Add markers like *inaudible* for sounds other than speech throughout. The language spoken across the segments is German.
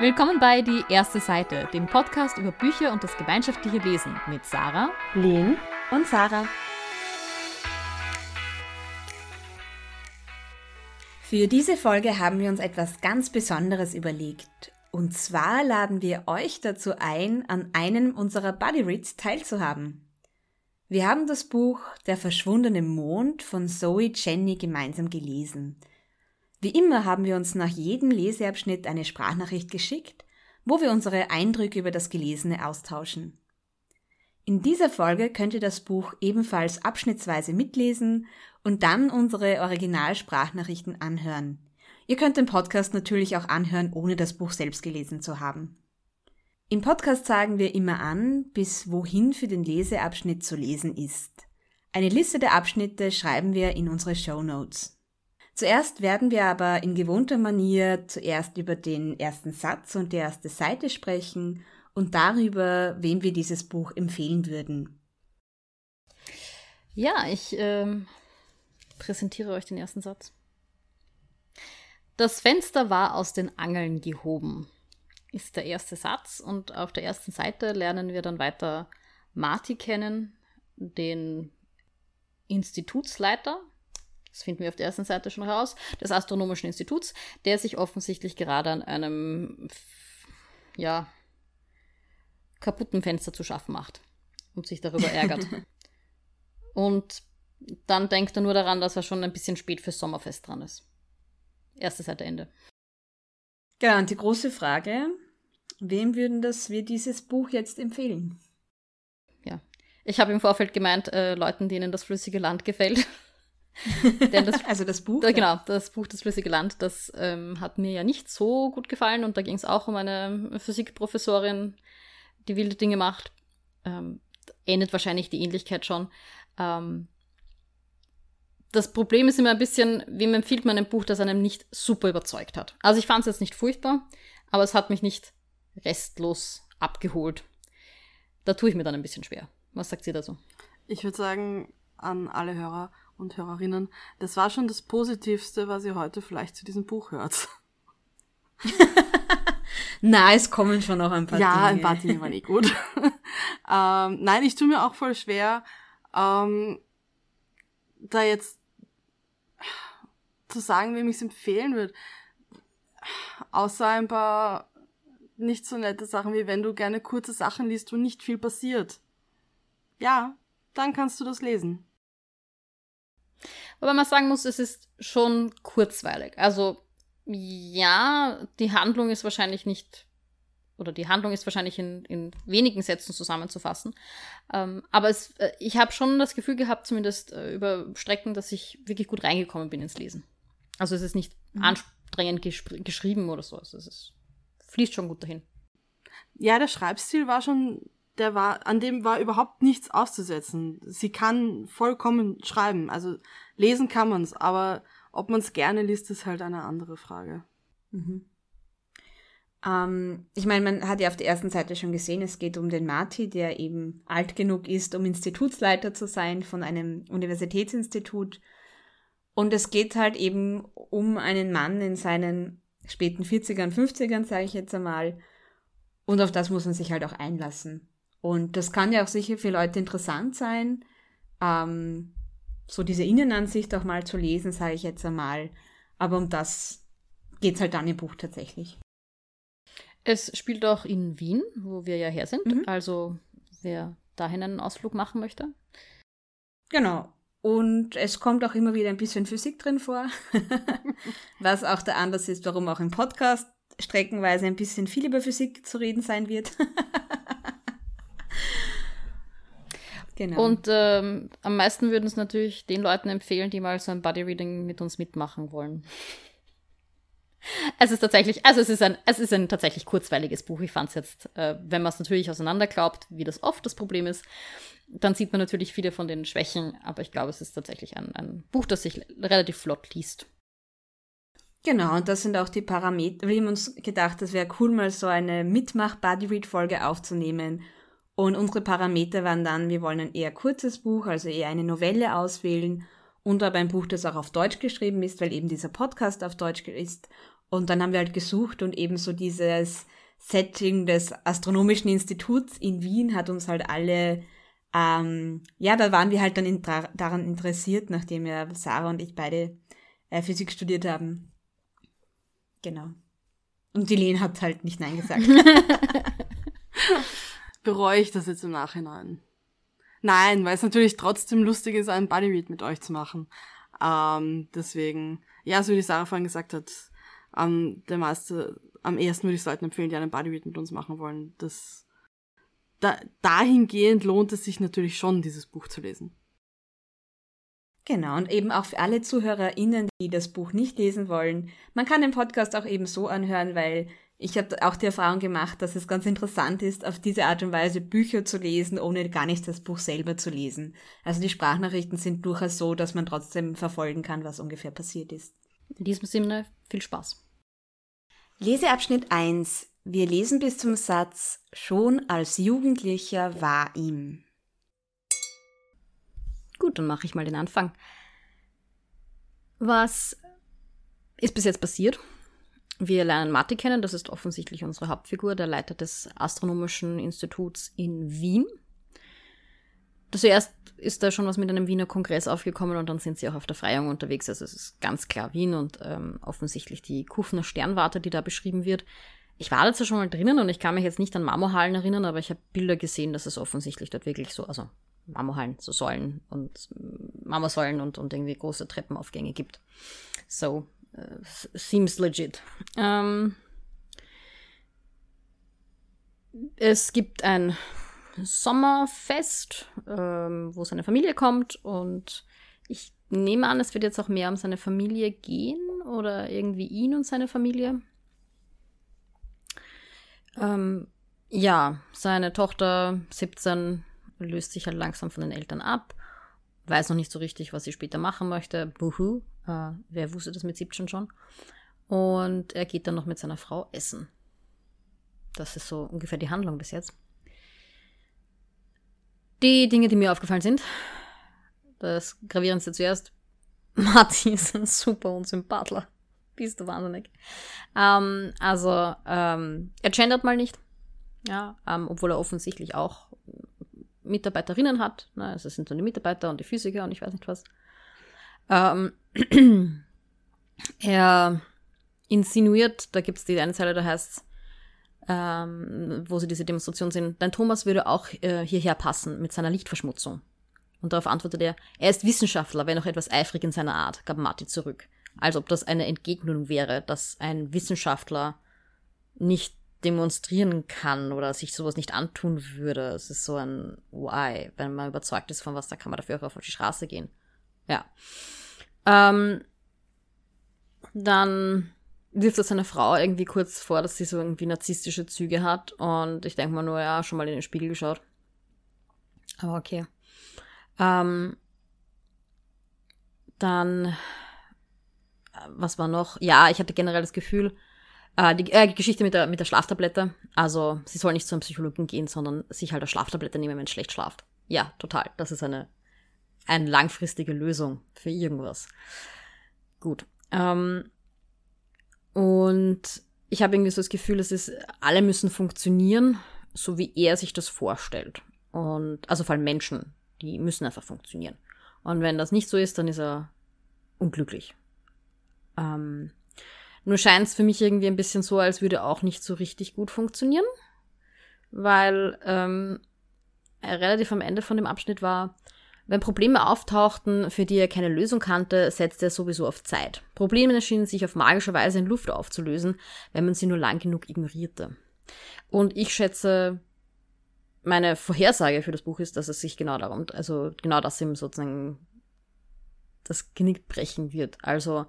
Willkommen bei Die erste Seite, dem Podcast über Bücher und das gemeinschaftliche Lesen mit Sarah, Lynn und Sarah. Für diese Folge haben wir uns etwas ganz Besonderes überlegt. Und zwar laden wir euch dazu ein, an einem unserer Buddy Reads teilzuhaben. Wir haben das Buch Der verschwundene Mond von Zoe Jenny gemeinsam gelesen – wie immer haben wir uns nach jedem Leseabschnitt eine Sprachnachricht geschickt, wo wir unsere Eindrücke über das Gelesene austauschen. In dieser Folge könnt ihr das Buch ebenfalls abschnittsweise mitlesen und dann unsere Originalsprachnachrichten anhören. Ihr könnt den Podcast natürlich auch anhören, ohne das Buch selbst gelesen zu haben. Im Podcast sagen wir immer an, bis wohin für den Leseabschnitt zu lesen ist. Eine Liste der Abschnitte schreiben wir in unsere Show Notes. Zuerst werden wir aber in gewohnter Manier zuerst über den ersten Satz und die erste Seite sprechen und darüber, wem wir dieses Buch empfehlen würden. Ja, ich ähm, präsentiere euch den ersten Satz. Das Fenster war aus den Angeln gehoben, ist der erste Satz. Und auf der ersten Seite lernen wir dann weiter Marty kennen, den Institutsleiter das finden wir auf der ersten Seite schon raus, des Astronomischen Instituts, der sich offensichtlich gerade an einem, ja, kaputten Fenster zu schaffen macht und sich darüber ärgert. *laughs* und dann denkt er nur daran, dass er schon ein bisschen spät fürs Sommerfest dran ist. Erste Seite Ende. Ja, und die große Frage, wem würden das wir dieses Buch jetzt empfehlen? Ja, ich habe im Vorfeld gemeint, äh, Leuten, denen das flüssige Land gefällt. *laughs* das, *laughs* also das Buch? Da, genau, das Buch Das flüssige Land, das ähm, hat mir ja nicht so gut gefallen und da ging es auch um eine Physikprofessorin, die wilde Dinge macht. Ähm, endet wahrscheinlich die Ähnlichkeit schon. Ähm, das Problem ist immer ein bisschen, wem empfiehlt man ein Buch, das einem nicht super überzeugt hat. Also ich fand es jetzt nicht furchtbar, aber es hat mich nicht restlos abgeholt. Da tue ich mir dann ein bisschen schwer. Was sagt sie dazu? Ich würde sagen, an alle Hörer, und Hörerinnen, das war schon das Positivste, was ihr heute vielleicht zu diesem Buch hört. *laughs* Na, es kommen schon noch ein paar ja, Dinge. Ja, ein paar Dinge waren eh gut. *laughs* ähm, nein, ich tue mir auch voll schwer, ähm, da jetzt zu sagen, wem ich es empfehlen würde. Außer ein paar nicht so nette Sachen, wie wenn du gerne kurze Sachen liest, wo nicht viel passiert. Ja, dann kannst du das lesen. Wobei man sagen muss, es ist schon kurzweilig. Also ja, die Handlung ist wahrscheinlich nicht, oder die Handlung ist wahrscheinlich in, in wenigen Sätzen zusammenzufassen. Ähm, aber es, äh, ich habe schon das Gefühl gehabt, zumindest äh, über Strecken, dass ich wirklich gut reingekommen bin ins Lesen. Also es ist nicht mhm. anstrengend geschrieben oder so. Also es ist, fließt schon gut dahin. Ja, der Schreibstil war schon der war, an dem war überhaupt nichts auszusetzen. Sie kann vollkommen schreiben. Also lesen kann man's, aber ob man's gerne liest, ist halt eine andere Frage. Mhm. Ähm, ich meine, man hat ja auf der ersten Seite schon gesehen, es geht um den Marty, der eben alt genug ist, um Institutsleiter zu sein von einem Universitätsinstitut. Und es geht halt eben um einen Mann in seinen späten 40ern, 50ern, sage ich jetzt einmal. Und auf das muss man sich halt auch einlassen. Und das kann ja auch sicher für Leute interessant sein, ähm, so diese Innenansicht auch mal zu lesen, sage ich jetzt einmal. Aber um das geht es halt dann im Buch tatsächlich. Es spielt auch in Wien, wo wir ja her sind. Mhm. Also wer dahin einen Ausflug machen möchte. Genau. Und es kommt auch immer wieder ein bisschen Physik drin vor, *laughs* was auch der Anlass ist, warum auch im Podcast streckenweise ein bisschen viel über Physik zu reden sein wird. Genau. Und ähm, am meisten würden es natürlich den Leuten empfehlen, die mal so ein Buddy Reading mit uns mitmachen wollen. *laughs* Es ist tatsächlich, also es ist ein, es ist ein tatsächlich kurzweiliges Buch. Ich fand es jetzt, äh, wenn man es natürlich auseinanderklaubt, wie das oft das Problem ist, dann sieht man natürlich viele von den Schwächen, aber ich glaube, es ist tatsächlich ein, ein Buch, das sich relativ flott liest. Genau, und das sind auch die Parameter. Wir haben uns gedacht, es wäre cool, mal so eine Mitmach-Buddy-Read-Folge aufzunehmen und unsere Parameter waren dann, wir wollen ein eher kurzes Buch, also eher eine Novelle auswählen und aber ein Buch, das auch auf Deutsch geschrieben ist, weil eben dieser Podcast auf Deutsch ist Und dann haben wir halt gesucht und eben so dieses Setting des Astronomischen Instituts in Wien hat uns halt alle, ähm, ja, da waren wir halt dann in, daran interessiert, nachdem ja Sarah und ich beide äh, Physik studiert haben. Genau. Und die Lene hat halt nicht Nein gesagt. *laughs* Bereue ich das jetzt im Nachhinein? Nein, weil es natürlich trotzdem lustig ist, einen Bodyread mit euch zu machen. Ähm, deswegen, ja, so wie die Sarah vorhin gesagt hat, ähm, der meiste, am ersten würde ich Leuten empfehlen, die einen Bodyread mit uns machen wollen. Das, da, dahingehend lohnt es sich natürlich schon, dieses Buch zu lesen. Genau, und eben auch für alle ZuhörerInnen, die das Buch nicht lesen wollen, man kann den Podcast auch eben so anhören, weil ich habe auch die Erfahrung gemacht, dass es ganz interessant ist, auf diese Art und Weise Bücher zu lesen, ohne gar nicht das Buch selber zu lesen. Also die Sprachnachrichten sind durchaus so, dass man trotzdem verfolgen kann, was ungefähr passiert ist. In diesem Sinne viel Spaß. Leseabschnitt 1. Wir lesen bis zum Satz Schon als Jugendlicher war ihm. Gut, dann mache ich mal den Anfang. Was ist bis jetzt passiert? Wir lernen Matti kennen, das ist offensichtlich unsere Hauptfigur, der Leiter des Astronomischen Instituts in Wien. Zuerst ist da schon was mit einem Wiener Kongress aufgekommen und dann sind sie auch auf der Freiung unterwegs. Also es ist ganz klar Wien und ähm, offensichtlich die Kufner Sternwarte, die da beschrieben wird. Ich war da zwar schon mal drinnen und ich kann mich jetzt nicht an Marmorhallen erinnern, aber ich habe Bilder gesehen, dass es offensichtlich dort wirklich so, also Marmorhallen, so Säulen und Marmorsäulen und, und irgendwie große Treppenaufgänge gibt. So, seems legit. Ähm, es gibt ein Sommerfest, ähm, wo seine Familie kommt und ich nehme an, es wird jetzt auch mehr um seine Familie gehen oder irgendwie ihn und seine Familie. Ähm, ja, seine Tochter 17 löst sich halt langsam von den Eltern ab, weiß noch nicht so richtig, was sie später machen möchte. Buhu, äh, wer wusste das mit 17 schon? Und er geht dann noch mit seiner Frau essen. Das ist so ungefähr die Handlung bis jetzt. Die Dinge, die mir aufgefallen sind, das Gravierendste zuerst, *laughs* Marty ist ein super Unsympathler. Bist du wahnsinnig. Ähm, also, ähm, er gendert mal nicht. Ja, ähm, obwohl er offensichtlich auch Mitarbeiterinnen hat. Ne? Also es sind so die Mitarbeiter und die Physiker und ich weiß nicht was. Ähm, *clears throat* er insinuiert, da gibt es die eine Zeile, da heißt ähm, wo sie diese Demonstration sehen, dein Thomas würde auch äh, hierher passen mit seiner Lichtverschmutzung. Und darauf antwortet er, er ist Wissenschaftler, wenn auch etwas eifrig in seiner Art, gab Marty zurück. Als ob das eine Entgegnung wäre, dass ein Wissenschaftler nicht demonstrieren kann oder sich sowas nicht antun würde. Es ist so ein Why. Wenn man überzeugt ist von was, dann kann man dafür auch auf die Straße gehen. Ja. Ähm, dann wirft er seine Frau irgendwie kurz vor, dass sie so irgendwie narzisstische Züge hat. Und ich denke mal nur, ja, schon mal in den Spiegel geschaut. Aber okay. Ähm, dann, äh, was war noch? Ja, ich hatte generell das Gefühl, äh, die äh, Geschichte mit der, mit der Schlaftablette. Also, sie soll nicht zu einem Psychologen gehen, sondern sich halt eine Schlaftablette nehmen, wenn sie schlecht schlaft. Ja, total. Das ist eine, eine langfristige Lösung für irgendwas. Gut. Ähm, und ich habe irgendwie so das Gefühl, es ist, alle müssen funktionieren, so wie er sich das vorstellt. Und, also vor allem Menschen, die müssen einfach funktionieren. Und wenn das nicht so ist, dann ist er unglücklich. Ähm, nur scheint es für mich irgendwie ein bisschen so, als würde auch nicht so richtig gut funktionieren, weil ähm, er relativ am Ende von dem Abschnitt war, wenn Probleme auftauchten, für die er keine Lösung kannte, setzte er sowieso auf Zeit. Probleme schienen sich auf magische Weise in Luft aufzulösen, wenn man sie nur lang genug ignorierte. Und ich schätze, meine Vorhersage für das Buch ist, dass es sich genau darum, also genau das ihm sozusagen das Genick brechen wird. Also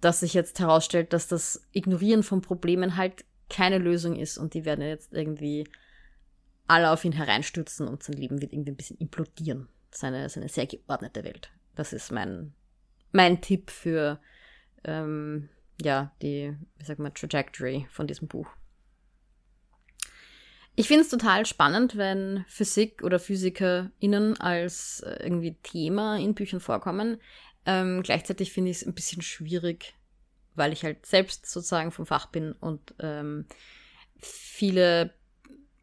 dass sich jetzt herausstellt, dass das Ignorieren von Problemen halt keine Lösung ist und die werden jetzt irgendwie alle auf ihn hereinstürzen und sein Leben wird irgendwie ein bisschen implodieren. Seine, seine sehr geordnete Welt. Das ist mein, mein Tipp für ähm, ja, die, wie sagt man, Trajectory von diesem Buch. Ich finde es total spannend, wenn Physik oder PhysikerInnen als äh, irgendwie Thema in Büchern vorkommen. Ähm, gleichzeitig finde ich es ein bisschen schwierig, weil ich halt selbst sozusagen vom Fach bin und ähm, viele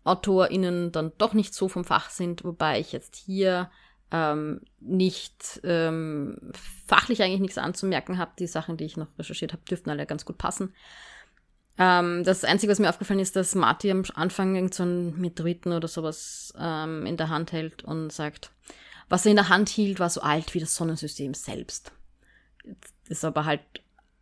AutorInnen dann doch nicht so vom Fach sind, wobei ich jetzt hier ähm, nicht ähm, fachlich eigentlich nichts anzumerken habe. Die Sachen, die ich noch recherchiert habe, dürften alle ganz gut passen. Ähm, das Einzige, was mir aufgefallen ist, dass Marty am Anfang irgend so einen Meteoriten oder sowas ähm, in der Hand hält und sagt, was er in der Hand hielt, war so alt wie das Sonnensystem selbst. Ist aber halt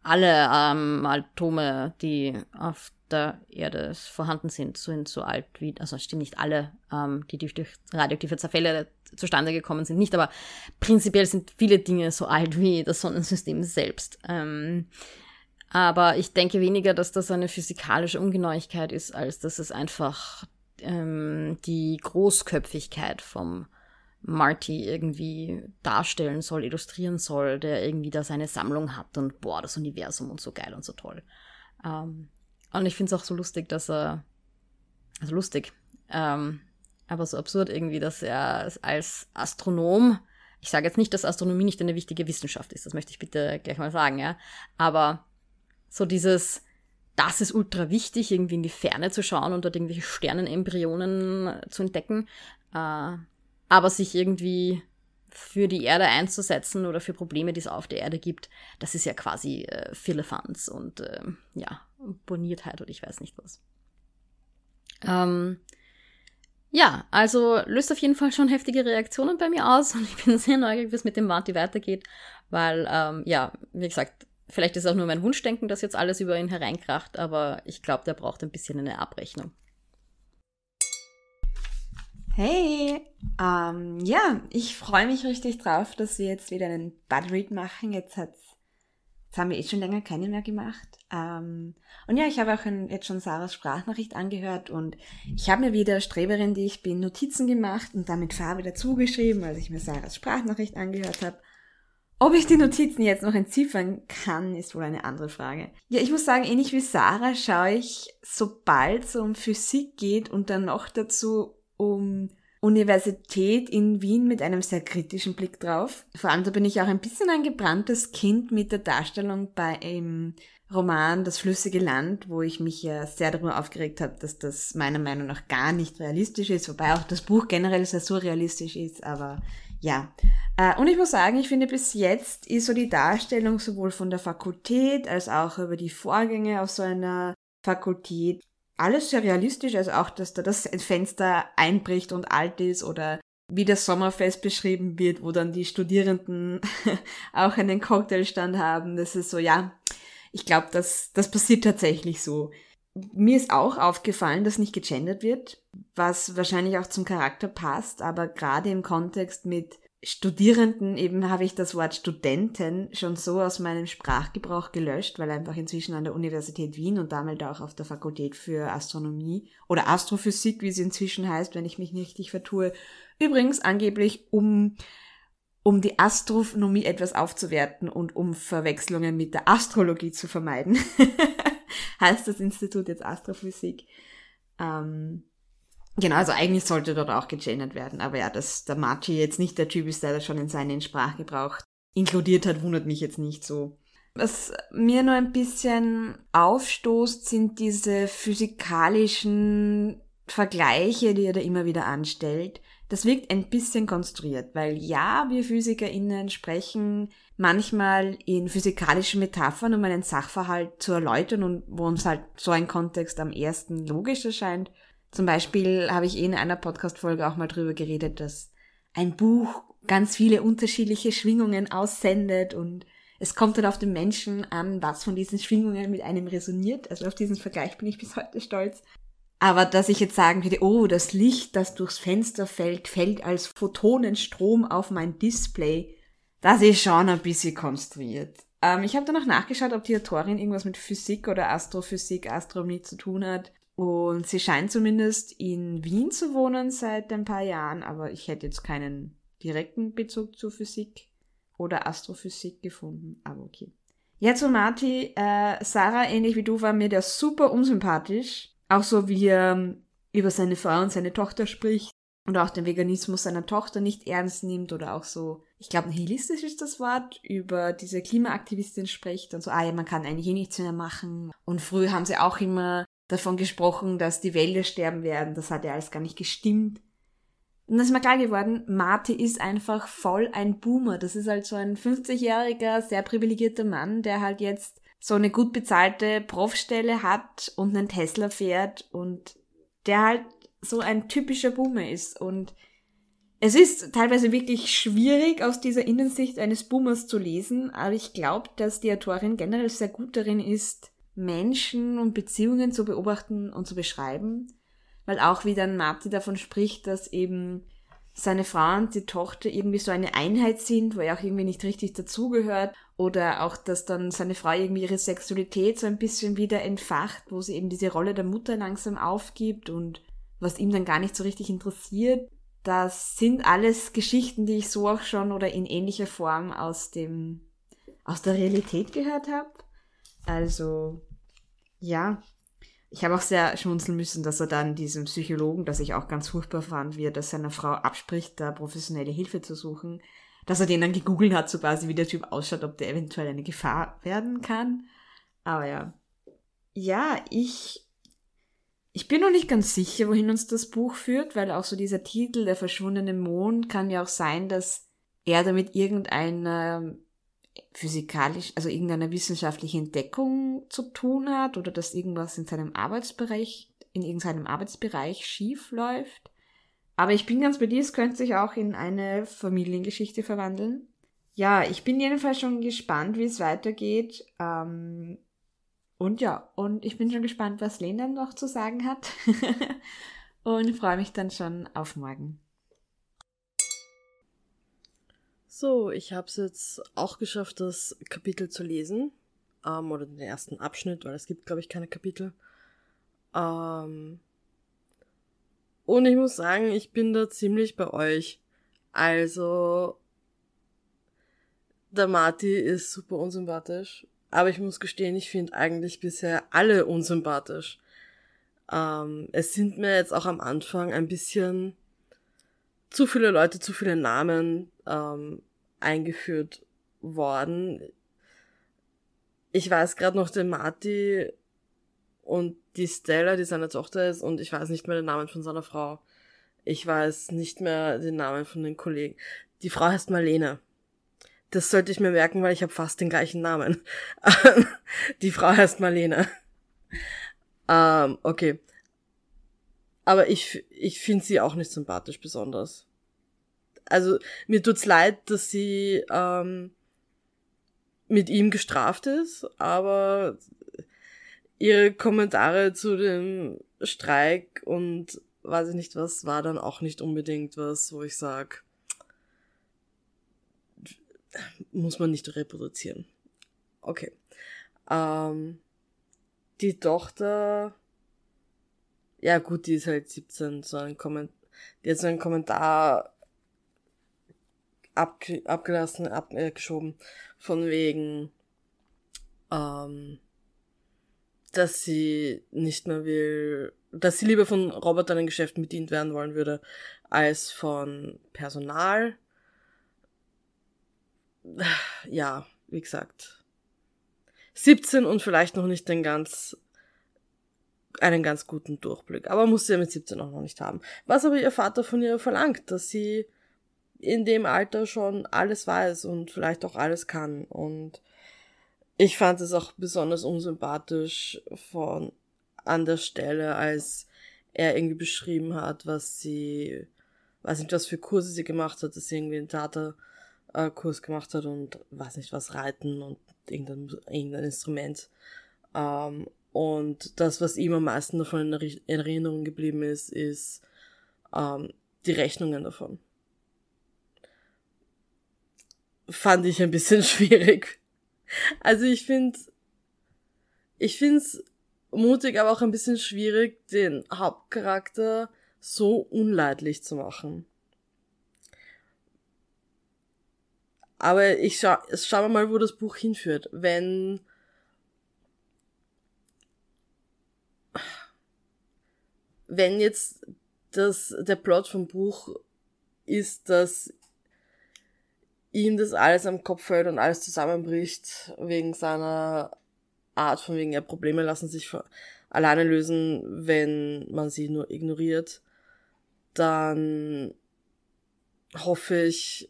alle ähm, Atome, die auf der Erde vorhanden sind, sind so alt wie, also stimmt nicht alle, ähm, die durch radioaktive Zerfälle zustande gekommen sind, nicht, aber prinzipiell sind viele Dinge so alt wie das Sonnensystem selbst. Ähm, aber ich denke weniger, dass das eine physikalische Ungenauigkeit ist, als dass es einfach ähm, die Großköpfigkeit vom Marty irgendwie darstellen soll, illustrieren soll, der irgendwie da seine Sammlung hat und boah, das Universum und so geil und so toll. Ähm, und ich finde es auch so lustig, dass er, also lustig, ähm, aber so absurd irgendwie, dass er als Astronom, ich sage jetzt nicht, dass Astronomie nicht eine wichtige Wissenschaft ist, das möchte ich bitte gleich mal sagen, ja, aber so dieses, das ist ultra wichtig, irgendwie in die Ferne zu schauen und dort irgendwelche Sternenembryonen zu entdecken. Äh, aber sich irgendwie für die Erde einzusetzen oder für Probleme, die es auf der Erde gibt, das ist ja quasi äh, Philippans und äh, ja, Boniertheit oder ich weiß nicht was. Ähm, ja, also löst auf jeden Fall schon heftige Reaktionen bei mir aus *laughs* und ich bin sehr neugierig, wie es mit dem Marty weitergeht, weil, ähm, ja, wie gesagt, vielleicht ist auch nur mein Wunschdenken, dass jetzt alles über ihn hereinkracht, aber ich glaube, der braucht ein bisschen eine Abrechnung. Hey, ähm, ja, ich freue mich richtig drauf, dass wir jetzt wieder einen Bud Read machen. Jetzt, hat's, jetzt haben wir eh schon länger keine mehr gemacht. Ähm, und ja, ich habe auch jetzt schon Sarahs Sprachnachricht angehört und ich habe mir wieder Streberin, die ich bin, Notizen gemacht und damit Farbe dazugeschrieben, als ich mir Sarahs Sprachnachricht angehört habe. Ob ich die Notizen jetzt noch entziffern kann, ist wohl eine andere Frage. Ja, ich muss sagen, ähnlich wie Sarah schaue ich, sobald es um Physik geht und dann noch dazu um Universität in Wien mit einem sehr kritischen Blick drauf. Vor allem da bin ich auch ein bisschen ein gebranntes Kind mit der Darstellung bei einem Roman Das flüssige Land, wo ich mich ja sehr darüber aufgeregt habe, dass das meiner Meinung nach gar nicht realistisch ist, wobei auch das Buch generell sehr surrealistisch ist, aber ja. Äh, und ich muss sagen, ich finde bis jetzt ist so die Darstellung sowohl von der Fakultät als auch über die Vorgänge aus so einer Fakultät alles sehr realistisch, also auch, dass da das Fenster einbricht und alt ist oder wie das Sommerfest beschrieben wird, wo dann die Studierenden *laughs* auch einen Cocktailstand haben. Das ist so, ja, ich glaube, das, das passiert tatsächlich so. Mir ist auch aufgefallen, dass nicht gegendert wird, was wahrscheinlich auch zum Charakter passt, aber gerade im Kontext mit Studierenden eben habe ich das Wort Studenten schon so aus meinem Sprachgebrauch gelöscht, weil einfach inzwischen an der Universität Wien und damit auch auf der Fakultät für Astronomie oder Astrophysik, wie sie inzwischen heißt, wenn ich mich nicht richtig vertue, übrigens angeblich um um die Astronomie etwas aufzuwerten und um Verwechslungen mit der Astrologie zu vermeiden, *laughs* heißt das Institut jetzt Astrophysik. Ähm, Genau, also eigentlich sollte dort auch gegendert werden. Aber ja, dass der Machi jetzt nicht der Typ ist, der das schon in seinen Sprachgebrauch inkludiert hat, wundert mich jetzt nicht so. Was mir nur ein bisschen aufstoßt, sind diese physikalischen Vergleiche, die er da immer wieder anstellt. Das wirkt ein bisschen konstruiert, weil ja, wir PhysikerInnen sprechen manchmal in physikalischen Metaphern, um einen Sachverhalt zu erläutern und wo uns halt so ein Kontext am ersten logisch erscheint. Zum Beispiel habe ich eh in einer Podcast-Folge auch mal drüber geredet, dass ein Buch ganz viele unterschiedliche Schwingungen aussendet und es kommt dann auf den Menschen an, was von diesen Schwingungen mit einem resoniert. Also auf diesen Vergleich bin ich bis heute stolz. Aber dass ich jetzt sagen würde, oh, das Licht, das durchs Fenster fällt, fällt als Photonenstrom auf mein Display, das ist schon ein bisschen konstruiert. Ähm, ich habe dann auch nachgeschaut, ob die Autorin irgendwas mit Physik oder Astrophysik, Astronomie zu tun hat. Und sie scheint zumindest in Wien zu wohnen seit ein paar Jahren, aber ich hätte jetzt keinen direkten Bezug zur Physik oder Astrophysik gefunden. Aber okay. Ja, zu Marty. Äh, Sarah, ähnlich wie du, war mir der super unsympathisch. Auch so, wie er ähm, über seine Frau und seine Tochter spricht. und auch den Veganismus seiner Tochter nicht ernst nimmt oder auch so, ich glaube, nihilistisch ist das Wort, über diese Klimaaktivistin spricht und so, ah ja, man kann eigentlich eh nichts mehr machen. Und früher haben sie auch immer davon gesprochen, dass die Wälder sterben werden. Das hat ja alles gar nicht gestimmt. Und dann ist mir klar geworden, Marty ist einfach voll ein Boomer. Das ist halt so ein 50-jähriger, sehr privilegierter Mann, der halt jetzt so eine gut bezahlte Profstelle hat und einen Tesla fährt und der halt so ein typischer Boomer ist. Und es ist teilweise wirklich schwierig, aus dieser Innensicht eines Boomers zu lesen, aber ich glaube, dass die Autorin generell sehr gut darin ist, Menschen und Beziehungen zu beobachten und zu beschreiben, weil auch wie dann Marty davon spricht, dass eben seine Frau und die Tochter irgendwie so eine Einheit sind, wo er auch irgendwie nicht richtig dazugehört. Oder auch, dass dann seine Frau irgendwie ihre Sexualität so ein bisschen wieder entfacht, wo sie eben diese Rolle der Mutter langsam aufgibt und was ihm dann gar nicht so richtig interessiert. Das sind alles Geschichten, die ich so auch schon oder in ähnlicher Form aus dem, aus der Realität gehört habe. Also, ja. Ich habe auch sehr schmunzeln müssen, dass er dann diesem Psychologen, das ich auch ganz furchtbar fand, wie er das seiner Frau abspricht, da professionelle Hilfe zu suchen, dass er den dann gegoogelt hat, so quasi wie der Typ ausschaut, ob der eventuell eine Gefahr werden kann. Aber ja. Ja, ich ich bin noch nicht ganz sicher, wohin uns das Buch führt, weil auch so dieser Titel, der verschwundene Mond, kann ja auch sein, dass er damit irgendeiner physikalisch, also irgendeiner wissenschaftlichen Entdeckung zu tun hat oder dass irgendwas in seinem Arbeitsbereich, in irgendeinem Arbeitsbereich schief läuft. Aber ich bin ganz bei dir, es könnte sich auch in eine Familiengeschichte verwandeln. Ja, ich bin jedenfalls schon gespannt, wie es weitergeht. Ähm, und ja, und ich bin schon gespannt, was Lena noch zu sagen hat. *laughs* und freue mich dann schon auf morgen. So, ich habe es jetzt auch geschafft, das Kapitel zu lesen. Ähm, oder den ersten Abschnitt, weil es gibt, glaube ich, keine Kapitel. Ähm, und ich muss sagen, ich bin da ziemlich bei euch. Also, der Marty ist super unsympathisch aber ich muss gestehen, ich finde eigentlich bisher alle unsympathisch. Ähm, es sind mir jetzt auch am Anfang ein bisschen zu viele Leute, zu viele Namen ähm, eingeführt worden. Ich weiß gerade noch den Marty und die Stella, die seine Tochter ist, und ich weiß nicht mehr den Namen von seiner Frau. Ich weiß nicht mehr den Namen von den Kollegen. Die Frau heißt Marlene. Das sollte ich mir merken, weil ich habe fast den gleichen Namen. *laughs* die Frau heißt Marlene. Ähm, okay. Aber ich, ich finde sie auch nicht sympathisch besonders. Also mir tut's leid, dass sie ähm, mit ihm gestraft ist, aber ihre Kommentare zu dem Streik und weiß ich nicht was war dann auch nicht unbedingt was, wo ich sag, muss man nicht reproduzieren. Okay. Ähm, die Tochter, ja gut, die ist halt 17, so ein Kommentar, die hat so einen Kommentar ab, abgelassen, abgeschoben, von wegen, ähm, dass sie nicht mehr will, dass sie lieber von Robotern in Geschäften bedient werden wollen würde, als von Personal ja, wie gesagt, 17 und vielleicht noch nicht den ganz, einen ganz guten Durchblick. Aber muss sie ja mit 17 auch noch nicht haben. Was aber ihr Vater von ihr verlangt, dass sie in dem Alter schon alles weiß und vielleicht auch alles kann. Und ich fand es auch besonders unsympathisch von an der Stelle, als er irgendwie beschrieben hat, was sie, weiß nicht, was für Kurse sie gemacht hat, dass sie irgendwie ein Theater äh, Kurs gemacht hat und weiß nicht was, Reiten und irgendein, irgendein Instrument. Ähm, und das, was ihm am meisten davon in Erinnerung geblieben ist, ist ähm, die Rechnungen davon. Fand ich ein bisschen *laughs* schwierig. Also ich finde, ich finde es mutig, aber auch ein bisschen schwierig, den Hauptcharakter so unleidlich zu machen. Aber ich schau, schauen wir mal, wo das Buch hinführt. Wenn wenn jetzt dass der Plot vom Buch ist, dass ihm das alles am Kopf fällt und alles zusammenbricht wegen seiner Art, von wegen ja Probleme lassen sich alleine lösen, wenn man sie nur ignoriert, dann hoffe ich,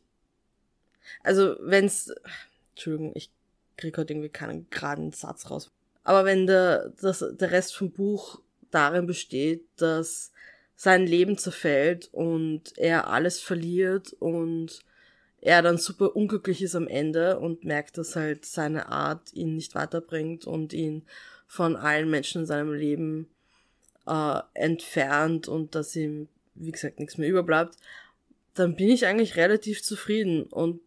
also wenn's, Entschuldigung, ich krieg heute irgendwie keinen geraden Satz raus. Aber wenn der, das, der Rest vom Buch darin besteht, dass sein Leben zerfällt und er alles verliert und er dann super unglücklich ist am Ende und merkt, dass halt seine Art ihn nicht weiterbringt und ihn von allen Menschen in seinem Leben äh, entfernt und dass ihm, wie gesagt, nichts mehr überbleibt, dann bin ich eigentlich relativ zufrieden und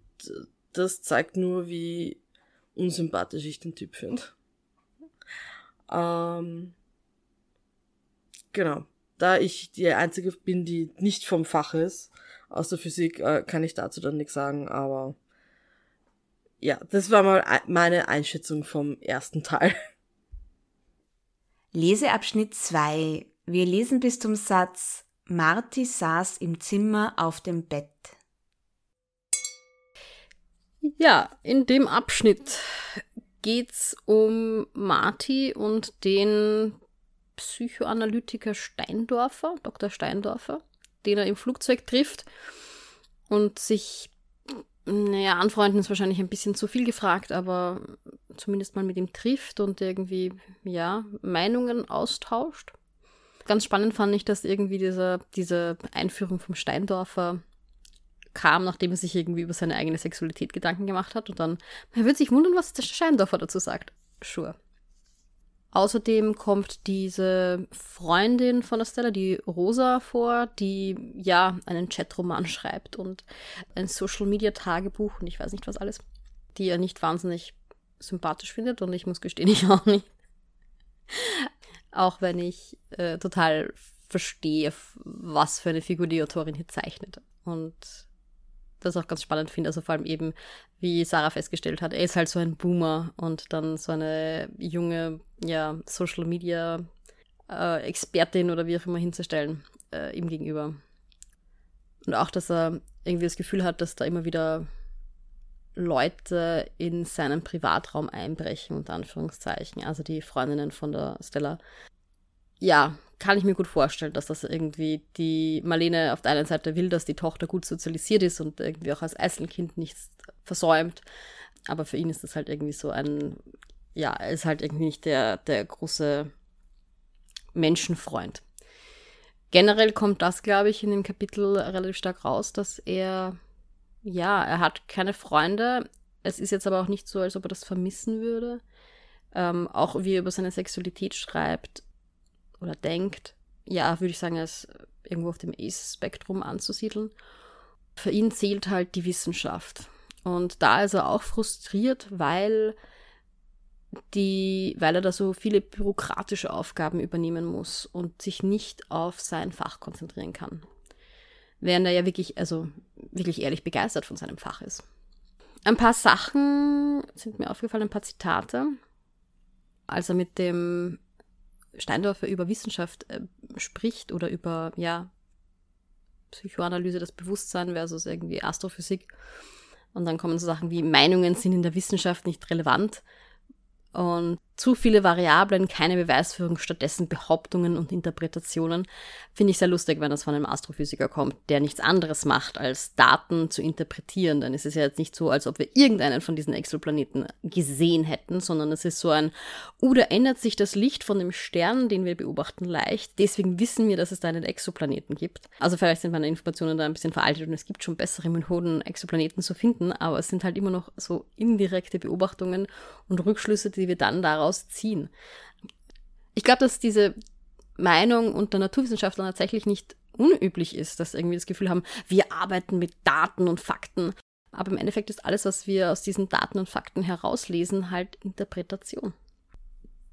das zeigt nur, wie unsympathisch ich den Typ finde. Ähm, genau. Da ich die einzige bin, die nicht vom Fach ist, aus der Physik, äh, kann ich dazu dann nichts sagen, aber ja, das war mal meine Einschätzung vom ersten Teil. *laughs* Leseabschnitt 2. Wir lesen bis zum Satz Marty saß im Zimmer auf dem Bett. Ja, in dem Abschnitt geht's um Marty und den Psychoanalytiker Steindorfer, Dr. Steindorfer, den er im Flugzeug trifft und sich, naja, anfreunden ist wahrscheinlich ein bisschen zu viel gefragt, aber zumindest mal mit ihm trifft und irgendwie, ja, Meinungen austauscht. Ganz spannend fand ich, dass irgendwie diese, diese Einführung vom Steindorfer kam, nachdem er sich irgendwie über seine eigene Sexualität Gedanken gemacht hat. Und dann, man wird sich wundern, was der Steindorfer dazu sagt. Sure. Außerdem kommt diese Freundin von der Stella, die Rosa, vor, die ja einen Chatroman *laughs* schreibt und ein Social Media Tagebuch und ich weiß nicht was alles, die er nicht wahnsinnig sympathisch findet und ich muss gestehen, *laughs* ich auch nicht. Auch wenn ich äh, total verstehe, was für eine Figur die Autorin hier zeichnet. Und das auch ganz spannend finde. Also vor allem eben, wie Sarah festgestellt hat, er ist halt so ein Boomer und dann so eine junge, ja, Social Media äh, Expertin oder wie auch immer hinzustellen, äh, ihm gegenüber. Und auch, dass er irgendwie das Gefühl hat, dass da immer wieder Leute in seinen Privatraum einbrechen, unter Anführungszeichen. Also die Freundinnen von der Stella. Ja, kann ich mir gut vorstellen, dass das irgendwie die Marlene auf der einen Seite will, dass die Tochter gut sozialisiert ist und irgendwie auch als Einzelkind nichts versäumt. Aber für ihn ist das halt irgendwie so ein, ja, ist halt irgendwie nicht der, der große Menschenfreund. Generell kommt das, glaube ich, in dem Kapitel relativ stark raus, dass er, ja, er hat keine Freunde. Es ist jetzt aber auch nicht so, als ob er das vermissen würde. Ähm, auch wie er über seine Sexualität schreibt, oder denkt, ja, würde ich sagen, ist irgendwo auf dem Ace-Spektrum anzusiedeln. Für ihn zählt halt die Wissenschaft. Und da ist er auch frustriert, weil die, weil er da so viele bürokratische Aufgaben übernehmen muss und sich nicht auf sein Fach konzentrieren kann. Während er ja wirklich, also wirklich ehrlich begeistert von seinem Fach ist. Ein paar Sachen sind mir aufgefallen, ein paar Zitate. Als er mit dem Steindorfer über Wissenschaft äh, spricht oder über, ja, Psychoanalyse des Bewusstseins versus irgendwie Astrophysik. Und dann kommen so Sachen wie Meinungen sind in der Wissenschaft nicht relevant. Und zu viele Variablen, keine Beweisführung, stattdessen Behauptungen und Interpretationen. Finde ich sehr lustig, wenn das von einem Astrophysiker kommt, der nichts anderes macht, als Daten zu interpretieren. Dann ist es ja jetzt nicht so, als ob wir irgendeinen von diesen Exoplaneten gesehen hätten, sondern es ist so ein, uh, da ändert sich das Licht von dem Stern, den wir beobachten, leicht. Deswegen wissen wir, dass es da einen Exoplaneten gibt. Also vielleicht sind meine Informationen da ein bisschen veraltet und es gibt schon bessere Methoden, Exoplaneten zu finden, aber es sind halt immer noch so indirekte Beobachtungen und Rückschlüsse, die wir dann daraus daraus ziehen. Ich glaube, dass diese Meinung unter Naturwissenschaftlern tatsächlich nicht unüblich ist, dass irgendwie das Gefühl haben, wir arbeiten mit Daten und Fakten. Aber im Endeffekt ist alles, was wir aus diesen Daten und Fakten herauslesen, halt Interpretation.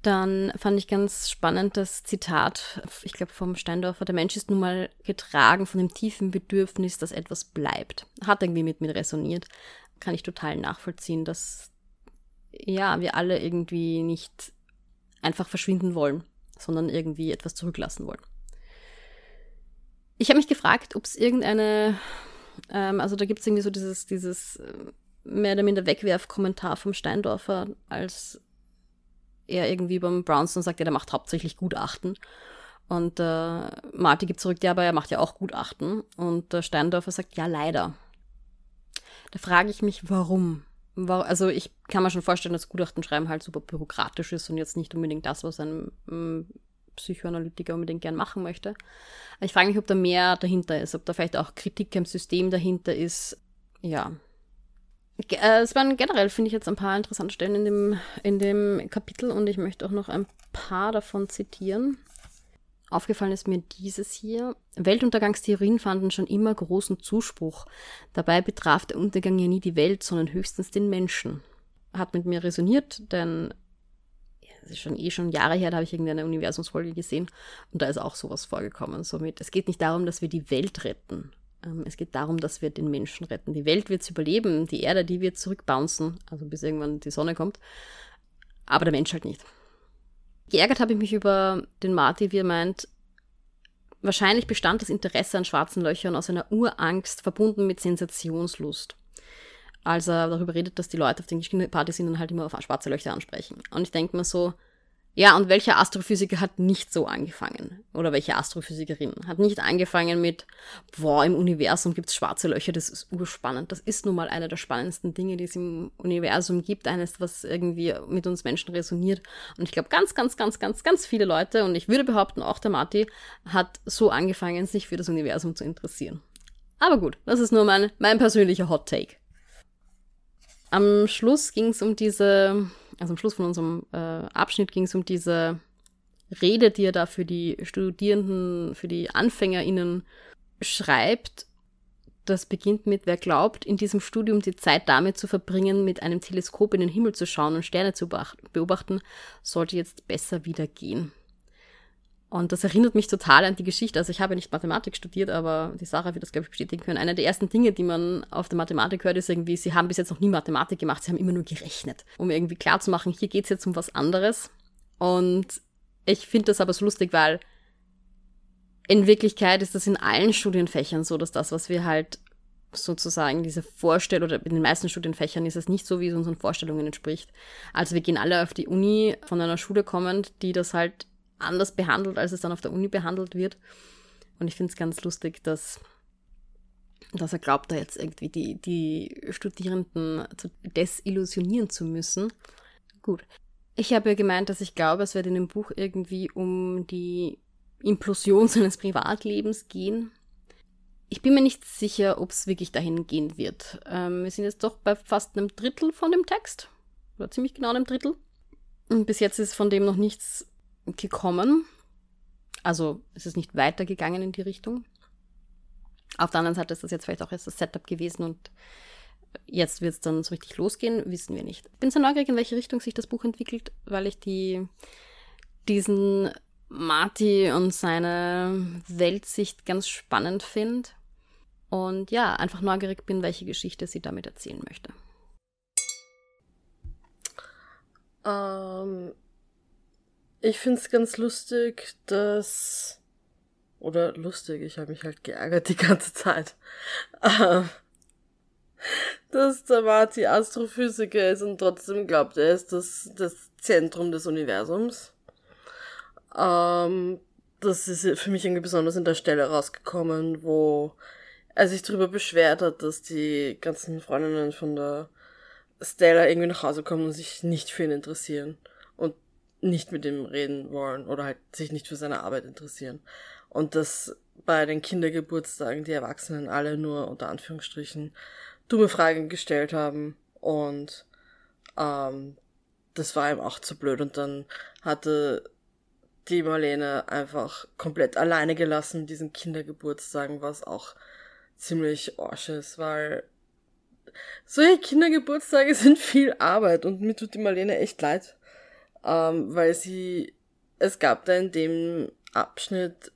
Dann fand ich ganz spannend das Zitat, ich glaube vom Steindorfer, der Mensch ist nun mal getragen von dem tiefen Bedürfnis, dass etwas bleibt. Hat irgendwie mit mir resoniert. Kann ich total nachvollziehen, dass ja, wir alle irgendwie nicht einfach verschwinden wollen, sondern irgendwie etwas zurücklassen wollen. Ich habe mich gefragt, ob es irgendeine, ähm, also da gibt es irgendwie so dieses, dieses äh, mehr oder minder Wegwerf-Kommentar vom Steindorfer, als er irgendwie beim Brownson sagt, ja, der macht hauptsächlich Gutachten. Und äh, Marty gibt zurück, ja, aber er macht ja auch Gutachten. Und der Steindorfer sagt, ja, leider. Da frage ich mich, warum? Also ich kann mir schon vorstellen, dass Gutachten schreiben halt super bürokratisch ist und jetzt nicht unbedingt das, was ein mm, Psychoanalytiker unbedingt gern machen möchte. Ich frage mich, ob da mehr dahinter ist, ob da vielleicht auch Kritik am System dahinter ist. Ja. Äh, es waren generell, finde ich, jetzt ein paar interessante Stellen in dem, in dem Kapitel und ich möchte auch noch ein paar davon zitieren. Aufgefallen ist mir dieses hier. Weltuntergangstheorien fanden schon immer großen Zuspruch. Dabei betraf der Untergang ja nie die Welt, sondern höchstens den Menschen. Hat mit mir resoniert, denn es ist schon eh schon Jahre her, da habe ich irgendeine Universumsfolge gesehen und da ist auch sowas vorgekommen. Somit, es geht nicht darum, dass wir die Welt retten. Ähm, es geht darum, dass wir den Menschen retten. Die Welt wird überleben, die Erde, die wird zurückbouncen, also bis irgendwann die Sonne kommt. Aber der Mensch halt nicht. Geärgert habe ich mich über den Marty, wie er meint, wahrscheinlich bestand das Interesse an schwarzen Löchern aus einer Urangst verbunden mit Sensationslust. Als er darüber redet, dass die Leute auf den Kinderpartys sind und halt immer auf schwarze Löcher ansprechen. Und ich denke mir so, ja, und welcher Astrophysiker hat nicht so angefangen? Oder welche Astrophysikerin hat nicht angefangen mit, boah, im Universum gibt's schwarze Löcher, das ist urspannend. Das ist nun mal einer der spannendsten Dinge, die es im Universum gibt, eines, was irgendwie mit uns Menschen resoniert. Und ich glaube, ganz, ganz, ganz, ganz, ganz viele Leute, und ich würde behaupten, auch der Marty, hat so angefangen, sich für das Universum zu interessieren. Aber gut, das ist nur mein, mein persönlicher Hot Take. Am Schluss ging es um diese also am Schluss von unserem äh, Abschnitt ging es um diese Rede, die er da für die Studierenden, für die AnfängerInnen schreibt. Das beginnt mit, wer glaubt, in diesem Studium die Zeit damit zu verbringen, mit einem Teleskop in den Himmel zu schauen und Sterne zu beobachten, sollte jetzt besser wieder gehen. Und das erinnert mich total an die Geschichte. Also ich habe nicht Mathematik studiert, aber die Sarah wird das, glaube ich, bestätigen können. Eine der ersten Dinge, die man auf der Mathematik hört, ist irgendwie, sie haben bis jetzt noch nie Mathematik gemacht, sie haben immer nur gerechnet, um irgendwie klarzumachen, hier geht es jetzt um was anderes. Und ich finde das aber so lustig, weil in Wirklichkeit ist das in allen Studienfächern so, dass das, was wir halt sozusagen diese Vorstellung, oder in den meisten Studienfächern ist es nicht so, wie es unseren Vorstellungen entspricht. Also wir gehen alle auf die Uni von einer Schule kommend, die das halt anders behandelt, als es dann auf der Uni behandelt wird. Und ich finde es ganz lustig, dass, dass er glaubt, da jetzt irgendwie die, die Studierenden zu desillusionieren zu müssen. Gut. Ich habe ja gemeint, dass ich glaube, es wird in dem Buch irgendwie um die Implosion *laughs* seines Privatlebens gehen. Ich bin mir nicht sicher, ob es wirklich dahin gehen wird. Ähm, wir sind jetzt doch bei fast einem Drittel von dem Text. Oder ziemlich genau einem Drittel. Und bis jetzt ist von dem noch nichts gekommen. Also es ist nicht weitergegangen in die Richtung. Auf der anderen Seite ist das jetzt vielleicht auch erst das Setup gewesen und jetzt wird es dann so richtig losgehen, wissen wir nicht. Ich bin sehr neugierig, in welche Richtung sich das Buch entwickelt, weil ich die, diesen Marty und seine Weltsicht ganz spannend finde. Und ja, einfach neugierig bin, welche Geschichte sie damit erzählen möchte. Ähm, ich finde es ganz lustig, dass. Oder lustig, ich habe mich halt geärgert die ganze Zeit. Ähm, dass der Marty Astrophysiker ist und trotzdem glaubt, er ist das, das Zentrum des Universums. Ähm, das ist für mich irgendwie besonders in der Stelle rausgekommen, wo er sich darüber beschwert hat, dass die ganzen Freundinnen von der Stella irgendwie nach Hause kommen und sich nicht für ihn interessieren nicht mit ihm reden wollen oder halt sich nicht für seine Arbeit interessieren. Und dass bei den Kindergeburtstagen die Erwachsenen alle nur unter Anführungsstrichen dumme Fragen gestellt haben. Und ähm, das war ihm auch zu blöd. Und dann hatte die Marlene einfach komplett alleine gelassen diesen Kindergeburtstagen, was auch ziemlich orsch ist, weil solche Kindergeburtstage *laughs* sind viel Arbeit. Und mir tut die Marlene echt leid ähm, weil sie, es gab da in dem Abschnitt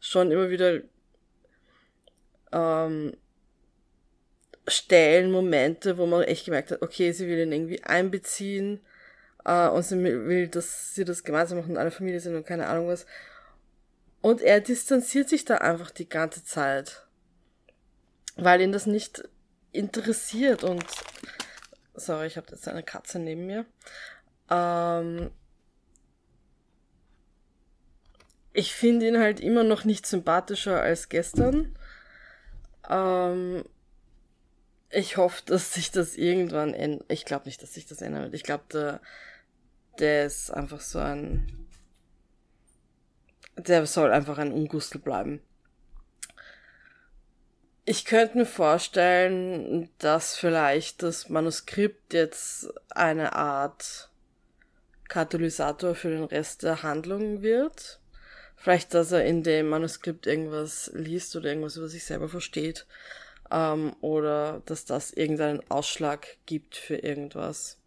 schon immer wieder ähm, Stellen, Momente, wo man echt gemerkt hat, okay, sie will ihn irgendwie einbeziehen äh, und sie will, dass sie das gemeinsam machen und alle Familie sind und keine Ahnung was. Und er distanziert sich da einfach die ganze Zeit, weil ihn das nicht interessiert und sorry, ich habe jetzt eine Katze neben mir. Ähm, ich finde ihn halt immer noch nicht sympathischer als gestern. Ähm, ich hoffe, dass sich das irgendwann ändert. Ich glaube nicht, dass sich das ändern wird. Ich glaube, der, der ist einfach so ein. Der soll einfach ein Ungustel bleiben. Ich könnte mir vorstellen, dass vielleicht das Manuskript jetzt eine Art Katalysator für den Rest der Handlung wird. Vielleicht, dass er in dem Manuskript irgendwas liest oder irgendwas über sich selber versteht. Ähm, oder dass das irgendeinen Ausschlag gibt für irgendwas.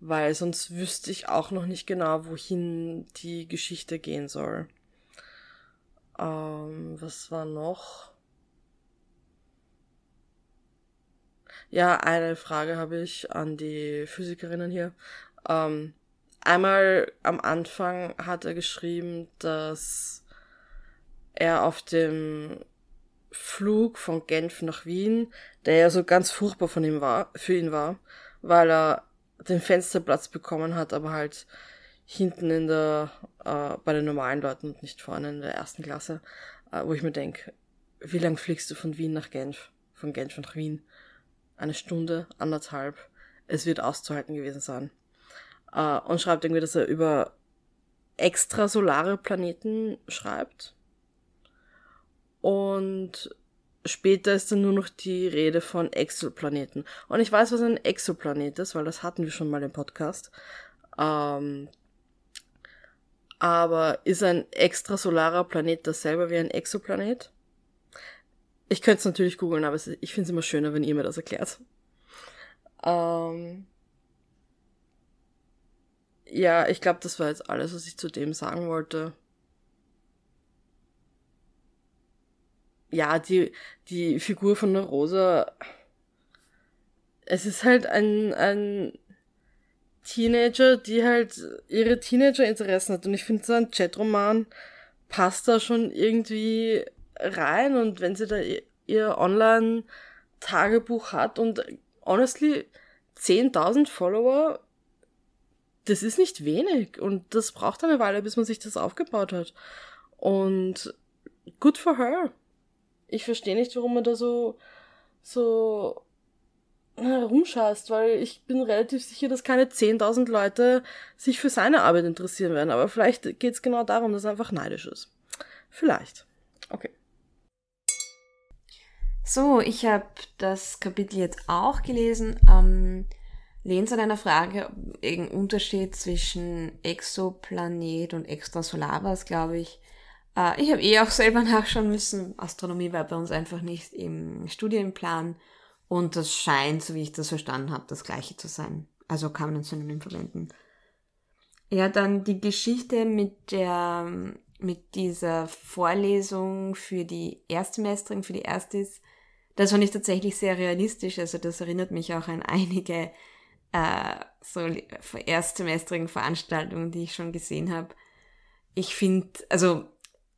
Weil sonst wüsste ich auch noch nicht genau, wohin die Geschichte gehen soll. Ähm, was war noch? Ja, eine Frage habe ich an die Physikerinnen hier. Ähm, Einmal am Anfang hat er geschrieben, dass er auf dem Flug von Genf nach Wien, der ja so ganz furchtbar von ihm war, für ihn war, weil er den Fensterplatz bekommen hat, aber halt hinten in der, äh, bei den normalen Leuten und nicht vorne in der ersten Klasse, äh, wo ich mir denke, wie lang fliegst du von Wien nach Genf? Von Genf nach Wien? Eine Stunde, anderthalb. Es wird auszuhalten gewesen sein äh, und schreibt irgendwie, dass er über extrasolare Planeten schreibt. Und später ist dann nur noch die Rede von Exoplaneten. Und ich weiß, was ein Exoplanet ist, weil das hatten wir schon mal im Podcast. Ähm, aber ist ein extrasolarer Planet dasselbe wie ein Exoplanet? Ich könnte es natürlich googeln, aber ich finde es immer schöner, wenn ihr mir das erklärt. Ähm, ja, ich glaube, das war jetzt alles, was ich zu dem sagen wollte. Ja, die, die Figur von der Rosa. Es ist halt ein, ein Teenager, die halt ihre Teenager-Interessen hat. Und ich finde, so ein Chatroman passt da schon irgendwie rein. Und wenn sie da ihr Online-Tagebuch hat und honestly 10.000 Follower, das ist nicht wenig und das braucht eine Weile, bis man sich das aufgebaut hat. Und good for her. Ich verstehe nicht, warum man da so, so herumscheißt, weil ich bin relativ sicher, dass keine 10.000 Leute sich für seine Arbeit interessieren werden. Aber vielleicht geht es genau darum, dass er einfach neidisch ist. Vielleicht. Okay. So, ich habe das Kapitel jetzt auch gelesen. Ähm, Lehnt an einer Frage, irgendein Unterschied zwischen Exoplanet und Extrasolar war es, glaube ich. Äh, ich habe eh auch selber *laughs* nachschauen müssen. Astronomie war bei uns einfach nicht im Studienplan. Und das scheint, so wie ich das verstanden habe, das gleiche zu sein. Also kann man ein Synonym verwenden. Ja, dann die Geschichte mit der, mit dieser Vorlesung für die Erstsemesterin, für die Erstis. Das fand ich tatsächlich sehr realistisch. Also das erinnert mich auch an einige äh, so erstsemestrigen Veranstaltungen, die ich schon gesehen habe. Ich finde, also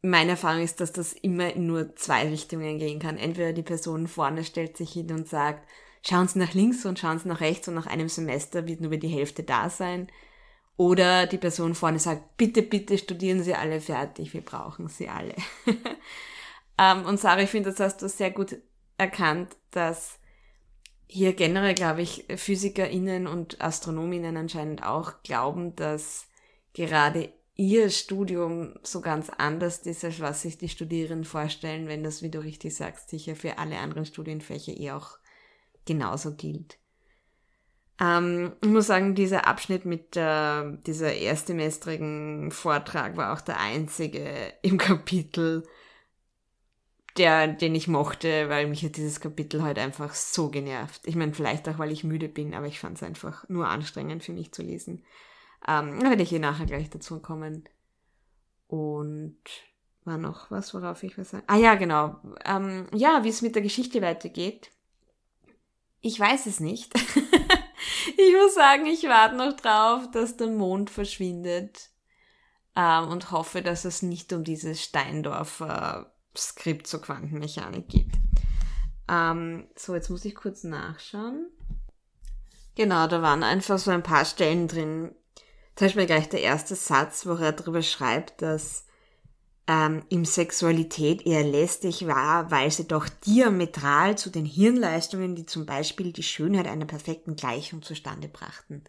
meine Erfahrung ist, dass das immer in nur zwei Richtungen gehen kann. Entweder die Person vorne stellt sich hin und sagt, schauen Sie nach links und schauen Sie nach rechts und nach einem Semester wird nur die Hälfte da sein. Oder die Person vorne sagt, bitte, bitte studieren Sie alle fertig, wir brauchen Sie alle. *laughs* ähm, und Sarah, ich finde, das hast du sehr gut erkannt, dass hier generell, glaube ich, PhysikerInnen und AstronomInnen anscheinend auch glauben, dass gerade ihr Studium so ganz anders ist, als was sich die Studierenden vorstellen, wenn das, wie du richtig sagst, sicher für alle anderen Studienfächer eh auch genauso gilt. Ähm, ich muss sagen, dieser Abschnitt mit äh, dieser erstsemestrigen Vortrag war auch der einzige im Kapitel, der, den ich mochte, weil mich hat dieses Kapitel heute einfach so genervt. Ich meine, vielleicht auch, weil ich müde bin, aber ich fand es einfach nur anstrengend für mich zu lesen. Ähm, da werde ich hier nachher gleich dazu kommen. Und war noch was, worauf ich was sagen? Ah ja, genau. Ähm, ja, wie es mit der Geschichte weitergeht. Ich weiß es nicht. *laughs* ich muss sagen, ich warte noch drauf, dass der Mond verschwindet. ähm, und hoffe, dass es nicht um dieses Steindorfer Skript zur Quantenmechanik geht. Ähm, so, jetzt muss ich kurz nachschauen. Genau, da waren einfach so ein paar Stellen drin. Zum Beispiel gleich der erste Satz, wo er darüber schreibt, dass ähm, ihm Sexualität eher lästig war, weil sie doch diametral zu den Hirnleistungen, die zum Beispiel die Schönheit einer perfekten Gleichung zustande brachten.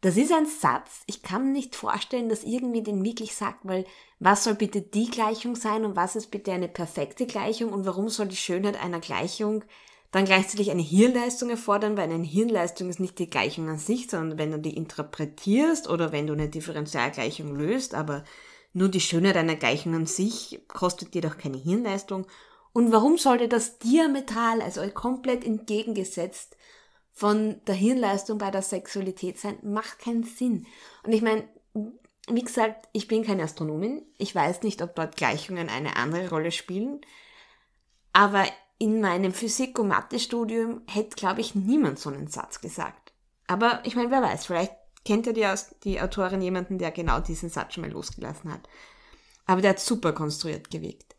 Das ist ein Satz. Ich kann mir nicht vorstellen, dass irgendwie den wirklich sagt, weil was soll bitte die Gleichung sein und was ist bitte eine perfekte Gleichung und warum soll die Schönheit einer Gleichung dann gleichzeitig eine Hirnleistung erfordern, weil eine Hirnleistung ist nicht die Gleichung an sich, sondern wenn du die interpretierst oder wenn du eine Differentialgleichung löst, aber nur die Schönheit einer Gleichung an sich kostet dir doch keine Hirnleistung. Und warum sollte das diametral, also komplett entgegengesetzt von der Hirnleistung bei der Sexualität sein, macht keinen Sinn. Und ich meine, wie gesagt, ich bin keine Astronomin. Ich weiß nicht, ob dort Gleichungen eine andere Rolle spielen. Aber in meinem Physik- und Mathe-Studium hätte, glaube ich, niemand so einen Satz gesagt. Aber ich meine, wer weiß, vielleicht kennt ja die, die Autorin jemanden, der genau diesen Satz schon mal losgelassen hat. Aber der hat super konstruiert gewirkt.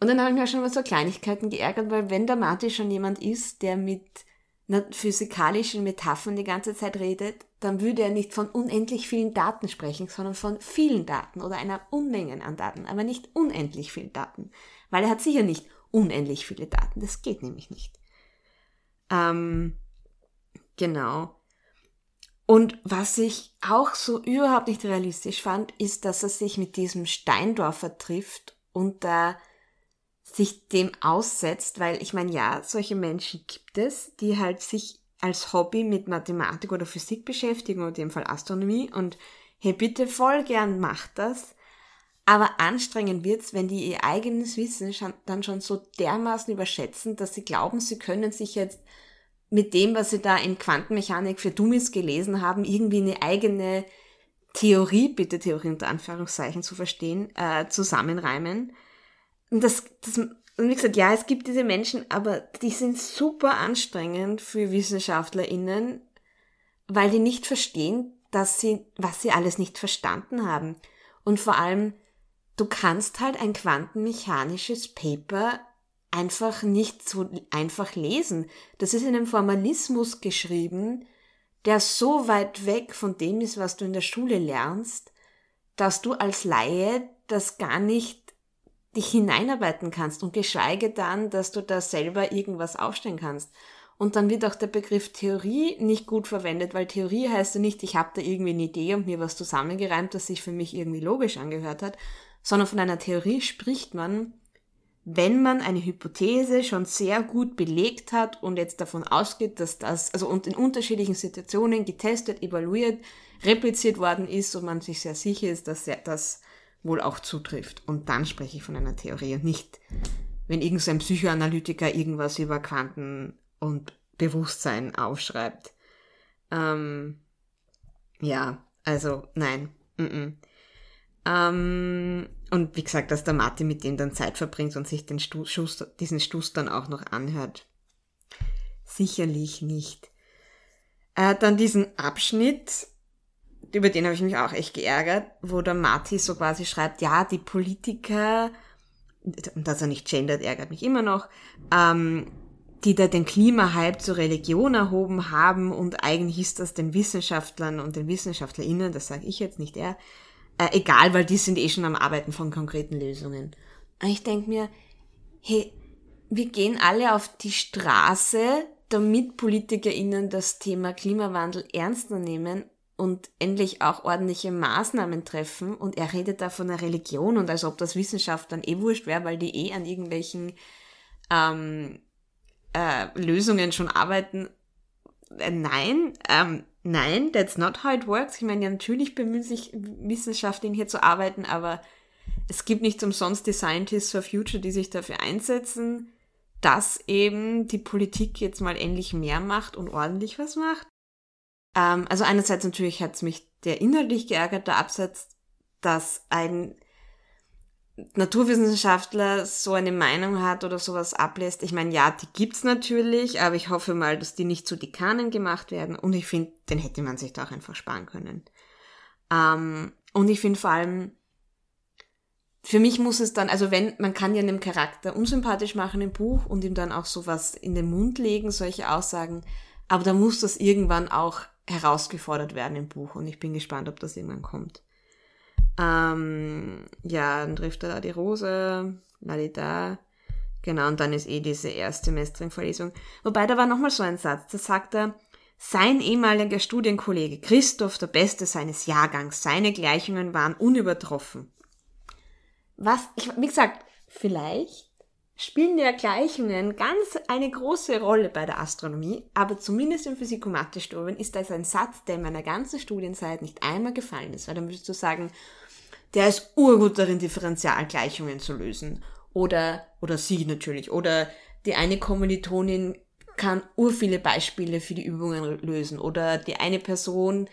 Und dann habe ich mir schon mal so Kleinigkeiten geärgert, weil wenn der Marty schon jemand ist, der mit physikalischen Metaphern die ganze Zeit redet, dann würde er nicht von unendlich vielen Daten sprechen, sondern von vielen Daten oder einer Unmengen an Daten, aber nicht unendlich vielen Daten. Weil er hat sicher nicht unendlich viele Daten. Das geht nämlich nicht. Ähm, genau. Und was ich auch so überhaupt nicht realistisch fand, ist, dass er sich mit diesem Steindorfer trifft und da sich dem aussetzt, weil ich meine, ja, solche Menschen gibt es, die halt sich als Hobby mit Mathematik oder Physik beschäftigen oder in dem Fall Astronomie und hey, bitte voll gern macht das. Aber anstrengend wird's, wenn die ihr eigenes Wissen dann schon so dermaßen überschätzen, dass sie glauben, sie können sich jetzt mit dem, was sie da in Quantenmechanik für Dummies gelesen haben, irgendwie eine eigene Theorie, bitte Theorie unter Anführungszeichen zu verstehen, äh, zusammenreimen. Und das, das, und wie gesagt, ja, es gibt diese Menschen, aber die sind super anstrengend für WissenschaftlerInnen, weil die nicht verstehen, dass sie, was sie alles nicht verstanden haben. Und vor allem, du kannst halt ein quantenmechanisches Paper einfach nicht so einfach lesen. Das ist in einem Formalismus geschrieben, der so weit weg von dem ist, was du in der Schule lernst, dass du als Laie das gar nicht dich hineinarbeiten kannst und geschweige dann, dass du da selber irgendwas aufstellen kannst. Und dann wird auch der Begriff Theorie nicht gut verwendet, weil Theorie heißt ja nicht, ich habe da irgendwie eine Idee und mir was zusammengereimt, das sich für mich irgendwie logisch angehört hat, sondern von einer Theorie spricht man, wenn man eine Hypothese schon sehr gut belegt hat und jetzt davon ausgeht, dass das, also und in unterschiedlichen Situationen getestet, evaluiert, repliziert worden ist und man sich sehr sicher ist, dass das wohl auch zutrifft. Und dann spreche ich von einer Theorie und nicht, wenn irgendein Psychoanalytiker irgendwas über Quanten und Bewusstsein aufschreibt. Ähm, ja, also nein. Mm -mm. Ähm, und wie gesagt, dass der Martin mit dem dann Zeit verbringt und sich den Stuss, diesen Stuss dann auch noch anhört. Sicherlich nicht. Äh, dann diesen Abschnitt, über den habe ich mich auch echt geärgert, wo der Marty so quasi schreibt, ja, die Politiker, und dass er nicht gendert, ärgert mich immer noch, ähm, die da den Klimahype zur Religion erhoben haben und eigentlich ist das den Wissenschaftlern und den WissenschaftlerInnen, das sage ich jetzt nicht er, äh, egal, weil die sind eh schon am Arbeiten von konkreten Lösungen. Und ich denke mir, hey, wir gehen alle auf die Straße, damit PolitikerInnen das Thema Klimawandel ernster nehmen und endlich auch ordentliche Maßnahmen treffen und er redet da von einer Religion und als ob das Wissenschaft dann eh wurscht wäre, weil die eh an irgendwelchen ähm, äh, Lösungen schon arbeiten. Äh, nein, ähm, nein, that's not how it works. Ich meine, ja, natürlich bemühen sich Wissenschaftlerinnen hier zu arbeiten, aber es gibt nicht umsonst die Scientists for Future, die sich dafür einsetzen, dass eben die Politik jetzt mal endlich mehr macht und ordentlich was macht. Ähm, also einerseits natürlich hat es mich der inhaltlich geärgerte Absatz, dass ein Naturwissenschaftler so eine Meinung hat oder sowas ablässt. Ich meine, ja, die gibt's natürlich, aber ich hoffe mal, dass die nicht zu Dekanen gemacht werden und ich finde, den hätte man sich da auch einfach sparen können. Ähm, und ich finde vor allem, für mich muss es dann, also wenn, man kann ja einem Charakter unsympathisch machen im Buch und ihm dann auch sowas in den Mund legen, solche Aussagen, aber da muss das irgendwann auch herausgefordert werden im Buch und ich bin gespannt, ob das irgendwann kommt. Ähm, ja, dann trifft er da die Rose, lalita, genau, und dann ist eh diese Erstsemestering-Vorlesung. Wobei, da war nochmal so ein Satz, da sagt er, sein ehemaliger Studienkollege Christoph, der Beste seines Jahrgangs, seine Gleichungen waren unübertroffen. Was, ich, wie gesagt, vielleicht spielen ja Gleichungen ganz eine große Rolle bei der Astronomie, aber zumindest im Physikomathe-Studium ist das ein Satz, der in meiner ganzen Studienzeit nicht einmal gefallen ist, weil dann würdest du sagen, der ist urgut darin, Differentialgleichungen zu lösen. Oder, oder sie natürlich. Oder die eine Kommilitonin kann ur viele Beispiele für die Übungen lösen. Oder die eine Person,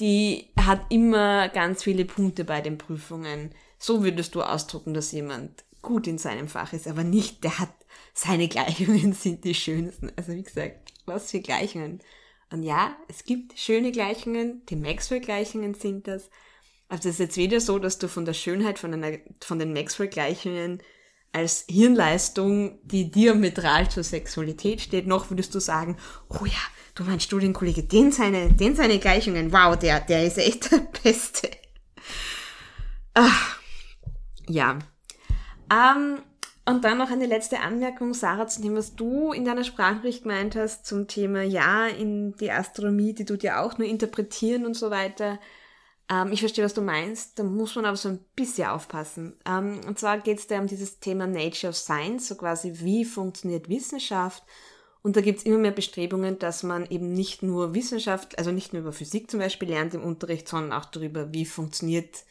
die hat immer ganz viele Punkte bei den Prüfungen. So würdest du ausdrucken, dass jemand gut in seinem Fach ist, aber nicht, der hat seine Gleichungen sind die schönsten. Also wie gesagt, was für Gleichungen. Und ja, es gibt schöne Gleichungen, die Maxwell-Gleichungen sind das. Also es ist jetzt weder so, dass du von der Schönheit von, einer, von den Maxwell-Gleichungen als Hirnleistung, die diametral zur Sexualität steht, noch würdest du sagen, oh ja, du mein Studienkollege, den seine, den seine Gleichungen, wow, der, der ist echt der Beste. Ach, ja. Ähm, und dann noch eine letzte Anmerkung, Sarah, zu dem, was du in deiner Sprachnachricht gemeint hast, zum Thema, ja, in die Astronomie, die tut ja auch nur interpretieren und so weiter. Ähm, ich verstehe, was du meinst. Da muss man aber so ein bisschen aufpassen. Ähm, und zwar geht es da um dieses Thema Nature of Science, so quasi wie funktioniert Wissenschaft. Und da gibt es immer mehr Bestrebungen, dass man eben nicht nur Wissenschaft, also nicht nur über Physik zum Beispiel lernt im Unterricht, sondern auch darüber, wie funktioniert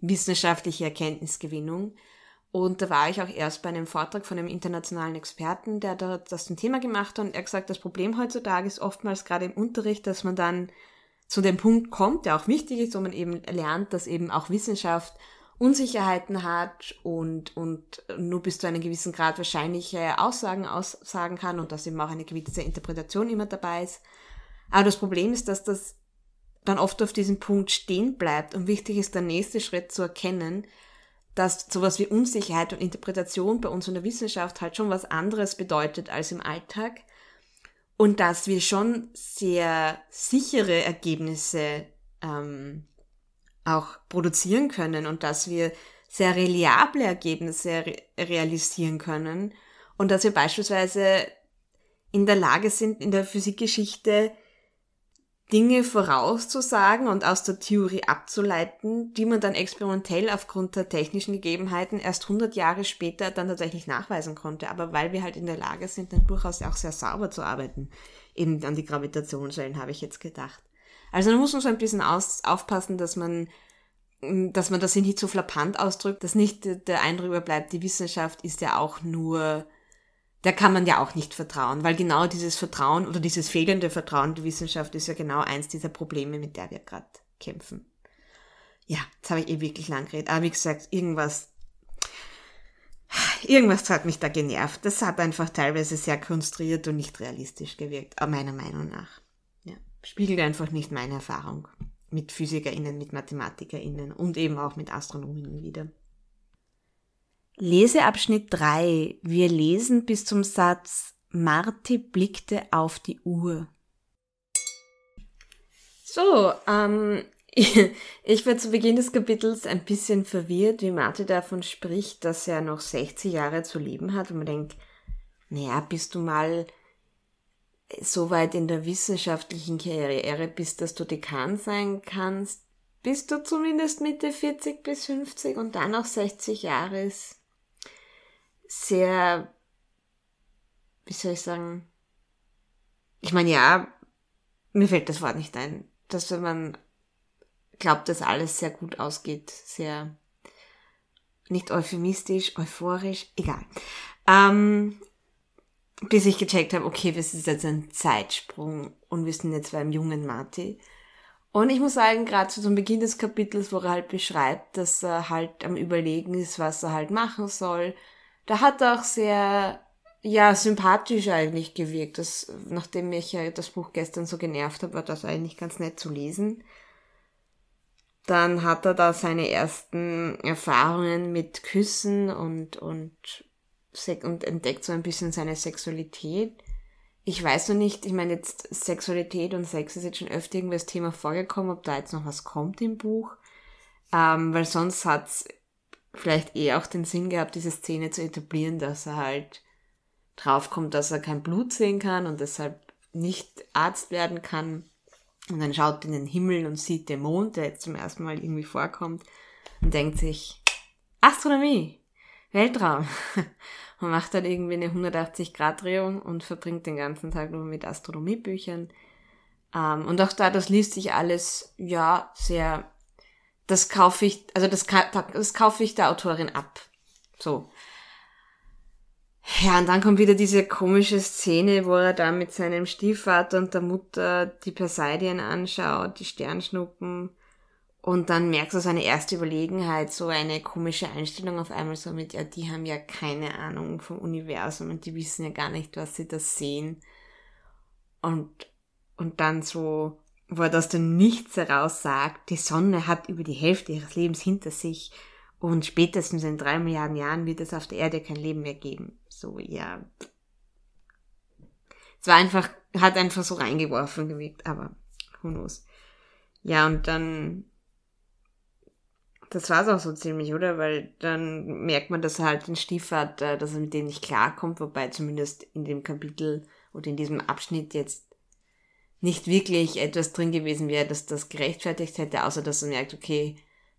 wissenschaftliche Erkenntnisgewinnung. Und da war ich auch erst bei einem Vortrag von einem internationalen Experten, der das zum Thema gemacht hat und er gesagt, das Problem heutzutage ist oftmals gerade im Unterricht, dass man dann zu dem Punkt kommt, der auch wichtig ist, wo man eben lernt, dass eben auch Wissenschaft Unsicherheiten hat und, und nur bis zu einem gewissen Grad wahrscheinliche Aussagen aussagen kann und dass eben auch eine gewisse Interpretation immer dabei ist. Aber das Problem ist, dass das dann oft auf diesem Punkt stehen bleibt und wichtig ist, der nächste Schritt zu erkennen, dass sowas wie Unsicherheit und Interpretation bei uns in der Wissenschaft halt schon was anderes bedeutet als im Alltag. Und dass wir schon sehr sichere Ergebnisse ähm, auch produzieren können und dass wir sehr reliable Ergebnisse re realisieren können. Und dass wir beispielsweise in der Lage sind, in der Physikgeschichte Dinge vorauszusagen und aus der Theorie abzuleiten, die man dann experimentell aufgrund der technischen Gegebenheiten erst 100 Jahre später dann tatsächlich nachweisen konnte. Aber weil wir halt in der Lage sind, dann durchaus auch sehr sauber zu arbeiten. Eben an die Gravitationswellen habe ich jetzt gedacht. Also da muss man so ein bisschen aus, aufpassen, dass man, dass man das nicht so flappant ausdrückt, dass nicht der Eindruck überbleibt, die Wissenschaft ist ja auch nur der kann man ja auch nicht vertrauen, weil genau dieses Vertrauen oder dieses fehlende Vertrauen die Wissenschaft ist ja genau eins dieser Probleme, mit der wir gerade kämpfen. Ja, jetzt habe ich eh wirklich lang geredet, aber wie gesagt, irgendwas, irgendwas hat mich da genervt. Das hat einfach teilweise sehr konstruiert und nicht realistisch gewirkt, meiner Meinung nach. Ja, spiegelt einfach nicht meine Erfahrung mit PhysikerInnen, mit MathematikerInnen und eben auch mit Astronominnen wieder. Leseabschnitt 3. Wir lesen bis zum Satz Marti blickte auf die Uhr. So, ähm, *laughs* ich war zu Beginn des Kapitels ein bisschen verwirrt, wie Marti davon spricht, dass er noch 60 Jahre zu leben hat und man denkt, naja, bist du mal so weit in der wissenschaftlichen Karriere bist, dass du Dekan sein kannst, bist du zumindest Mitte 40 bis 50 und dann noch 60 Jahre ist sehr, wie soll ich sagen, ich meine, ja, mir fällt das Wort nicht ein, dass wenn man glaubt, dass alles sehr gut ausgeht, sehr nicht euphemistisch, euphorisch, egal. Ähm, bis ich gecheckt habe, okay, das ist jetzt ein Zeitsprung und wir sind jetzt beim jungen Marty. Und ich muss sagen, gerade zu zum Beginn des Kapitels, wo er halt beschreibt, dass er halt am Überlegen ist, was er halt machen soll, da hat er auch sehr, ja, sympathisch eigentlich gewirkt. Das, nachdem mich ja das Buch gestern so genervt hat, war das eigentlich ganz nett zu lesen. dann hat er da seine ersten Erfahrungen mit Küssen und, und, und entdeckt so ein bisschen seine Sexualität. Ich weiß noch nicht, ich meine jetzt Sexualität und Sex ist jetzt schon öfter irgendwie das Thema vorgekommen, ob da jetzt noch was kommt im Buch. Ähm, weil sonst hat es vielleicht eher auch den Sinn gehabt, diese Szene zu etablieren, dass er halt draufkommt, dass er kein Blut sehen kann und deshalb nicht Arzt werden kann. Und dann schaut in den Himmel und sieht den Mond, der jetzt zum ersten Mal irgendwie vorkommt, und denkt sich, Astronomie, Weltraum. *laughs* und macht dann irgendwie eine 180-Grad-Drehung und verbringt den ganzen Tag nur mit Astronomiebüchern. Ähm, und auch da, das liest sich alles, ja, sehr, das kaufe ich, also das, das kaufe ich der Autorin ab. So. Ja, und dann kommt wieder diese komische Szene, wo er da mit seinem Stiefvater und der Mutter die Perseidien anschaut, die Sternschnuppen. Und dann merkst du seine erste Überlegenheit, so eine komische Einstellung auf einmal so mit, ja, die haben ja keine Ahnung vom Universum und die wissen ja gar nicht, was sie da sehen. Und, und dann so, wo er das dann nichts heraus sagt, die Sonne hat über die Hälfte ihres Lebens hinter sich und spätestens in drei Milliarden Jahren wird es auf der Erde kein Leben mehr geben. So, ja. Es war einfach, hat einfach so reingeworfen gewirkt, aber who knows. Ja, und dann, das war es auch so ziemlich, oder? Weil dann merkt man, dass er halt den Stiefvater, dass er mit denen nicht klarkommt, wobei zumindest in dem Kapitel oder in diesem Abschnitt jetzt nicht wirklich etwas drin gewesen wäre, dass das gerechtfertigt hätte, außer dass er merkt, okay,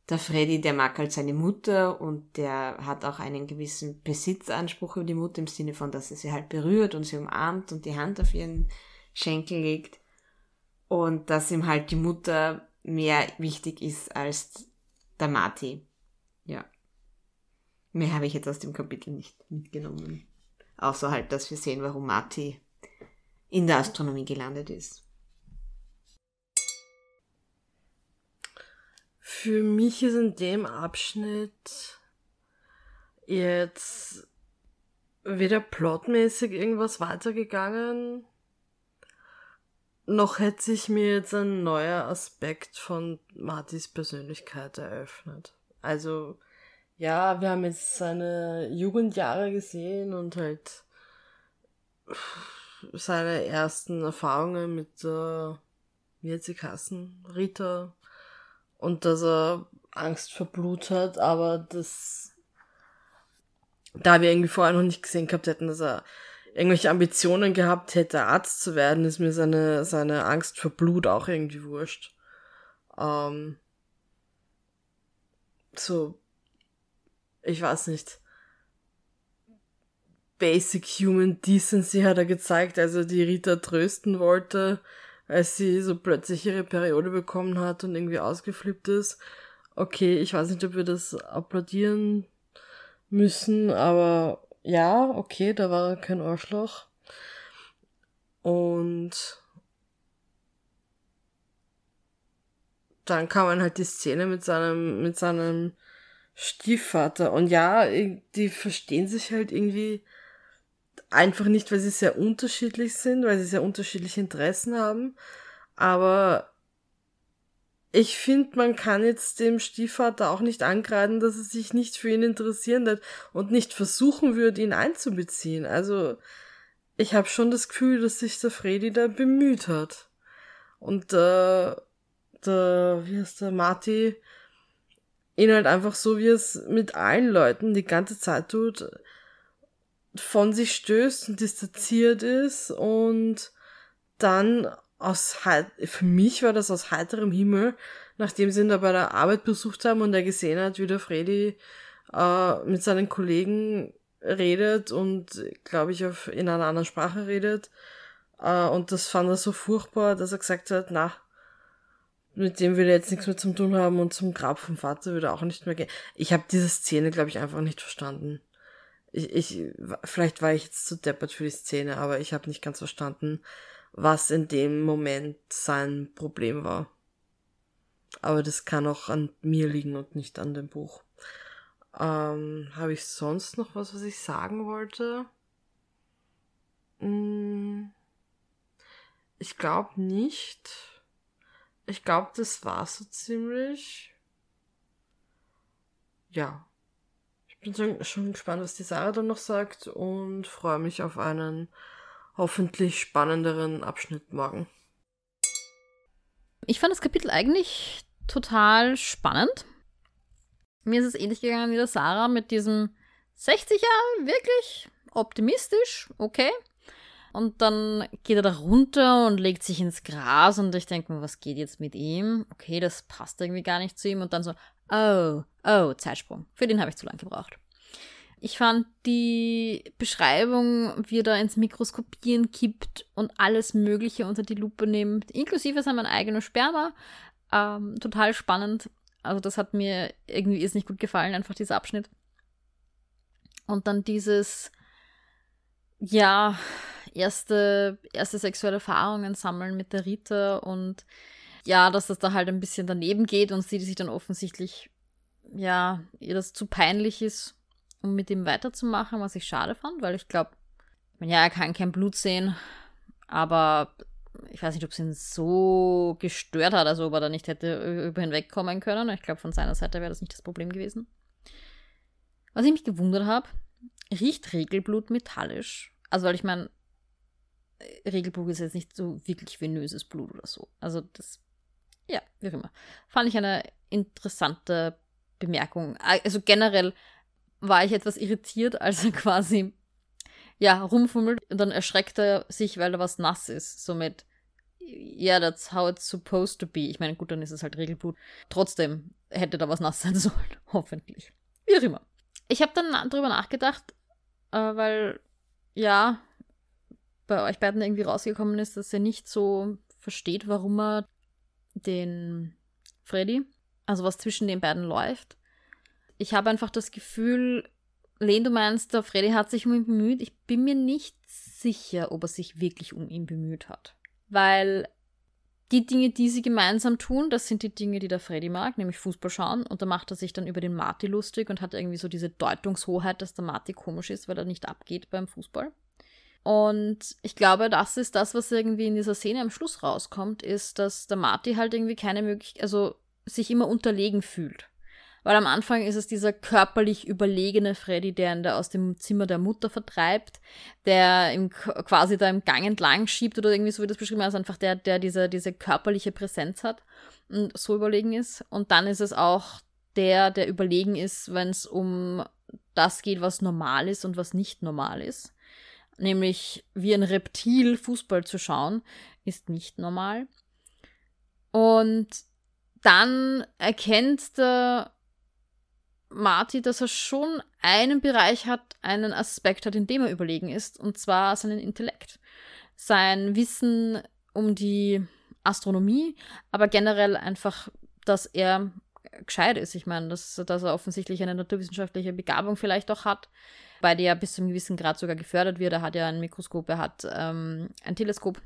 der Freddy, der mag halt seine Mutter und der hat auch einen gewissen Besitzanspruch über die Mutter im Sinne von, dass er sie halt berührt und sie umarmt und die Hand auf ihren Schenkel legt. Und dass ihm halt die Mutter mehr wichtig ist als der Marty. Ja. Mehr habe ich jetzt aus dem Kapitel nicht mitgenommen. Außer halt, dass wir sehen, warum Marty in der Astronomie gelandet ist. Für mich ist in dem Abschnitt jetzt weder plotmäßig irgendwas weitergegangen, noch hätte sich mir jetzt ein neuer Aspekt von Martys Persönlichkeit eröffnet. Also, ja, wir haben jetzt seine Jugendjahre gesehen und halt seine ersten Erfahrungen mit der, wie hat sie Kassen? Rita und dass er Angst vor Blut hat, aber das, da wir irgendwie vorher noch nicht gesehen gehabt hätten, dass er irgendwelche Ambitionen gehabt hätte, Arzt zu werden, ist mir seine, seine Angst vor Blut auch irgendwie wurscht. Ähm, so, ich weiß nicht. Basic Human Decency hat er gezeigt, als er die Rita trösten wollte als sie so plötzlich ihre Periode bekommen hat und irgendwie ausgeflippt ist. Okay, ich weiß nicht, ob wir das applaudieren müssen, aber ja, okay, da war kein Arschloch. Und dann kam man halt die Szene mit seinem, mit seinem Stiefvater. Und ja, die verstehen sich halt irgendwie Einfach nicht, weil sie sehr unterschiedlich sind, weil sie sehr unterschiedliche Interessen haben. Aber ich finde, man kann jetzt dem Stiefvater auch nicht angreifen, dass er sich nicht für ihn interessieren wird und nicht versuchen würde, ihn einzubeziehen. Also, ich habe schon das Gefühl, dass sich der Freddy da bemüht hat. Und äh, der, wie heißt der, Marty, ihn halt einfach so, wie es mit allen Leuten die ganze Zeit tut, von sich stößt und distanziert ist und dann aus für mich war das aus heiterem Himmel, nachdem sie ihn da bei der Arbeit besucht haben und er gesehen hat, wie der Freddy äh, mit seinen Kollegen redet und glaube ich auf in einer anderen Sprache redet äh, und das fand er so furchtbar, dass er gesagt hat, na mit dem will er jetzt nichts mehr zu tun haben und zum Grab vom Vater würde er auch nicht mehr gehen. Ich habe diese Szene, glaube ich, einfach nicht verstanden ich, ich, vielleicht war ich jetzt zu deppert für die Szene, aber ich habe nicht ganz verstanden, was in dem Moment sein Problem war. Aber das kann auch an mir liegen und nicht an dem Buch. Ähm, habe ich sonst noch was, was ich sagen wollte? Hm, ich glaube nicht. Ich glaube, das war so ziemlich. ja, bin schon gespannt, was die Sarah dann noch sagt und freue mich auf einen hoffentlich spannenderen Abschnitt morgen. Ich fand das Kapitel eigentlich total spannend. Mir ist es ähnlich gegangen wie der Sarah mit diesem 60 Jahre, wirklich optimistisch, okay. Und dann geht er da runter und legt sich ins Gras und ich denke mir, was geht jetzt mit ihm? Okay, das passt irgendwie gar nicht zu ihm. Und dann so, oh, oh, Zeitsprung. Für den habe ich zu lange gebraucht. Ich fand die Beschreibung, wie er da ins Mikroskopieren kippt und alles Mögliche unter die Lupe nimmt, inklusive sein eigenes Sperma, ähm, total spannend. Also das hat mir irgendwie ist nicht gut gefallen, einfach dieser Abschnitt. Und dann dieses, ja, erste, erste sexuelle Erfahrungen sammeln mit der Rita und ja, dass das da halt ein bisschen daneben geht und sie sich dann offensichtlich, ja, ihr das zu peinlich ist um mit ihm weiterzumachen, was ich schade fand, weil ich glaube, ja, er kann kein Blut sehen, aber ich weiß nicht, ob es ihn so gestört hat, also ob er da nicht hätte über hinwegkommen können. Ich glaube, von seiner Seite wäre das nicht das Problem gewesen. Was ich mich gewundert habe, riecht Regelblut metallisch? Also, weil ich meine, Regelblut ist jetzt nicht so wirklich venöses Blut oder so. Also, das, ja, wie auch immer. Fand ich eine interessante Bemerkung. Also generell war ich etwas irritiert, *laughs* als er quasi ja, rumfummelt und dann erschreckt er sich, weil da was nass ist. Somit, ja, yeah, that's how it's supposed to be. Ich meine, gut, dann ist es halt Regelblut. Trotzdem hätte da was nass sein *laughs* sollen. Hoffentlich. Wie auch immer. Ich habe dann drüber nachgedacht, äh, weil, ja, bei euch beiden irgendwie rausgekommen ist, dass er nicht so versteht, warum er den Freddy, also was zwischen den beiden läuft, ich habe einfach das Gefühl, Len, du meinst, der Freddy hat sich um ihn bemüht. Ich bin mir nicht sicher, ob er sich wirklich um ihn bemüht hat. Weil die Dinge, die sie gemeinsam tun, das sind die Dinge, die der Freddy mag, nämlich Fußball schauen. Und da macht er sich dann über den Marty lustig und hat irgendwie so diese Deutungshoheit, dass der Marty komisch ist, weil er nicht abgeht beim Fußball. Und ich glaube, das ist das, was irgendwie in dieser Szene am Schluss rauskommt, ist, dass der Marty halt irgendwie keine Möglichkeit, also sich immer unterlegen fühlt. Weil am Anfang ist es dieser körperlich überlegene Freddy, der ihn da aus dem Zimmer der Mutter vertreibt, der ihm quasi da im Gang entlang schiebt oder irgendwie so wie das beschrieben ist, also einfach der, der diese, diese körperliche Präsenz hat und so überlegen ist. Und dann ist es auch der, der überlegen ist, wenn es um das geht, was normal ist und was nicht normal ist. Nämlich wie ein Reptil Fußball zu schauen, ist nicht normal. Und dann erkennt der Marty, dass er schon einen Bereich hat, einen Aspekt hat, in dem er überlegen ist, und zwar seinen Intellekt. Sein Wissen um die Astronomie, aber generell einfach, dass er gescheit ist. Ich meine, dass, dass er offensichtlich eine naturwissenschaftliche Begabung vielleicht auch hat, bei der bis zu einem gewissen Grad sogar gefördert wird. Er hat ja ein Mikroskop, er hat ähm, ein Teleskop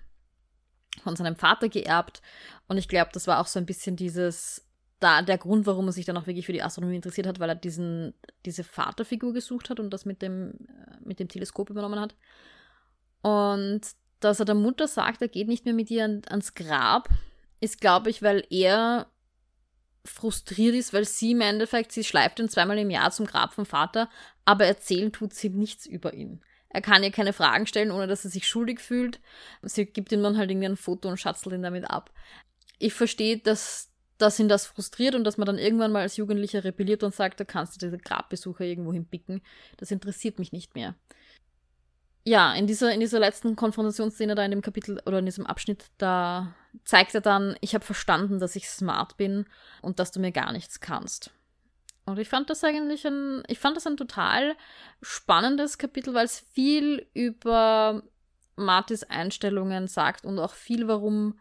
von seinem Vater geerbt. Und ich glaube, das war auch so ein bisschen dieses da der Grund, warum er sich dann auch wirklich für die Astronomie interessiert hat, weil er diesen, diese Vaterfigur gesucht hat und das mit dem, äh, mit dem Teleskop übernommen hat. Und dass er der Mutter sagt, er geht nicht mehr mit ihr ans Grab, ist, glaube ich, weil er frustriert ist, weil sie im Endeffekt, sie schleift ihn zweimal im Jahr zum Grab vom Vater, aber erzählen tut sie nichts über ihn. Er kann ihr keine Fragen stellen, ohne dass er sich schuldig fühlt. Sie gibt ihm dann halt irgendwie ein Foto und schatzelt ihn damit ab. Ich verstehe, dass dass ihn das frustriert und dass man dann irgendwann mal als Jugendlicher rebelliert und sagt, da kannst du diese Grabbesucher irgendwo hinpicken. Das interessiert mich nicht mehr. Ja, in dieser, in dieser letzten Konfrontationsszene da in dem Kapitel oder in diesem Abschnitt, da zeigt er dann, ich habe verstanden, dass ich smart bin und dass du mir gar nichts kannst. Und ich fand das eigentlich ein, ich fand das ein total spannendes Kapitel, weil es viel über Martis Einstellungen sagt und auch viel, warum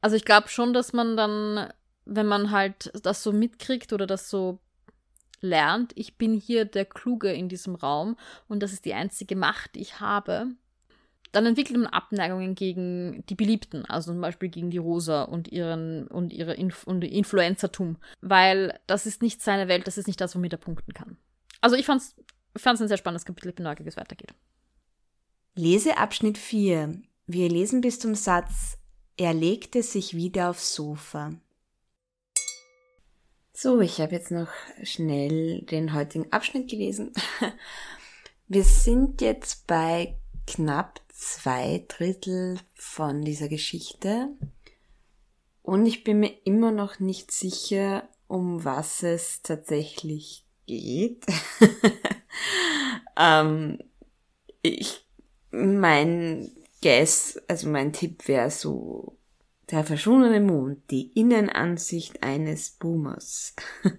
also ich glaube schon, dass man dann, wenn man halt das so mitkriegt oder das so lernt, ich bin hier der Kluge in diesem Raum und das ist die einzige Macht, die ich habe, dann entwickelt man Abneigungen gegen die Beliebten, also zum Beispiel gegen die Rosa und ihren und ihre Inf und Influencertum, weil das ist nicht seine Welt, das ist nicht das, womit er punkten kann. Also ich fand's, fand's ein sehr spannendes Kapitel, ich bin neugierig, wie es weitergeht. Leseabschnitt 4. Wir lesen bis zum Satz er legte sich wieder aufs Sofa. So, ich habe jetzt noch schnell den heutigen Abschnitt gelesen. *laughs* Wir sind jetzt bei knapp zwei Drittel von dieser Geschichte und ich bin mir immer noch nicht sicher, um was es tatsächlich geht. *laughs* ähm, ich, mein Guess, also mein Tipp wäre so der verschwundene Mond, die Innenansicht eines Boomers. *laughs*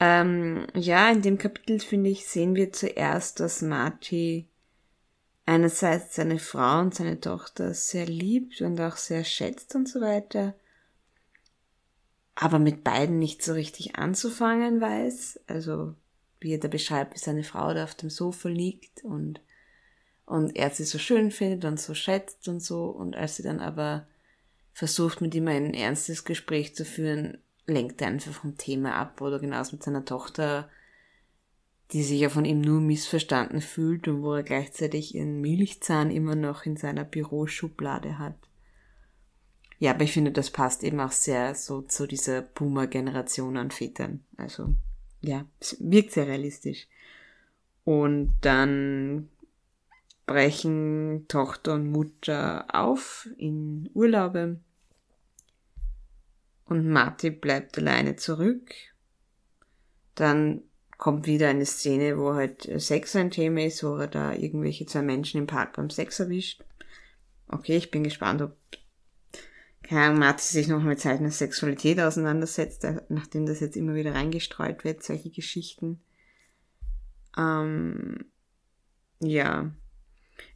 ähm, ja, in dem Kapitel, finde ich, sehen wir zuerst, dass Marty einerseits seine Frau und seine Tochter sehr liebt und auch sehr schätzt und so weiter, aber mit beiden nicht so richtig anzufangen weiß. Also, wie er da beschreibt, wie seine Frau da auf dem Sofa liegt und, und er sie so schön findet und so schätzt und so. Und als sie dann aber versucht, mit ihm ein ernstes Gespräch zu führen, lenkt er einfach vom Thema ab oder genauso mit seiner Tochter, die sich ja von ihm nur missverstanden fühlt und wo er gleichzeitig ihren Milchzahn immer noch in seiner Büroschublade hat. Ja, aber ich finde, das passt eben auch sehr so zu dieser Boomer-Generation an Vätern. Also, ja, es wirkt sehr realistisch. Und dann brechen Tochter und Mutter auf in Urlaube. Und Marty bleibt alleine zurück. Dann kommt wieder eine Szene, wo halt Sex ein Thema ist, wo er da irgendwelche zwei Menschen im Park beim Sex erwischt. Okay, ich bin gespannt, ob keine Ahnung, Marty sich noch mit seiner Sexualität auseinandersetzt, äh, nachdem das jetzt immer wieder reingestreut wird, solche Geschichten. Ähm, ja.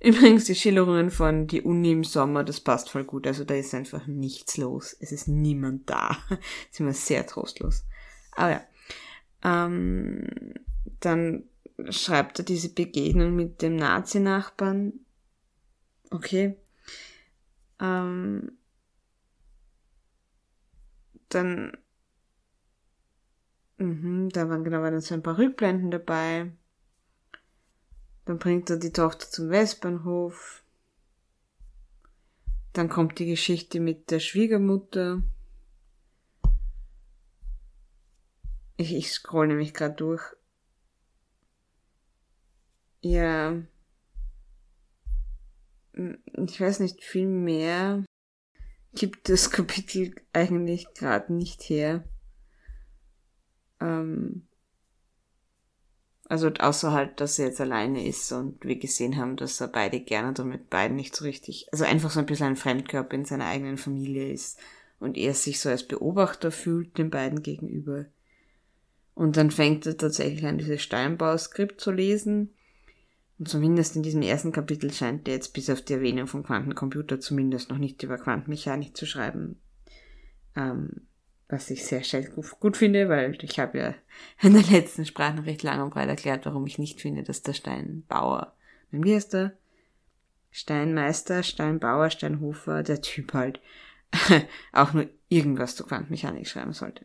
Übrigens, die Schilderungen von die Uni im Sommer, das passt voll gut. Also da ist einfach nichts los. Es ist niemand da. *laughs* ist immer sehr trostlos. Aber ja. Ähm, dann schreibt er diese Begegnung mit dem Nazi-Nachbarn. Okay. Ähm, dann, mh, da waren genau waren so ein paar Rückblenden dabei. Dann bringt er die Tochter zum Westbahnhof. Dann kommt die Geschichte mit der Schwiegermutter. Ich, ich scroll nämlich gerade durch. Ja. Ich weiß nicht viel mehr gibt das Kapitel eigentlich gerade nicht her. Ähm, also außer halt, dass er jetzt alleine ist und wir gesehen haben, dass er beide gerne damit beiden nicht so richtig, also einfach so ein bisschen ein Fremdkörper in seiner eigenen Familie ist und er sich so als Beobachter fühlt den beiden gegenüber. Und dann fängt er tatsächlich an, dieses Steinbau-Skript zu lesen und zumindest in diesem ersten Kapitel scheint er jetzt bis auf die Erwähnung vom Quantencomputer zumindest noch nicht über Quantenmechanik zu schreiben. Ähm, was ich sehr, gut finde, weil ich habe ja *laughs* in der letzten Sprachnachricht lang und breit erklärt, warum ich nicht finde, dass der Steinbauer, wie heißt der? Steinmeister, Steinbauer, Steinhofer, der Typ halt, *laughs* auch nur irgendwas zur Quantenmechanik schreiben sollte.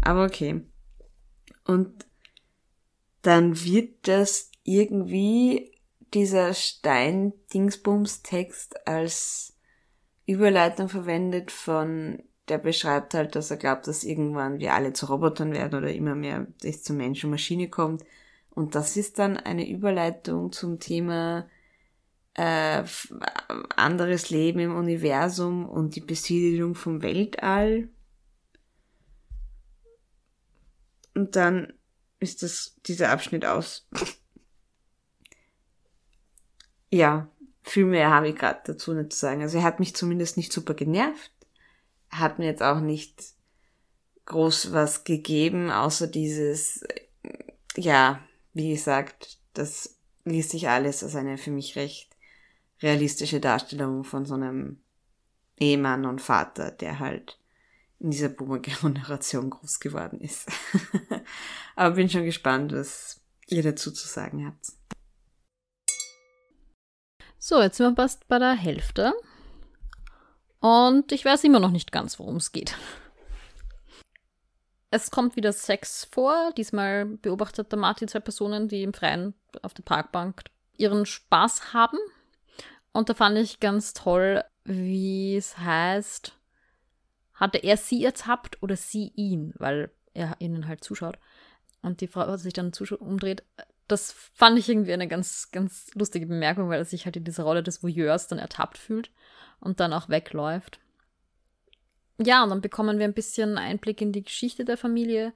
Aber okay. Und dann wird das irgendwie dieser Stein-Dingsbums-Text als Überleitung verwendet von, der beschreibt halt, dass er glaubt, dass irgendwann wir alle zu Robotern werden oder immer mehr es zu Mensch und Maschine kommt. Und das ist dann eine Überleitung zum Thema äh, anderes Leben im Universum und die Besiedelung vom Weltall. Und dann ist das dieser Abschnitt aus. *laughs* ja, viel mehr habe ich gerade dazu nicht zu sagen. Also er hat mich zumindest nicht super genervt. Hat mir jetzt auch nicht groß was gegeben, außer dieses, ja, wie gesagt, das liest sich alles als eine für mich recht realistische Darstellung von so einem Ehemann und Vater, der halt in dieser Boomer-Generation *laughs* groß geworden ist. *laughs* Aber bin schon gespannt, was ihr dazu zu sagen habt. So, jetzt sind wir fast bei der Hälfte. Und ich weiß immer noch nicht ganz, worum es geht. Es kommt wieder Sex vor. Diesmal beobachtet der Martin zwei Personen, die im Freien auf der Parkbank ihren Spaß haben. Und da fand ich ganz toll, wie es heißt, hatte er sie ertappt oder sie ihn? Weil er ihnen halt zuschaut. Und die Frau sich dann umdreht. Das fand ich irgendwie eine ganz, ganz lustige Bemerkung, weil er sich halt in dieser Rolle des Voyeurs dann ertappt fühlt und dann auch wegläuft. Ja, und dann bekommen wir ein bisschen Einblick in die Geschichte der Familie,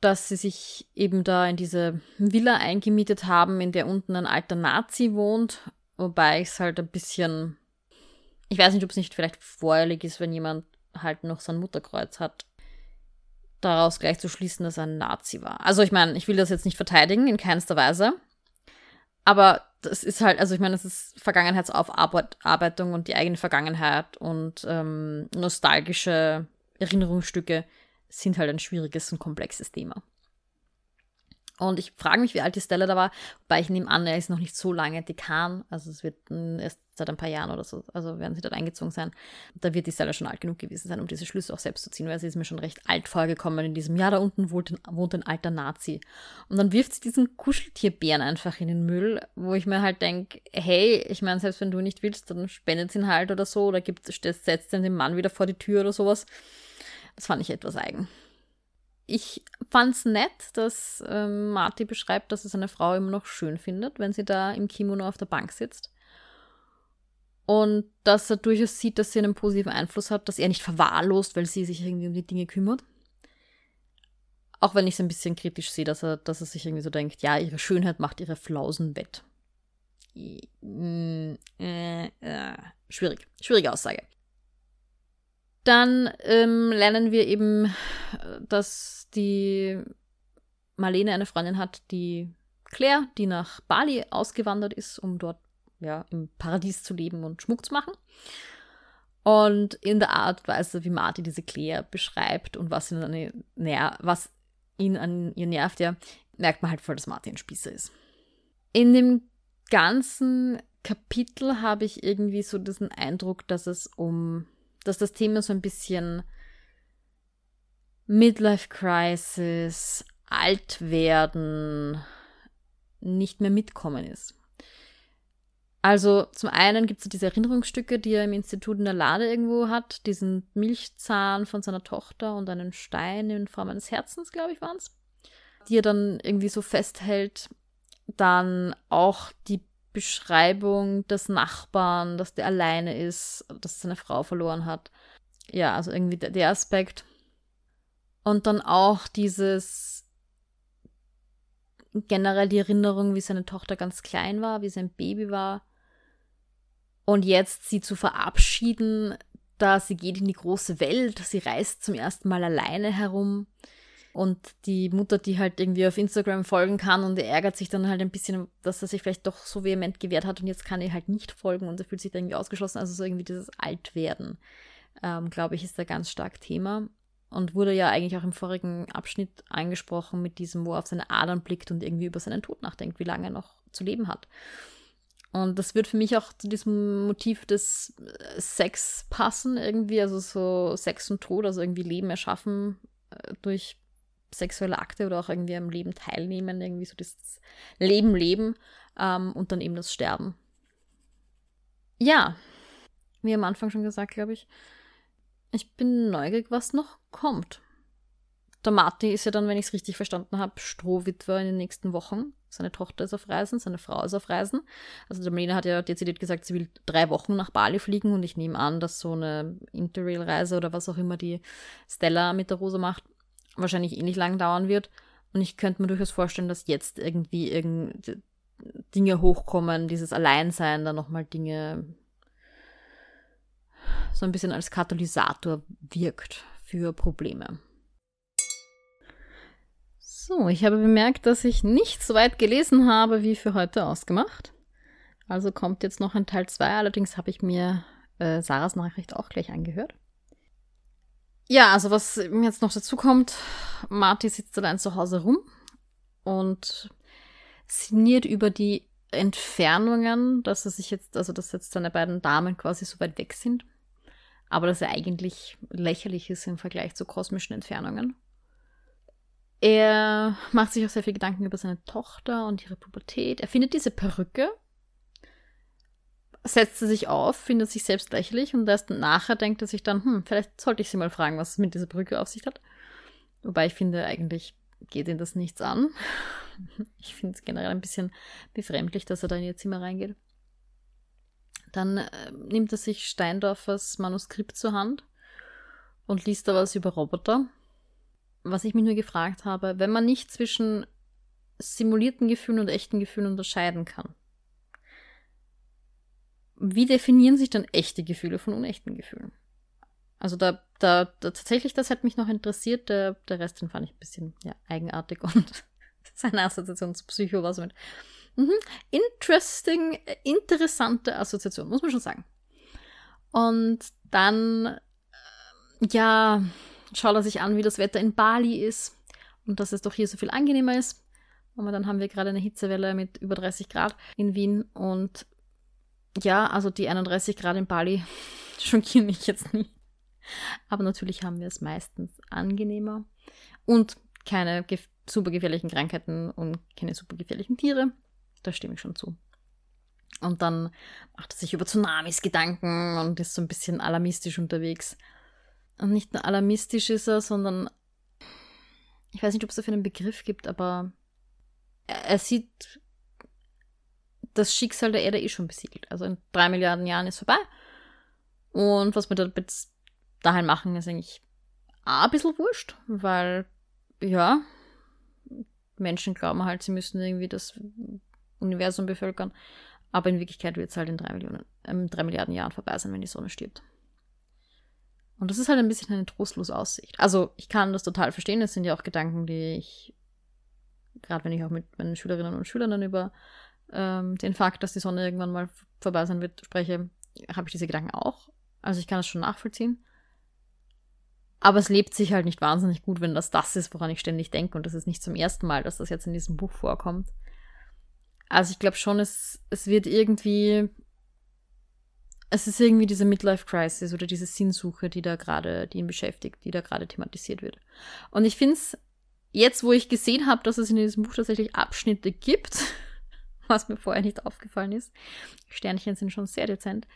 dass sie sich eben da in diese Villa eingemietet haben, in der unten ein alter Nazi wohnt, wobei es halt ein bisschen, ich weiß nicht, ob es nicht vielleicht vorherlich ist, wenn jemand halt noch sein Mutterkreuz hat, daraus gleich zu schließen, dass er ein Nazi war. Also ich meine, ich will das jetzt nicht verteidigen, in keinster Weise. Aber das ist halt, also ich meine, das ist Vergangenheitsaufarbeitung und die eigene Vergangenheit und ähm, nostalgische Erinnerungsstücke sind halt ein schwieriges und komplexes Thema. Und ich frage mich, wie alt die Stella da war, wobei ich nehme an, er ist noch nicht so lange Dekan, also es wird erst seit ein paar Jahren oder so, also werden sie dort eingezogen sein. Da wird die Stella schon alt genug gewesen sein, um diese Schlüsse auch selbst zu ziehen, weil sie ist mir schon recht alt vorgekommen in diesem Jahr. Da unten wohnt ein, wohnt ein alter Nazi. Und dann wirft sie diesen Kuscheltierbären einfach in den Müll, wo ich mir halt denke, hey, ich meine, selbst wenn du nicht willst, dann spendet sie ihn halt oder so, oder gibt, setzt den Mann wieder vor die Tür oder sowas. Das fand ich etwas eigen ich fand es nett, dass ähm, Marty beschreibt, dass es eine Frau immer noch schön findet, wenn sie da im Kimono auf der Bank sitzt. Und dass er durchaus sieht, dass sie einen positiven Einfluss hat, dass er nicht verwahrlost, weil sie sich irgendwie um die Dinge kümmert. Auch wenn ich es ein bisschen kritisch sehe, dass er, dass er sich irgendwie so denkt, ja, ihre Schönheit macht ihre Flausen wett. Äh, äh, schwierig. Schwierige Aussage. Dann ähm, lernen wir eben, dass die Marlene eine Freundin hat, die Claire, die nach Bali ausgewandert ist, um dort ja, im Paradies zu leben und Schmuck zu machen. Und in der Art und Weise, wie Marty diese Claire beschreibt und was ihn an, was ihn an ihr nervt, ja, merkt man halt voll, dass Marty ein Spießer ist. In dem ganzen Kapitel habe ich irgendwie so diesen Eindruck, dass es um dass das Thema so ein bisschen Midlife Crisis, alt werden, nicht mehr mitkommen ist. Also zum einen gibt es diese Erinnerungsstücke, die er im Institut in der Lade irgendwo hat, diesen Milchzahn von seiner Tochter und einen Stein in Form eines Herzens, glaube ich, waren es, die er dann irgendwie so festhält. Dann auch die Beschreibung des Nachbarn, dass der alleine ist, dass seine Frau verloren hat. Ja, also irgendwie der, der Aspekt. Und dann auch dieses generell die Erinnerung, wie seine Tochter ganz klein war, wie sein Baby war. Und jetzt sie zu verabschieden, da sie geht in die große Welt, sie reist zum ersten Mal alleine herum. Und die Mutter, die halt irgendwie auf Instagram folgen kann und er ärgert sich dann halt ein bisschen, dass er sich vielleicht doch so vehement gewehrt hat und jetzt kann er halt nicht folgen und er fühlt sich da irgendwie ausgeschlossen. Also so irgendwie dieses Altwerden, ähm, glaube ich, ist da ganz stark Thema. Und wurde ja eigentlich auch im vorigen Abschnitt angesprochen mit diesem, wo er auf seine Adern blickt und irgendwie über seinen Tod nachdenkt, wie lange er noch zu leben hat. Und das wird für mich auch zu diesem Motiv des äh, Sex passen, irgendwie, also so Sex und Tod, also irgendwie Leben erschaffen äh, durch sexuelle Akte oder auch irgendwie am Leben teilnehmen, irgendwie so das Leben leben ähm, und dann eben das Sterben. Ja, wie am Anfang schon gesagt, glaube ich, ich bin neugierig, was noch kommt. Der Marty ist ja dann, wenn ich es richtig verstanden habe, Strohwitwer in den nächsten Wochen. Seine Tochter ist auf Reisen, seine Frau ist auf Reisen. Also der Melina hat ja dezidiert gesagt, sie will drei Wochen nach Bali fliegen und ich nehme an, dass so eine Interrail-Reise oder was auch immer die Stella mit der Rose macht, wahrscheinlich ähnlich lang dauern wird. Und ich könnte mir durchaus vorstellen, dass jetzt irgendwie irgend Dinge hochkommen, dieses Alleinsein, da nochmal Dinge so ein bisschen als Katalysator wirkt für Probleme. So, ich habe bemerkt, dass ich nicht so weit gelesen habe, wie für heute ausgemacht. Also kommt jetzt noch ein Teil 2. Allerdings habe ich mir äh, Sarahs Nachricht auch gleich angehört. Ja, also was jetzt noch dazu kommt, Marty sitzt allein zu Hause rum und sinniert über die Entfernungen, dass er sich jetzt, also dass jetzt seine beiden Damen quasi so weit weg sind. Aber dass er eigentlich lächerlich ist im Vergleich zu kosmischen Entfernungen. Er macht sich auch sehr viel Gedanken über seine Tochter und ihre Pubertät. Er findet diese Perücke, setzt sie sich auf, findet sich selbst lächerlich und erst nachher denkt er sich dann, hm, vielleicht sollte ich sie mal fragen, was es mit dieser Brücke auf sich hat. Wobei ich finde, eigentlich geht ihn das nichts an. *laughs* Ich finde es generell ein bisschen befremdlich, dass er da in ihr Zimmer reingeht. Dann äh, nimmt er sich Steindorfers Manuskript zur Hand und liest da was über Roboter. Was ich mich nur gefragt habe, wenn man nicht zwischen simulierten Gefühlen und echten Gefühlen unterscheiden kann, wie definieren sich dann echte Gefühle von unechten Gefühlen? Also da, da, da tatsächlich, das hat mich noch interessiert. Der, der Rest, den fand ich ein bisschen ja, eigenartig *laughs* und seine Assoziation zu Psycho war so mit mhm, interesting, interessante Assoziation, muss man schon sagen. Und dann, äh, ja, schaut er sich an, wie das Wetter in Bali ist und dass es doch hier so viel angenehmer ist. Aber dann haben wir gerade eine Hitzewelle mit über 30 Grad in Wien und ja, also die 31 Grad in Bali *laughs* schockieren mich jetzt nicht. Aber natürlich haben wir es meistens angenehmer und keine gef super gefährlichen Krankheiten und keine super gefährlichen Tiere. Da stimme ich schon zu. Und dann macht er sich über Tsunamis Gedanken und ist so ein bisschen alarmistisch unterwegs. Und nicht nur alarmistisch ist er, sondern ich weiß nicht, ob es dafür einen Begriff gibt, aber er, er sieht das Schicksal der Erde eh schon besiegelt. Also in drei Milliarden Jahren ist vorbei. Und was wir da bis dahin machen, ist eigentlich auch ein bisschen wurscht, weil, ja, Menschen glauben halt, sie müssen irgendwie das Universum bevölkern. Aber in Wirklichkeit wird es halt in drei, Millionen, äh, drei Milliarden Jahren vorbei sein, wenn die Sonne stirbt. Und das ist halt ein bisschen eine trostlose Aussicht. Also, ich kann das total verstehen. Das sind ja auch Gedanken, die ich, gerade wenn ich auch mit meinen Schülerinnen und Schülern dann über ähm, den Fakt, dass die Sonne irgendwann mal vorbei sein wird, spreche, habe ich diese Gedanken auch. Also ich kann das schon nachvollziehen. Aber es lebt sich halt nicht wahnsinnig gut, wenn das das ist, woran ich ständig denke. Und das ist nicht zum ersten Mal, dass das jetzt in diesem Buch vorkommt. Also ich glaube schon, es, es wird irgendwie. Es ist irgendwie diese Midlife-Crisis oder diese Sinnsuche, die da gerade, die ihn beschäftigt, die da gerade thematisiert wird. Und ich finde es, jetzt wo ich gesehen habe, dass es in diesem Buch tatsächlich Abschnitte gibt, *laughs* was mir vorher nicht aufgefallen ist. Sternchen sind schon sehr dezent.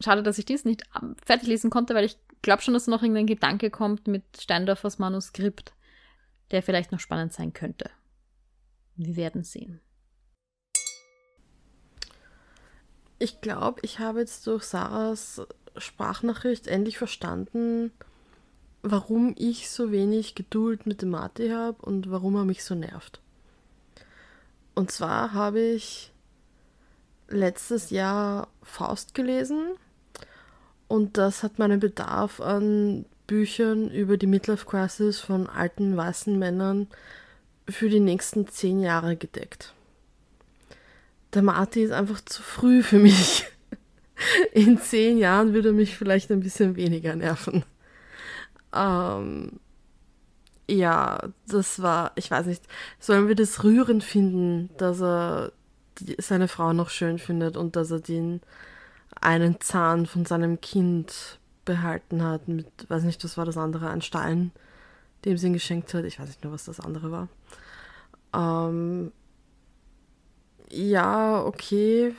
Schade, dass ich dies nicht fertig lesen konnte, weil ich glaube schon, dass noch irgendein Gedanke kommt mit Steindorfers Manuskript, der vielleicht noch spannend sein könnte. Wir werden sehen. Ich glaube, ich habe jetzt durch Sarahs Sprachnachricht endlich verstanden, warum ich so wenig Geduld mit dem Marty habe und warum er mich so nervt. Und zwar habe ich letztes Jahr Faust gelesen und das hat meinen Bedarf an Büchern über die Midlife Crisis von alten weißen Männern für die nächsten zehn Jahre gedeckt. Der Marty ist einfach zu früh für mich. *laughs* In zehn Jahren würde er mich vielleicht ein bisschen weniger nerven. Ähm, ja, das war, ich weiß nicht, sollen wir das rührend finden, dass er die, seine Frau noch schön findet und dass er den einen Zahn von seinem Kind behalten hat mit, weiß nicht, was war das andere, ein Stein, dem sie ihn geschenkt hat. Ich weiß nicht nur, was das andere war. Ähm, ja, okay.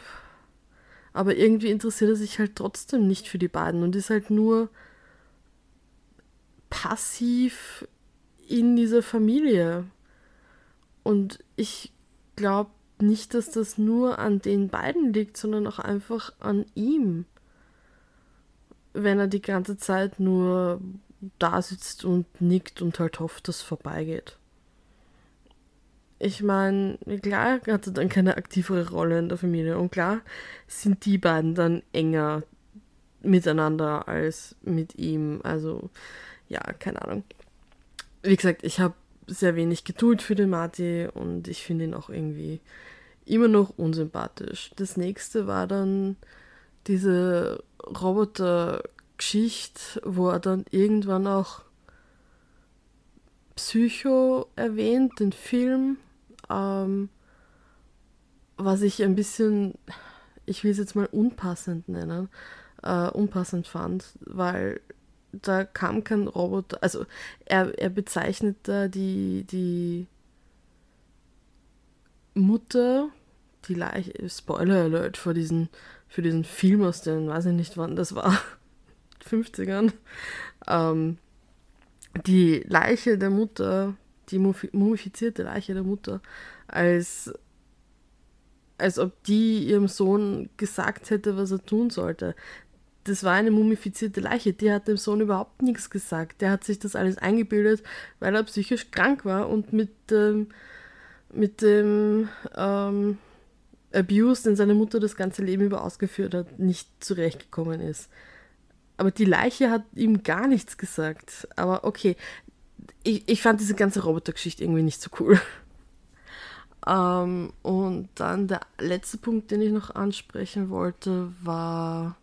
Aber irgendwie interessiert er sich halt trotzdem nicht für die beiden und ist halt nur passiv in dieser Familie. Und ich glaube nicht, dass das nur an den beiden liegt, sondern auch einfach an ihm. Wenn er die ganze Zeit nur da sitzt und nickt und halt hofft, dass es vorbeigeht. Ich meine, klar hat er dann keine aktivere Rolle in der Familie und klar sind die beiden dann enger miteinander als mit ihm. Also, ja, keine Ahnung wie gesagt, ich habe sehr wenig Geduld für den Marty und ich finde ihn auch irgendwie immer noch unsympathisch. Das nächste war dann diese Roboter-Geschichte, wo er dann irgendwann auch Psycho erwähnt, den Film, ähm, was ich ein bisschen, ich will es jetzt mal unpassend nennen, äh, unpassend fand, weil da kam kein Roboter. Also er, er bezeichnet da die, die Mutter, die Leiche, Spoiler Alert für diesen, für diesen Film aus den, weiß ich nicht wann das war, *laughs* 50ern. Ähm, die Leiche der Mutter, die mumifizierte Leiche der Mutter, als, als ob die ihrem Sohn gesagt hätte, was er tun sollte. Das war eine mumifizierte Leiche, die hat dem Sohn überhaupt nichts gesagt. Der hat sich das alles eingebildet, weil er psychisch krank war und mit, ähm, mit dem ähm, Abuse, den seine Mutter das ganze Leben über ausgeführt hat, nicht zurechtgekommen ist. Aber die Leiche hat ihm gar nichts gesagt. Aber okay, ich, ich fand diese ganze Robotergeschichte irgendwie nicht so cool. *laughs* ähm, und dann der letzte Punkt, den ich noch ansprechen wollte, war.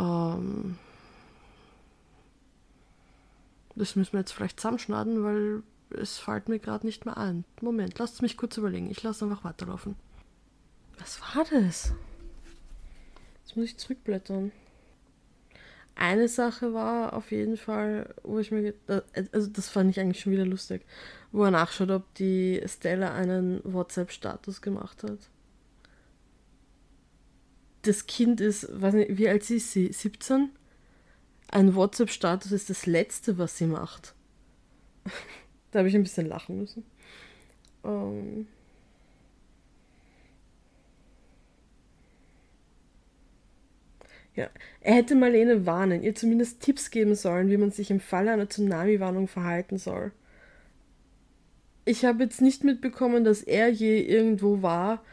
Ähm, das müssen wir jetzt vielleicht zusammenschneiden, weil es fällt mir gerade nicht mehr ein. Moment, lasst mich kurz überlegen. Ich lasse einfach weiterlaufen. Was war das? Jetzt muss ich zurückblättern. Eine Sache war auf jeden Fall, wo ich mir, äh, also das fand ich eigentlich schon wieder lustig, wo er nachschaut, ob die Stella einen WhatsApp-Status gemacht hat. Das Kind ist, weiß nicht, wie alt ist sie? 17? Ein WhatsApp-Status ist das Letzte, was sie macht. *laughs* Da habe ich ein bisschen lachen müssen. Ähm ja, er hätte Marlene warnen, ihr zumindest Tipps geben sollen, wie man sich im Falle einer Tsunami-Warnung verhalten soll. Ich habe jetzt nicht mitbekommen, dass er je irgendwo war,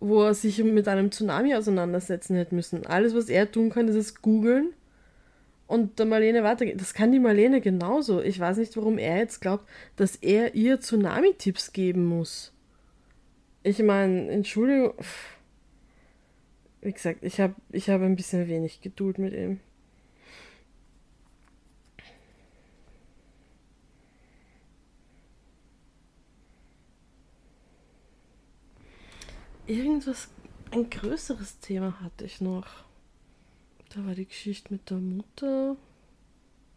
wo er sich mit einem Tsunami auseinandersetzen hätte müssen. Alles, was er tun kann, ist es googeln und der Marlene weitergeht. Das kann die Marlene genauso. Ich weiß nicht, warum er jetzt glaubt, dass er ihr Tsunami-Tipps geben muss. Ich meine, Entschuldigung. Wie gesagt, ich habe ich hab ein bisschen wenig Geduld mit ihm. Irgendwas, ein größeres Thema hatte ich noch. Da war die Geschichte mit der Mutter.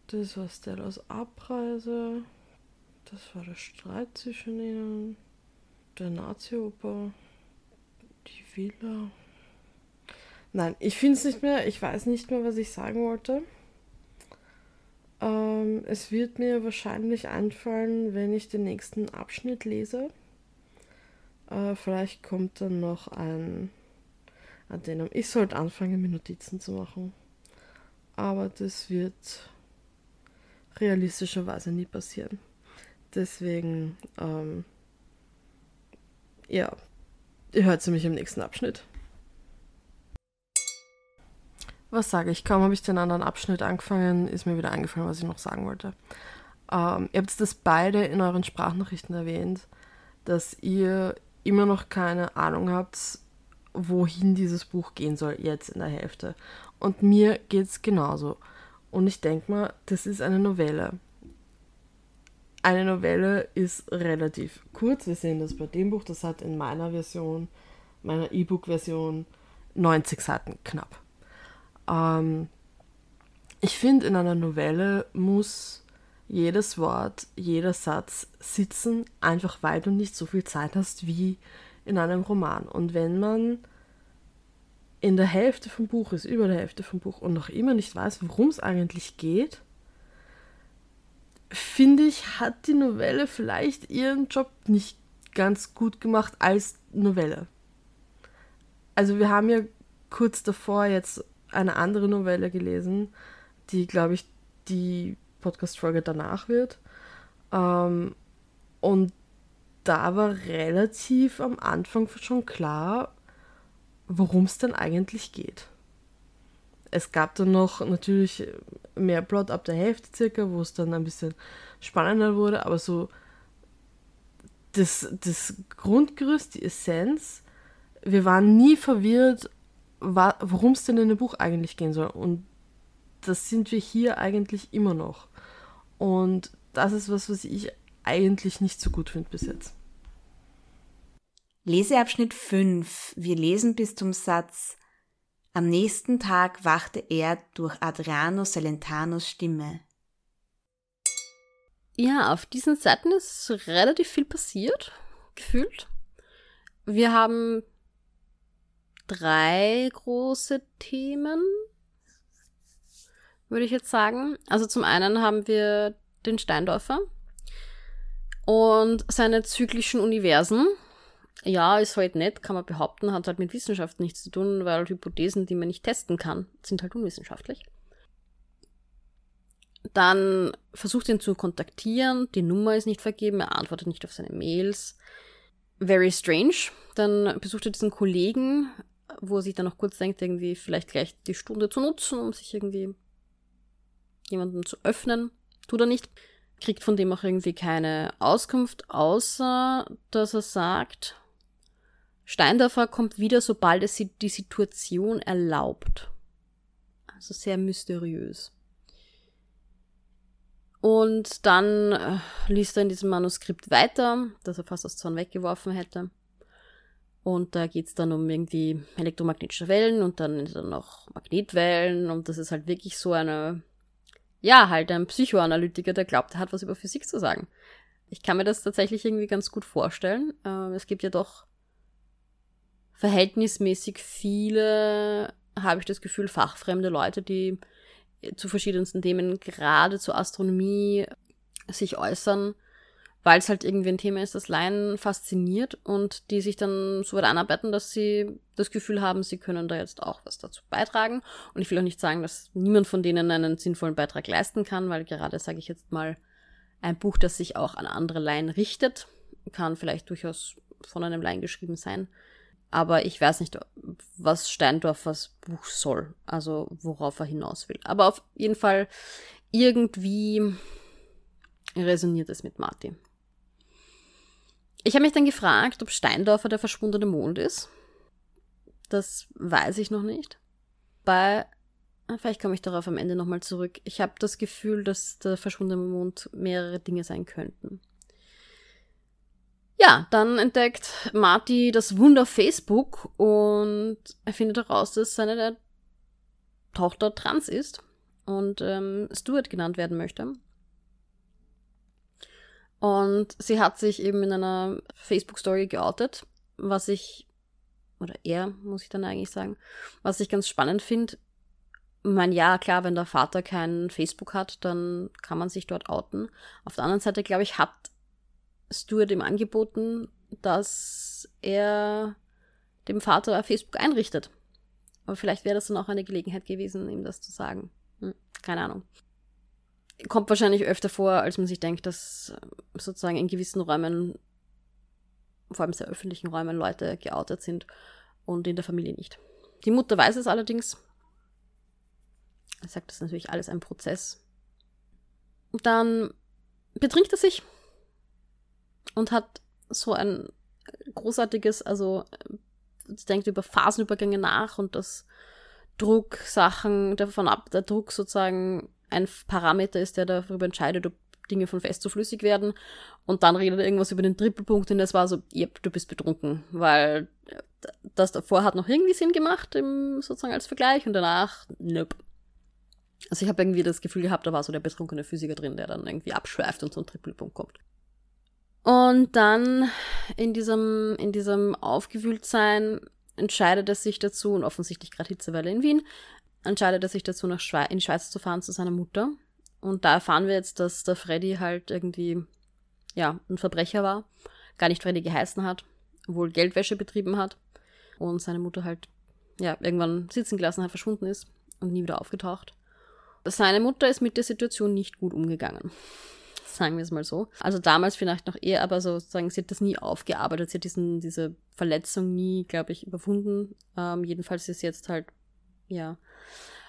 Das war Stellas Abreise. Das war der Streit zwischen ihnen. Der Nazi-Oper. Die Villa. Nein, ich finde es nicht mehr. Ich weiß nicht mehr, was ich sagen wollte. Ähm, es wird mir wahrscheinlich einfallen, wenn ich den nächsten Abschnitt lese. Äh, vielleicht kommt dann noch ein Addendum. Ich sollte anfangen, mir Notizen zu machen. Aber das wird realistischerweise nie passieren. Deswegen, ähm, ja, ihr hört sie mich im nächsten Abschnitt. Was sage ich? Kaum habe ich den anderen Abschnitt angefangen, ist mir wieder eingefallen, was ich noch sagen wollte. Ähm, ihr habt das beide in euren Sprachnachrichten erwähnt, dass ihr immer noch keine Ahnung habt, wohin dieses Buch gehen soll, jetzt in der Hälfte. Und mir geht es genauso. Und ich denke mal, das ist eine Novelle. Eine Novelle ist relativ kurz. Wir sehen das bei dem Buch. Das hat in meiner Version, meiner E-Book-Version, 90 Seiten knapp. Ähm, ich finde, in einer Novelle muss jedes Wort, jeder Satz sitzen, einfach weil du nicht so viel Zeit hast wie in einem Roman. Und wenn man in der Hälfte vom Buch ist, über der Hälfte vom Buch und noch immer nicht weiß, worum es eigentlich geht, finde ich, hat die Novelle vielleicht ihren Job nicht ganz gut gemacht als Novelle. Also wir haben ja kurz davor jetzt eine andere Novelle gelesen, die, glaube ich, die Podcast-Folge danach wird. Ähm, und da war relativ am Anfang schon klar, worum es denn eigentlich geht. Es gab dann noch natürlich mehr Plot ab der Hälfte circa, wo es dann ein bisschen spannender wurde, aber so das, das Grundgerüst, die Essenz, wir waren nie verwirrt, worum es denn in dem Buch eigentlich gehen soll. Und das sind wir hier eigentlich immer noch. Und das ist was, was ich eigentlich nicht so gut finde bis jetzt. Leseabschnitt 5. Wir lesen bis zum Satz Am nächsten Tag wachte er durch Adriano Salentanos Stimme. Ja, auf diesen Seiten ist relativ viel passiert, gefühlt. Wir haben drei große Themen. Würde ich jetzt sagen. Also zum einen haben wir den Steindorfer und seine zyklischen Universen. Ja, ist halt nett, kann man behaupten, hat halt mit Wissenschaft nichts zu tun, weil Hypothesen, die man nicht testen kann, sind halt unwissenschaftlich. Dann versucht ihn zu kontaktieren, die Nummer ist nicht vergeben, er antwortet nicht auf seine Mails. Very strange. Dann besucht er diesen Kollegen, wo er sich dann noch kurz denkt, irgendwie vielleicht gleich die Stunde zu nutzen, um sich irgendwie jemanden zu öffnen. Tut er nicht. Kriegt von dem auch irgendwie keine Auskunft, außer dass er sagt, Steindorfer kommt wieder, sobald es die Situation erlaubt. Also sehr mysteriös. Und dann äh, liest er in diesem Manuskript weiter, das er fast aus Zorn weggeworfen hätte. Und da geht es dann um irgendwie elektromagnetische Wellen und dann, dann noch Magnetwellen. Und das ist halt wirklich so eine, ja, halt ein Psychoanalytiker, der glaubt, er hat was über Physik zu sagen. Ich kann mir das tatsächlich irgendwie ganz gut vorstellen. Äh, es gibt ja doch verhältnismäßig viele, habe ich das Gefühl, fachfremde Leute, die zu verschiedensten Themen, gerade zur Astronomie, sich äußern, weil es halt irgendwie ein Thema ist, das Laien fasziniert und die sich dann so weit anarbeiten, dass sie das Gefühl haben, sie können da jetzt auch was dazu beitragen. Und ich will auch nicht sagen, dass niemand von denen einen sinnvollen Beitrag leisten kann, weil gerade, sage ich jetzt mal, ein Buch, das sich auch an andere Laien richtet, kann vielleicht durchaus von einem Laien geschrieben sein. Aber ich weiß nicht, was Steindorfers Buch soll, also worauf er hinaus will. Aber auf jeden Fall irgendwie resoniert es mit Marty. Ich habe mich dann gefragt, ob Steindorfer der verschwundene Mond ist. Das weiß ich noch nicht. Bei, ah, vielleicht komme ich darauf am Ende nochmal zurück. Ich habe das Gefühl, dass der verschwundene Mond mehrere Dinge sein könnten. Ja, dann entdeckt Marty das Wunder Facebook und er findet heraus, dass seine Tochter trans ist und ähm, Stuart genannt werden möchte. Und sie hat sich eben in einer Facebook-Story geoutet, was ich, oder er, muss ich dann eigentlich sagen, was ich ganz spannend finde. Ich meine, ja, klar, wenn der Vater kein Facebook hat, dann kann man sich dort outen. Auf der anderen Seite, glaube ich, hat Stuart ihm angeboten, dass er dem Vater Facebook einrichtet. Aber vielleicht wäre das dann auch eine Gelegenheit gewesen, ihm das zu sagen. Hm, keine Ahnung. Kommt wahrscheinlich öfter vor, als man sich denkt, dass äh, sozusagen in gewissen Räumen, vor allem sehr öffentlichen Räumen, Leute geoutet sind und in der Familie nicht. Die Mutter weiß es allerdings. Er sagt, das ist natürlich alles ein Prozess. Dann betrinkt er sich und hat so ein großartiges, also denkt über Phasenübergänge nach und das Drucksachen davon ab, der Druck sozusagen ein Parameter ist, der darüber entscheidet, ob Dinge von fest zu flüssig werden. Und dann redet er irgendwas über den Trippelpunkt und das war so, yep, du bist betrunken, weil das davor hat noch irgendwie Sinn gemacht, im, sozusagen als Vergleich und danach, nope. Also ich habe irgendwie das Gefühl gehabt, da war so der betrunkene Physiker drin, der dann irgendwie abschweift und zum Trippelpunkt kommt. Und dann in diesem, in diesem Aufgewühltsein entscheidet er sich dazu, und offensichtlich gerade Hitzewelle in Wien, entscheidet er sich dazu, nach Schwe in die Schweiz zu fahren zu seiner Mutter. Und da erfahren wir jetzt, dass der Freddy halt irgendwie, ja, ein Verbrecher war, gar nicht Freddy geheißen hat, wohl Geldwäsche betrieben hat und seine Mutter halt, ja, irgendwann sitzen gelassen hat, verschwunden ist und nie wieder aufgetaucht. Seine Mutter ist mit der Situation nicht gut umgegangen *laughs* sagen wir es mal so. Also damals vielleicht noch eher, aber sozusagen, sie hat das nie aufgearbeitet. Sie hat diesen, diese Verletzung nie, glaube ich, überwunden. Ähm, jedenfalls ist sie jetzt halt, ja,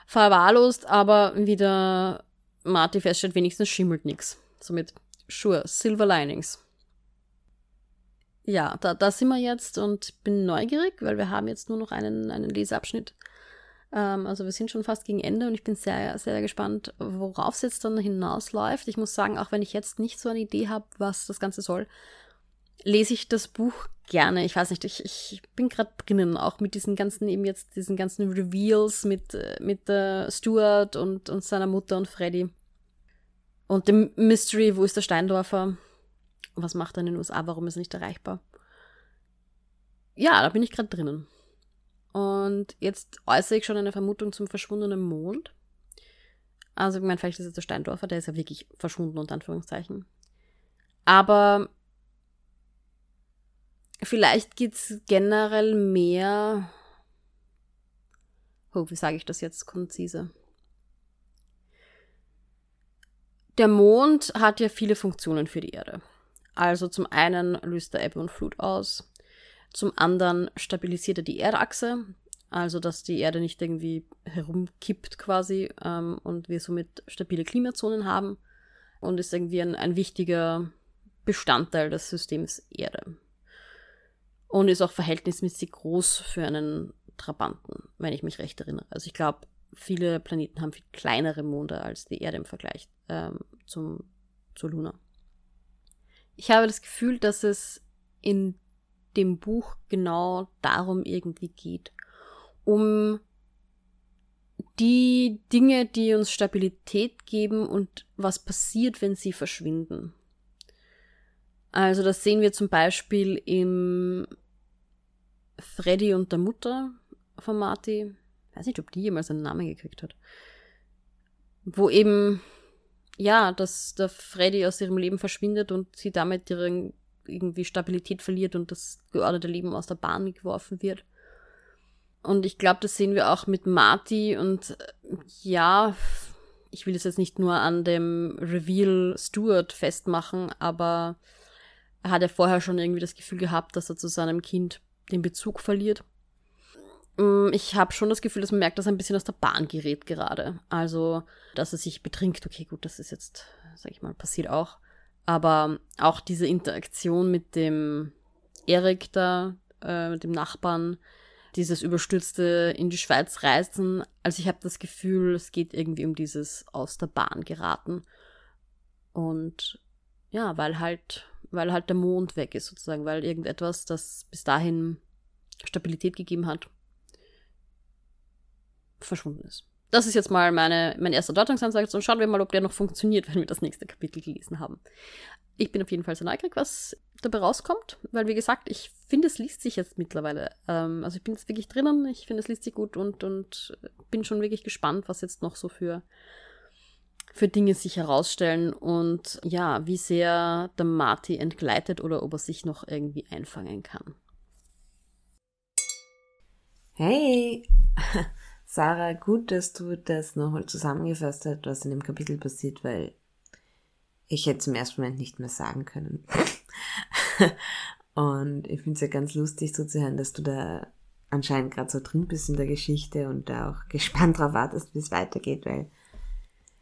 verwahrlost, aber wieder Marty feststellt, wenigstens schimmelt nichts. Somit, sure, Silver Linings. Ja, da, da sind wir jetzt und bin neugierig, weil wir haben jetzt nur noch einen, einen Leseabschnitt. Ähm, also wir sind schon fast gegen Ende und ich bin sehr, sehr gespannt, worauf es jetzt dann hinausläuft. Ich muss sagen, auch wenn ich jetzt nicht so eine Idee habe, was das Ganze soll, lese ich das Buch gerne. Ich weiß nicht, ich, ich bin gerade drinnen, auch mit diesen ganzen, eben jetzt diesen ganzen Reveals mit, äh, mit äh, Stuart und, und seiner Mutter und Freddy. Und dem Mystery, wo ist der Steindorfer? Was macht er in den USA? Warum ist er nicht erreichbar? Ja, da bin ich gerade drinnen. Und jetzt äußere ich schon eine Vermutung zum verschwundenen Mond. Also, ich meine, vielleicht ist es der Steindorfer, der ist ja wirklich verschwunden, unter Anführungszeichen. Aber vielleicht geht es generell mehr. Oh, wie sage ich das jetzt konzise? Der Mond hat ja viele Funktionen für die Erde. Also zum einen löst er Ebbe und Flut aus, zum anderen stabilisiert er die Erdachse, also dass die Erde nicht irgendwie herumkippt quasi ähm, und wir somit stabile Klimazonen haben und ist irgendwie ein, ein wichtiger Bestandteil des Systems Erde. Und ist auch verhältnismäßig groß für einen Trabanten, wenn ich mich recht erinnere. Also ich glaube, viele Planeten haben viel kleinere Monde als die Erde im Vergleich ähm, zum, zu Luna. Ich habe das Gefühl, dass es in dem Buch genau darum irgendwie geht. Um die Dinge, die uns Stabilität geben und was passiert, wenn sie verschwinden. Also das sehen wir zum Beispiel im Freddy und der Mutter von Marty. Ich weiß nicht, ob die jemals einen Namen gekriegt hat. Wo eben, ja, dass der Freddy aus ihrem Leben verschwindet und sie damit ihre irgendwie Stabilität verliert und das geordnete Leben aus der Bahn geworfen wird. Und ich glaube, das sehen wir auch mit Marty und ja, ich will es jetzt nicht nur an dem Reveal Stuart festmachen, aber er hat ja vorher schon irgendwie das Gefühl gehabt, dass er zu seinem Kind den Bezug verliert. Mm, ich habe schon das Gefühl, dass man merkt, dass er ein bisschen aus der Bahn gerät gerade. Also, dass er sich betrinkt. Okay, gut, das ist jetzt, sag ich mal, passiert auch. Aber auch diese Interaktion mit dem Erik da, äh, mit dem Nachbarn, dieses überstürzte in die Schweiz reisen. Also ich habe das Gefühl, es geht irgendwie um dieses aus der Bahn geraten. Und ja, weil halt, weil halt der Mond weg ist sozusagen, weil irgendetwas, das bis dahin Stabilität gegeben hat, verschwunden ist. Das ist jetzt mal meine, mein erster Deutungsansatz und schauen wir mal, ob der noch funktioniert, *laughs* wenn wir das nächste Kapitel gelesen haben. Ich bin auf jeden Fall sehr neugierig, was dabei rauskommt, weil wie gesagt, ich finde, es liest sich jetzt mittlerweile. Ähm, also ich bin jetzt wirklich drinnen, ich finde, es liest sich gut und, und bin schon wirklich gespannt, was jetzt noch so für, für Dinge sich herausstellen und ja, wie sehr der Marty entgleitet oder ob er sich noch irgendwie einfangen kann. Hey! *laughs* Sarah, gut, dass du das nochmal zusammengefasst hast, was in dem Kapitel passiert, weil ich hätte zum ersten Moment nicht mehr sagen können. *laughs* und ich finde es ja ganz lustig so zu hören, dass du da anscheinend gerade so drin bist in der Geschichte und da auch gespannt drauf wartest, wie es weitergeht, weil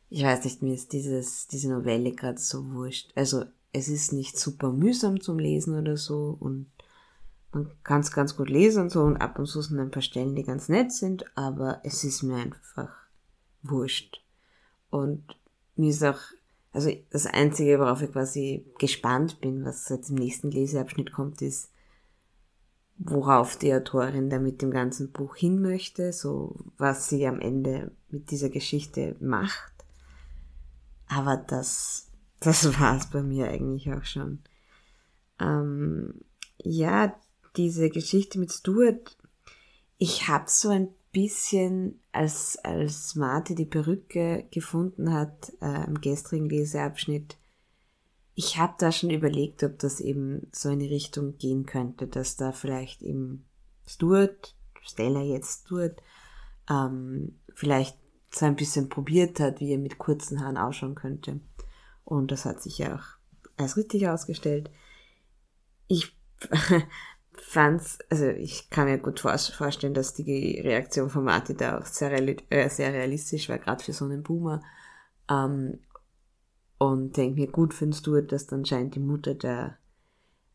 ich weiß nicht, mir ist dieses, diese Novelle gerade so wurscht. Also es ist nicht super mühsam zum Lesen oder so und man kann es ganz gut lesen und so und ab und zu sind ein paar Stellen, die ganz nett sind, aber es ist mir einfach wurscht. Und mir ist auch, also das Einzige, worauf ich quasi gespannt bin, was jetzt im nächsten Leseabschnitt kommt, ist, worauf die Autorin da mit dem ganzen Buch hin möchte, so was sie am Ende mit dieser Geschichte macht. Aber das, das *laughs* war's bei mir eigentlich auch schon. Ähm, ja, diese Geschichte mit Stuart, ich habe so ein bisschen, als, als Marty die Perücke gefunden hat äh, im gestrigen Leseabschnitt, ich habe da schon überlegt, ob das eben so in die Richtung gehen könnte, dass da vielleicht eben Stuart, Stella jetzt Stuart, ähm, vielleicht so ein bisschen probiert hat, wie er mit kurzen Haaren ausschauen könnte. Und das hat sich ja auch als richtig ausgestellt. Ich *laughs* fand's, also ich kann mir gut vorstellen, dass die Reaktion von Marty da auch sehr, äh, sehr realistisch war, gerade für so einen Boomer. Ähm, und denke mir, gut findest du, dass dann scheint die Mutter da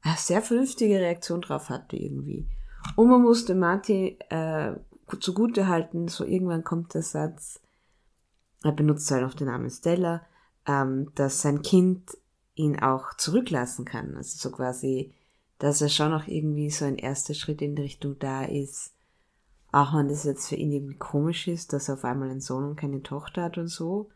eine sehr vernünftige Reaktion drauf hatte irgendwie. Und man musste Marty äh, zugute halten, so irgendwann kommt der Satz, er benutzt halt auch den Namen Stella, ähm, dass sein Kind ihn auch zurücklassen kann. Also so quasi, dass er schon auch irgendwie so ein erster Schritt in die Richtung da ist, auch wenn das jetzt für ihn irgendwie komisch ist, dass er auf einmal einen Sohn und keine Tochter hat und so.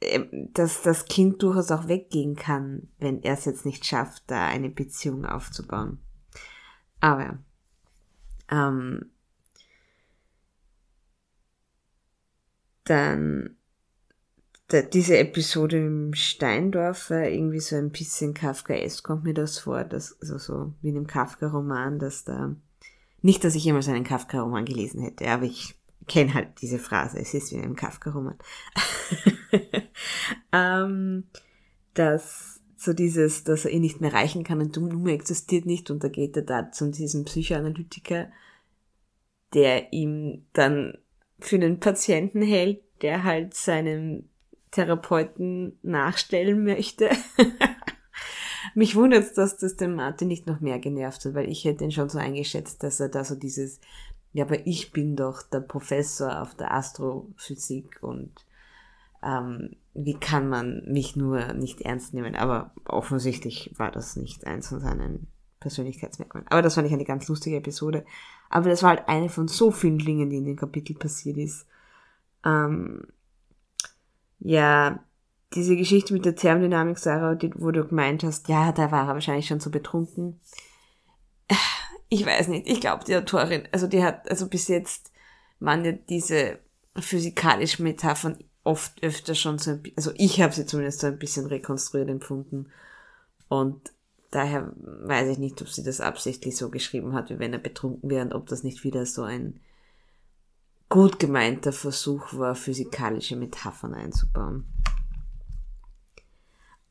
Ähm, dass das Kind durchaus auch weggehen kann, wenn er es jetzt nicht schafft, da eine Beziehung aufzubauen. Aber ähm, dann da, diese Episode im Steindorf war irgendwie so ein bisschen Kafkaesk, kommt mir das vor, dass, also so wie in einem Kafka-Roman, dass da, nicht, dass ich jemals einen Kafka-Roman gelesen hätte, aber ich kenne halt diese Phrase, es ist wie in einem Kafka-Roman. *laughs* ähm, dass so dieses, dass er ihn nicht mehr erreichen kann und Nummer existiert nicht und da geht er da zu diesem Psychoanalytiker, der ihm dann für einen Patienten hält, der halt seinem Therapeuten nachstellen möchte. *laughs* Mich wundert dass das den Martin nicht noch mehr genervt hat, weil ich hätte ihn schon so eingeschätzt, dass er da so dieses, ja, aber ich bin doch der Professor auf der Astrophysik und ähm, wie kann man mich nur nicht ernst nehmen? Aber offensichtlich war das nicht eins von seinen Persönlichkeitsmerkmalen. Aber das fand ich eine ganz lustige Episode. Aber das war halt eine von so vielen Dingen, die in dem Kapitel passiert ist. Ähm, ja, diese Geschichte mit der Thermodynamik, Sarah, die, wo du gemeint hast, ja, da war er wahrscheinlich schon so betrunken. Ich weiß nicht, ich glaube, die Autorin, also die hat, also bis jetzt waren ja diese physikalischen Metaphern oft öfter schon so, ein, also ich habe sie zumindest so ein bisschen rekonstruiert empfunden. Und daher weiß ich nicht, ob sie das absichtlich so geschrieben hat, wie wenn er betrunken wäre und ob das nicht wieder so ein gut gemeinter Versuch war, physikalische Metaphern einzubauen.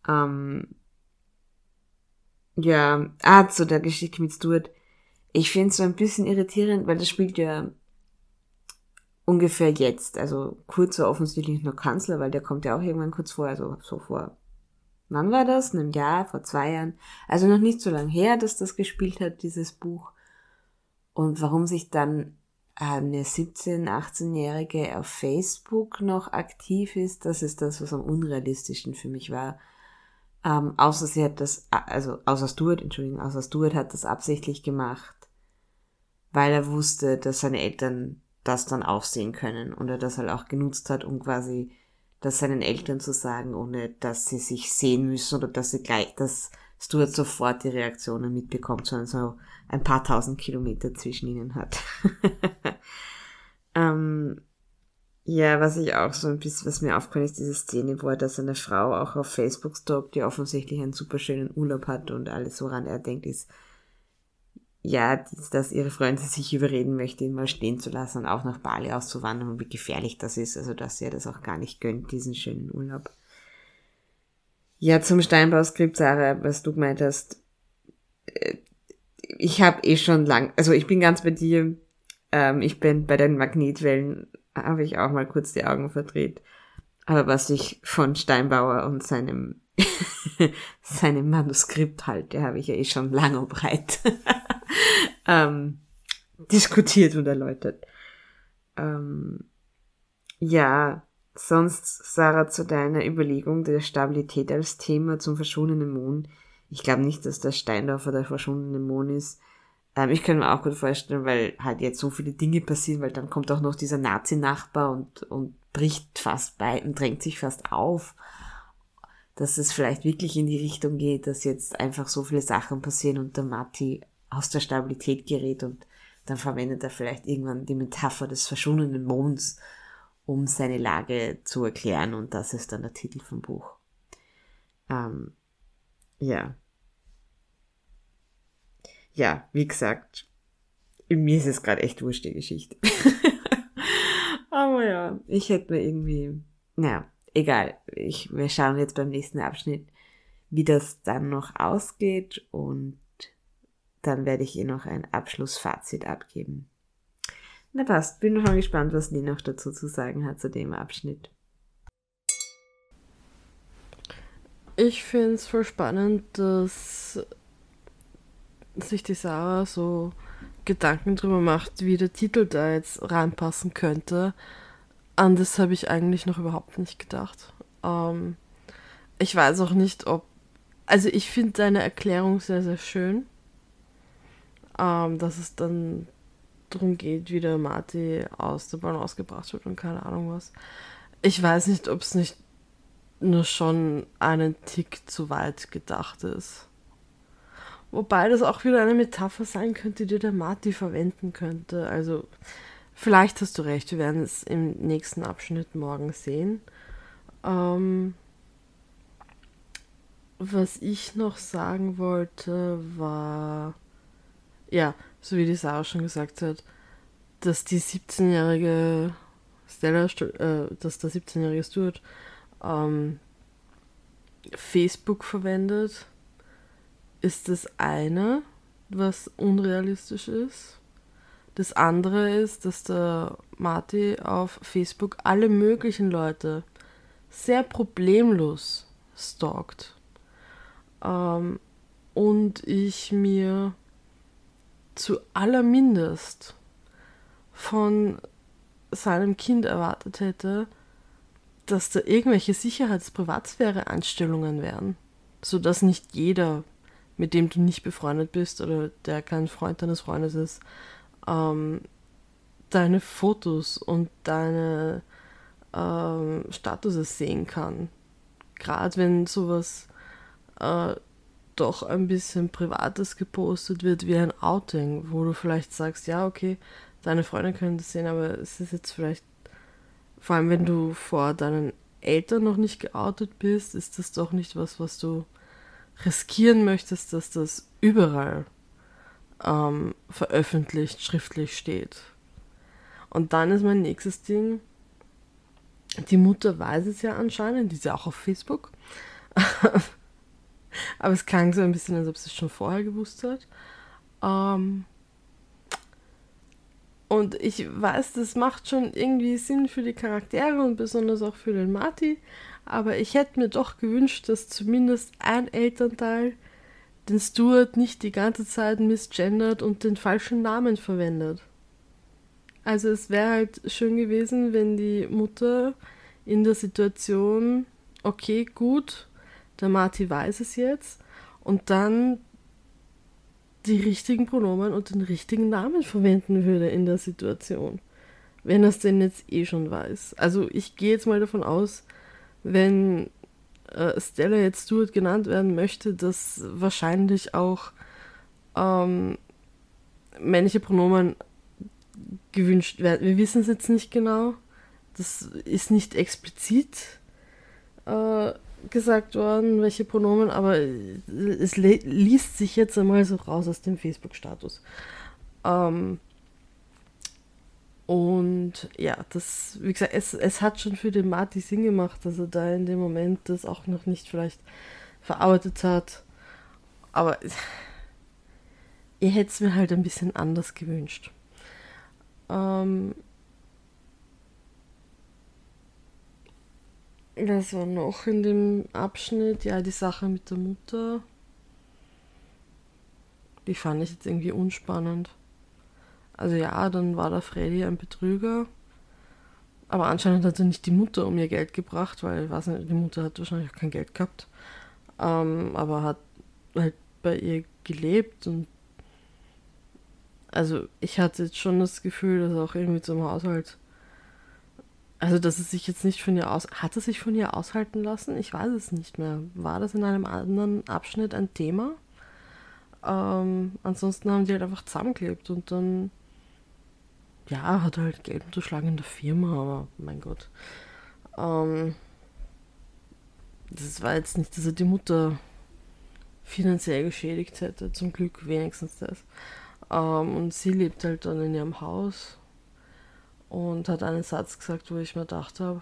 Ähm, ja, ah, zu der Geschichte mit Stuart. Ich finde es so ein bisschen irritierend, weil das spielt ja ungefähr jetzt. Also kurz war offensichtlich nur Kanzler, weil der kommt ja auch irgendwann kurz vor, also so vor. Wann war das? In einem Jahr, vor zwei Jahren. Also noch nicht so lange her, dass das gespielt hat, dieses Buch. Und warum sich dann eine 17-, 18-Jährige auf Facebook noch aktiv ist, das ist das, was am unrealistischen für mich war. Ähm, außer sie hat das, also außer Stuart, Entschuldigung, außer Stuart hat das absichtlich gemacht, weil er wusste, dass seine Eltern das dann auch sehen können und er das halt auch genutzt hat, um quasi das seinen Eltern zu sagen, ohne dass sie sich sehen müssen oder dass sie gleich, dass Stuart sofort die Reaktionen mitbekommt, sondern so ein paar tausend Kilometer zwischen ihnen hat. *laughs* ähm, ja, was ich auch so ein bisschen, was mir aufgefallen ist, diese Szene, wo er da seine Frau auch auf Facebook stalkt, die offensichtlich einen super schönen Urlaub hat und alles, woran er denkt, ist, ja, dass ihre Freundin sich überreden möchte, ihn mal stehen zu lassen und auch nach Bali auszuwandern und wie gefährlich das ist, also dass er das auch gar nicht gönnt, diesen schönen Urlaub. Ja, zum Steinbauskript, Sarah, was du gemeint hast, äh, ich habe eh schon lang, also ich bin ganz bei dir, ähm, ich bin bei den Magnetwellen, habe ich auch mal kurz die Augen verdreht. Aber was ich von Steinbauer und seinem, *laughs* seinem Manuskript halte, habe ich ja eh schon lang und breit *laughs* ähm, diskutiert und erläutert. Ähm, ja, sonst, Sarah, zu deiner Überlegung der Stabilität als Thema zum verschwundenen Mond. Ich glaube nicht, dass der Steindorfer der verschwundene Mond ist. Ähm, ich kann mir auch gut vorstellen, weil halt jetzt so viele Dinge passieren, weil dann kommt auch noch dieser Nazi-Nachbar und, und bricht fast bei und drängt sich fast auf, dass es vielleicht wirklich in die Richtung geht, dass jetzt einfach so viele Sachen passieren und der Matti aus der Stabilität gerät und dann verwendet er vielleicht irgendwann die Metapher des verschwundenen Monds, um seine Lage zu erklären und das ist dann der Titel vom Buch. Ähm, ja. Ja, wie gesagt, mir ist es gerade echt wurscht, die Geschichte. *laughs* Aber ja, ich hätte mir irgendwie, naja, egal. Ich, wir schauen jetzt beim nächsten Abschnitt, wie das dann noch ausgeht und dann werde ich ihr noch ein Abschlussfazit abgeben. Na passt, bin schon gespannt, was Lee noch dazu zu sagen hat zu dem Abschnitt. Ich finde es voll spannend, dass sich die Sarah so Gedanken drüber macht, wie der Titel da jetzt reinpassen könnte. An das habe ich eigentlich noch überhaupt nicht gedacht. Ähm, ich weiß auch nicht, ob. Also ich finde deine Erklärung sehr, sehr schön ähm, dass es dann darum geht, wie der Marty aus der Bahn ausgebracht wird und keine Ahnung was. Ich weiß nicht, ob es nicht nur schon einen Tick zu weit gedacht ist. Wobei das auch wieder eine Metapher sein könnte, die der Marty verwenden könnte. Also, vielleicht hast du recht, wir werden es im nächsten Abschnitt morgen sehen. Ähm, was ich noch sagen wollte, war, ja, so wie die Sarah schon gesagt hat, dass die 17-jährige Stella, äh, dass der 17-jährige Stuart ähm, Facebook verwendet, ist das eine, was unrealistisch ist. Das andere ist, dass der Marty auf Facebook alle möglichen Leute sehr problemlos stalkt. Ähm, und ich mir zu allermindest von seinem Kind erwartet hätte, dass da irgendwelche Sicherheits-Privatsphäre-Einstellungen wären, sodass nicht jeder, mit dem du nicht befreundet bist oder der kein Freund deines Freundes ist, ähm, deine Fotos und deine ähm, Statuses sehen kann. Gerade wenn sowas äh, doch ein bisschen Privates gepostet wird, wie ein Outing, wo du vielleicht sagst, ja, okay, deine Freunde können das sehen, aber es ist jetzt vielleicht, vor allem wenn du vor deinen Eltern noch nicht geoutet bist, ist das doch nicht was, was du riskieren möchtest, dass das überall ähm, veröffentlicht, schriftlich steht. Und dann ist mein nächstes Ding, die Mutter weiß es ja anscheinend, die ist ja auch auf Facebook. *laughs* Aber es klang so ein bisschen, als ob sie es schon vorher gewusst hat. Ähm, und ich weiß, das macht schon irgendwie Sinn für die Charaktere und besonders auch für den Marty. Aber ich hätte mir doch gewünscht, dass zumindest ein Elternteil den Stuart nicht die ganze Zeit misgendert und den falschen Namen verwendet. Also es wäre halt schön gewesen, wenn die Mutter in der Situation, okay, gut, der Marty weiß es jetzt, und dann die richtigen Pronomen und den richtigen Namen verwenden würde in der Situation. Wenn er es denn jetzt eh schon weiß. Also ich gehe jetzt mal davon aus, wenn äh, Stella jetzt Stuart genannt werden möchte, dass wahrscheinlich auch ähm, männliche Pronomen gewünscht werden. Wir wissen es jetzt nicht genau. Das ist nicht explizit äh, gesagt worden, welche Pronomen, aber es liest sich jetzt einmal so raus aus dem Facebook-Status. Ähm, und ja, das, wie gesagt, es, es hat schon für den Marty Sinn gemacht, dass er da in dem Moment das auch noch nicht vielleicht verarbeitet hat. Aber ihr hättet es mir halt ein bisschen anders gewünscht. Ähm, Was war noch in dem Abschnitt? Ja, die Sache mit der Mutter. Die fand ich jetzt irgendwie unspannend. Also ja, dann war der Freddy ein Betrüger. Aber anscheinend hat er nicht die Mutter um ihr Geld gebracht, weil, weiß nicht, die Mutter hat wahrscheinlich auch kein Geld gehabt. Ähm, aber hat halt bei ihr gelebt und also ich hatte jetzt schon das Gefühl, dass er auch irgendwie zum Haushalt also, dass es sich jetzt nicht von ihr aus. Hat es sich von ihr aushalten lassen? Ich weiß es nicht mehr. War das in einem anderen Abschnitt ein Thema? Ähm, ansonsten haben die halt einfach zusammengeklebt und dann. Ja, hat halt Geld unterschlagen in der Firma, aber mein Gott. Ähm, das war jetzt nicht, dass er die Mutter finanziell geschädigt hätte. Zum Glück wenigstens das. Ähm, und sie lebt halt dann in ihrem Haus und hat einen Satz gesagt, wo ich mir gedacht habe,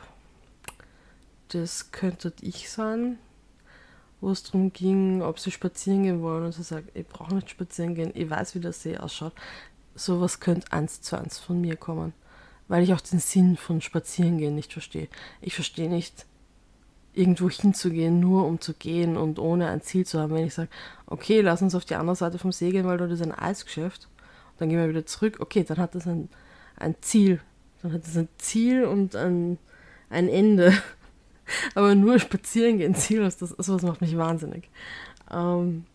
das könnte ich sein, wo es darum ging, ob sie spazieren gehen wollen und sie sagt, ich brauche nicht spazieren gehen, ich weiß, wie der See ausschaut. Sowas könnte eins zu eins von mir kommen, weil ich auch den Sinn von spazieren gehen nicht verstehe. Ich verstehe nicht, irgendwo hinzugehen, nur um zu gehen und ohne ein Ziel zu haben. Wenn ich sage, okay, lass uns auf die andere Seite vom See gehen, weil dort ist ein Eisgeschäft, dann gehen wir wieder zurück, okay, dann hat das ein, ein Ziel, dann hat es ein Ziel und ein, ein Ende. *laughs* Aber nur spazieren gehen ziellos, das, sowas macht mich wahnsinnig. Ähm,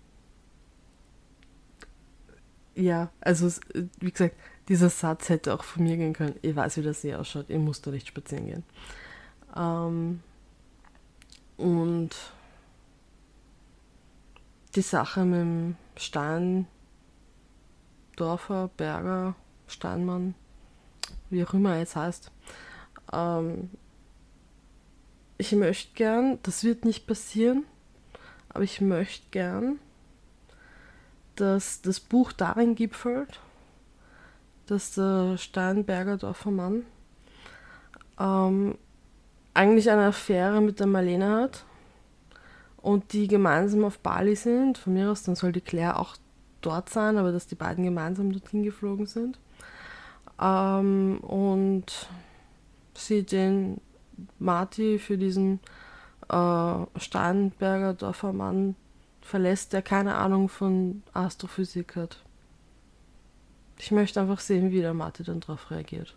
ja, also wie gesagt, dieser Satz hätte auch von mir gehen können. Ich weiß, wie das See ausschaut, ihr müsst da nicht spazieren gehen. Ähm, und die Sache mit dem Steindorfer, Berger, Steinmann, wie auch immer er jetzt heißt. Ähm, ich möchte gern, das wird nicht passieren, aber ich möchte gern, dass das Buch darin gipfelt, dass der Steinberger Dorfer Mann ähm, eigentlich eine Affäre mit der Marlene hat und die gemeinsam auf Bali sind. Von mir aus, dann soll die Claire auch dort sein, aber dass die beiden gemeinsam dorthin geflogen sind. Ähm, und sie den Marty für diesen äh, Steinberger Dorfer Mann verlässt, der keine Ahnung von Astrophysik hat. Ich möchte einfach sehen, wie der Marty dann darauf reagiert.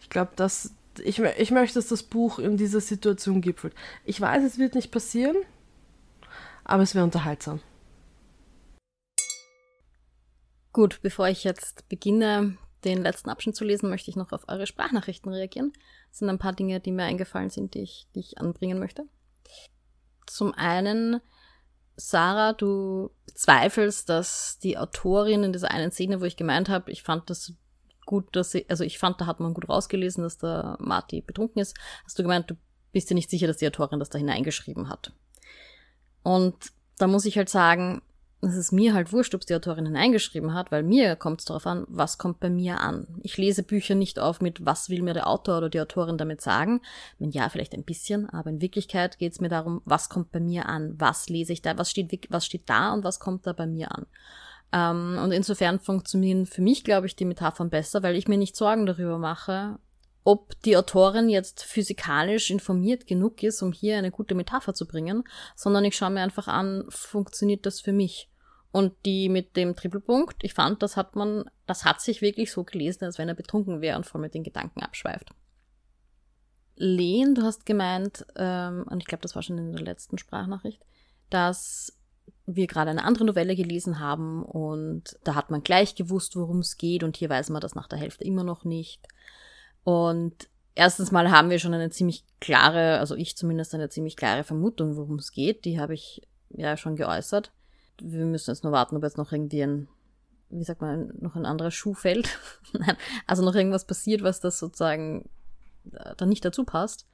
Ich glaube, dass ich, ich möchte, dass das Buch in dieser Situation gipfelt. Ich weiß, es wird nicht passieren, aber es wäre unterhaltsam. Gut, bevor ich jetzt beginne, den letzten Abschnitt zu lesen, möchte ich noch auf eure Sprachnachrichten reagieren. Es sind ein paar Dinge, die mir eingefallen sind, die ich, die ich anbringen möchte. Zum einen, Sarah, du zweifelst, dass die Autorin in dieser einen Szene, wo ich gemeint habe, ich fand das gut, dass sie, also ich fand, da hat man gut rausgelesen, dass der Marty betrunken ist, hast du gemeint, du bist dir nicht sicher, dass die Autorin das da hineingeschrieben hat. Und da muss ich halt sagen, es ist mir halt wurscht, ob die Autorin hineingeschrieben hat, weil mir kommt es darauf an, was kommt bei mir an. Ich lese Bücher nicht auf mit, was will mir der Autor oder die Autorin damit sagen. Wenn ja, vielleicht ein bisschen, aber in Wirklichkeit geht es mir darum, was kommt bei mir an, was lese ich da, was steht, was steht da und was kommt da bei mir an. Ähm, und insofern funktionieren für mich, glaube ich, die Metaphern besser, weil ich mir nicht Sorgen darüber mache, ob die Autorin jetzt physikalisch informiert genug ist, um hier eine gute Metapher zu bringen, sondern ich schaue mir einfach an, funktioniert das für mich? Und die mit dem Trippelpunkt, ich fand, das hat man, das hat sich wirklich so gelesen, als wenn er betrunken wäre und voll mit den Gedanken abschweift. Lehn, du hast gemeint, ähm, und ich glaube, das war schon in der letzten Sprachnachricht, dass wir gerade eine andere Novelle gelesen haben und da hat man gleich gewusst, worum es geht und hier weiß man das nach der Hälfte immer noch nicht. Und erstens mal haben wir schon eine ziemlich klare, also ich zumindest eine ziemlich klare Vermutung, worum es geht. Die habe ich ja schon geäußert. Wir müssen jetzt nur warten, ob jetzt noch irgendwie ein, wie sagt man, noch ein anderer Schuh fällt. *laughs* Nein, also noch irgendwas passiert, was das sozusagen äh, da nicht dazu passt.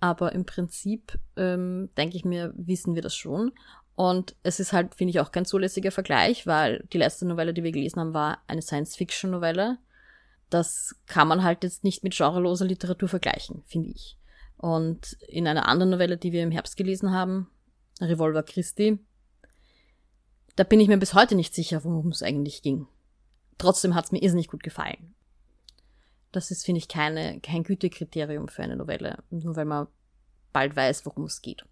Aber im Prinzip ähm, denke ich mir, wissen wir das schon. Und es ist halt, finde ich, auch kein zulässiger Vergleich, weil die letzte Novelle, die wir gelesen haben, war eine Science-Fiction-Novelle. Das kann man halt jetzt nicht mit genreloser Literatur vergleichen, finde ich. Und in einer anderen Novelle, die wir im Herbst gelesen haben, Revolver Christi, da bin ich mir bis heute nicht sicher, worum es eigentlich ging. Trotzdem hat es mir irrsinnig gut gefallen. Das ist, finde ich, keine, kein Gütekriterium für eine Novelle, nur weil man bald weiß, worum es geht.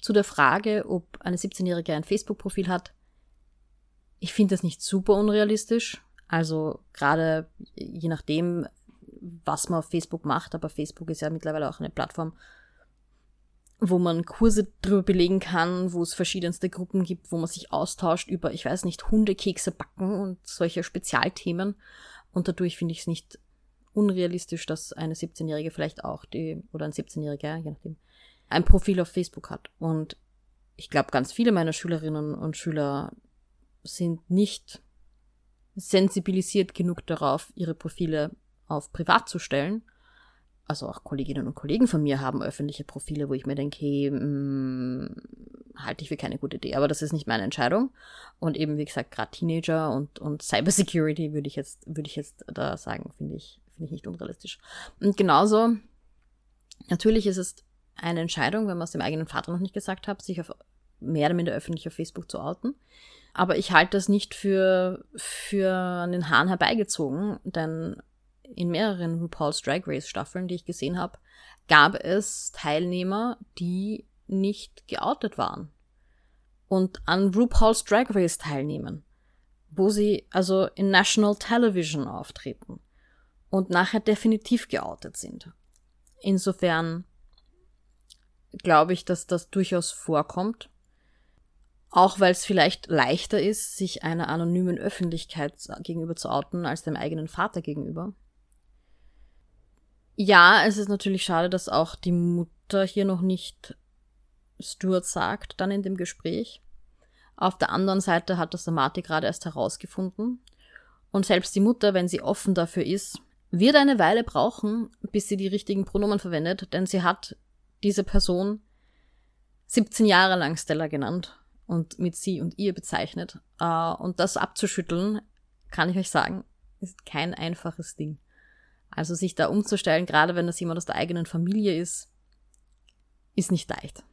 Zu der Frage, ob eine 17-Jährige ein Facebook-Profil hat. Ich finde das nicht super unrealistisch. Also gerade je nachdem, was man auf Facebook macht, aber Facebook ist ja mittlerweile auch eine Plattform, wo man Kurse drüber belegen kann, wo es verschiedenste Gruppen gibt, wo man sich austauscht über, ich weiß nicht, Hundekekse backen und solche Spezialthemen. Und dadurch finde ich es nicht unrealistisch, dass eine 17-Jährige vielleicht auch die, oder ein 17-Jähriger, je nachdem, ein Profil auf Facebook hat. Und ich glaube, ganz viele meiner Schülerinnen und Schüler sind nicht sensibilisiert genug darauf, ihre Profile auf privat zu stellen. Also auch Kolleginnen und Kollegen von mir haben öffentliche Profile, wo ich mir denke, hey, mm, halte ich für keine gute Idee. Aber das ist nicht meine Entscheidung. Und eben, wie gesagt, gerade Teenager und, und Cybersecurity würde ich jetzt, würde ich jetzt da sagen, finde ich, finde ich nicht unrealistisch. Und genauso, natürlich ist es eine Entscheidung, wenn man es dem eigenen Vater noch nicht gesagt hat, sich auf mehr oder minder öffentlich auf Facebook zu outen. Aber ich halte das nicht für, für an den Haaren herbeigezogen, denn in mehreren RuPaul's Drag Race Staffeln, die ich gesehen habe, gab es Teilnehmer, die nicht geoutet waren und an RuPaul's Drag Race teilnehmen, wo sie also in National Television auftreten und nachher definitiv geoutet sind. Insofern glaube ich, dass das durchaus vorkommt. Auch weil es vielleicht leichter ist, sich einer anonymen Öffentlichkeit gegenüber zu outen, als dem eigenen Vater gegenüber. Ja, es ist natürlich schade, dass auch die Mutter hier noch nicht Stuart sagt, dann in dem Gespräch. Auf der anderen Seite hat das der Marty gerade erst herausgefunden. Und selbst die Mutter, wenn sie offen dafür ist, wird eine Weile brauchen, bis sie die richtigen Pronomen verwendet, denn sie hat diese Person 17 Jahre lang Stella genannt und mit sie und ihr bezeichnet. Uh, und das abzuschütteln, kann ich euch sagen, ist kein einfaches Ding. Also sich da umzustellen, gerade wenn das jemand aus der eigenen Familie ist, ist nicht leicht.